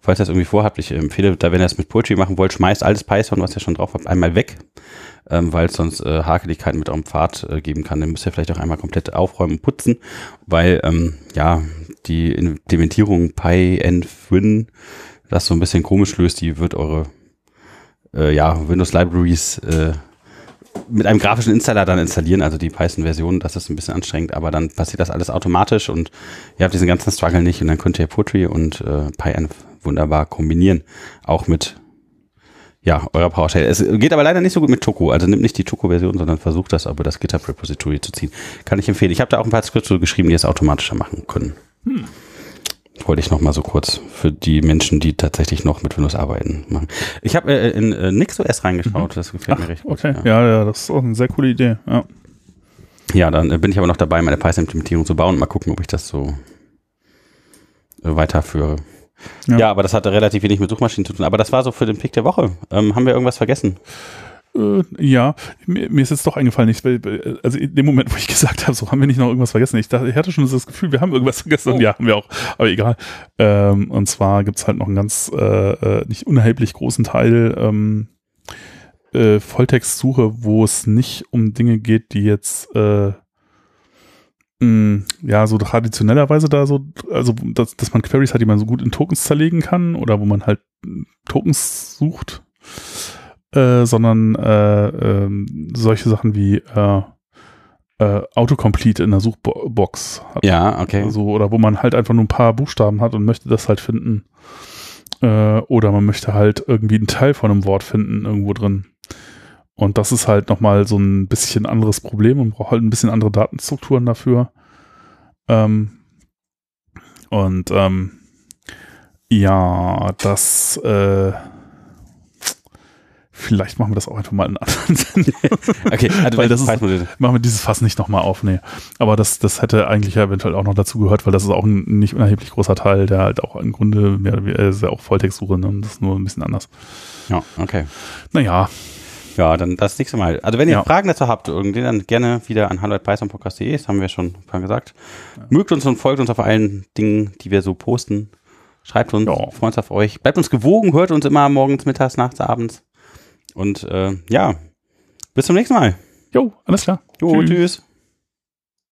A: Falls ihr das irgendwie vorhabt, ich empfehle, da wenn ihr das mit Poetry machen wollt, schmeißt alles Python, was ihr schon drauf habt, einmal weg ähm, weil es sonst äh, Hakeligkeiten mit eurem Pfad äh, geben kann. Den müsst ihr vielleicht auch einmal komplett aufräumen und putzen, weil ähm, ja die Implementierung PyEnv das so ein bisschen komisch löst, die wird eure äh, ja, Windows Libraries äh, mit einem grafischen Installer dann installieren, also die Python-Version, das ist ein bisschen anstrengend, aber dann passiert das alles automatisch und ihr habt diesen ganzen Struggle nicht und dann könnt ihr Poetry und äh, PyEnv wunderbar kombinieren, auch mit ja, eurer PowerShell. Es geht aber leider nicht so gut mit Choco, also nimmt nicht die Choco-Version, sondern versucht das über das GitHub-Repository zu ziehen. Kann ich empfehlen. Ich habe da auch ein paar Skripte geschrieben, die es automatischer machen können. Hm. Wollte ich noch mal so kurz für die Menschen, die tatsächlich noch mit Windows arbeiten, machen. Ich habe äh, in äh, NixOS reingeschaut, mhm. das gefällt Ach, mir recht
B: gut. Okay, ja. ja. ja, das ist auch eine sehr coole Idee. Ja,
A: ja dann äh, bin ich aber noch dabei, meine Python-Implementierung zu bauen. Mal gucken, ob ich das so äh, weiterführe. Ja. ja. aber das hatte relativ wenig mit Suchmaschinen zu tun. Aber das war so für den Pick der Woche. Ähm, haben wir irgendwas vergessen?
B: Äh, ja, mir, mir, ist jetzt doch eingefallen, ich, also in dem Moment, wo ich gesagt habe, so haben wir nicht noch irgendwas vergessen. Ich, dachte, ich hatte schon das Gefühl, wir haben irgendwas vergessen. Oh. Ja, haben wir auch, aber egal. Ähm, und zwar gibt's halt noch einen ganz äh, äh, nicht unerheblich großen Teil ähm, äh, Volltextsuche, wo es nicht um Dinge geht, die jetzt äh, mh, ja so traditionellerweise da so, also dass, dass man Queries hat, die man so gut in Tokens zerlegen kann oder wo man halt Tokens sucht äh, sondern äh, äh, solche Sachen wie äh, äh, Autocomplete in der Suchbox
A: hat. Ja, okay.
B: So, oder wo man halt einfach nur ein paar Buchstaben hat und möchte das halt finden. Oder man möchte halt irgendwie einen Teil von einem Wort finden irgendwo drin. Und das ist halt nochmal so ein bisschen anderes Problem und braucht halt ein bisschen andere Datenstrukturen dafür. Ähm, und ähm, ja, das äh, Vielleicht machen wir das auch einfach mal in anderen Sinn. okay, also weil das ist, machen wir dieses Fass nicht nochmal auf, nee. Aber das, das hätte eigentlich ja eventuell auch noch dazu gehört, weil das ist auch ein nicht unerheblich großer Teil, der halt auch im Grunde mehr weniger, ist ja auch Volltextsuche, ne? das ist nur ein bisschen anders.
A: Ja, okay.
B: Naja.
A: Ja, dann das nächste Mal. Also wenn ihr ja. Fragen dazu habt, irgendwie, dann gerne wieder an hallo.pythonpodcast.de, das haben wir schon ein gesagt. Ja. Mögt uns und folgt uns auf allen Dingen, die wir so posten. Schreibt uns, ja. freuen uns auf euch. Bleibt uns gewogen, hört uns immer morgens, mittags, nachts, abends. Und äh, ja, bis zum nächsten Mal.
B: Jo, alles klar.
A: Jo, tschüss. tschüss.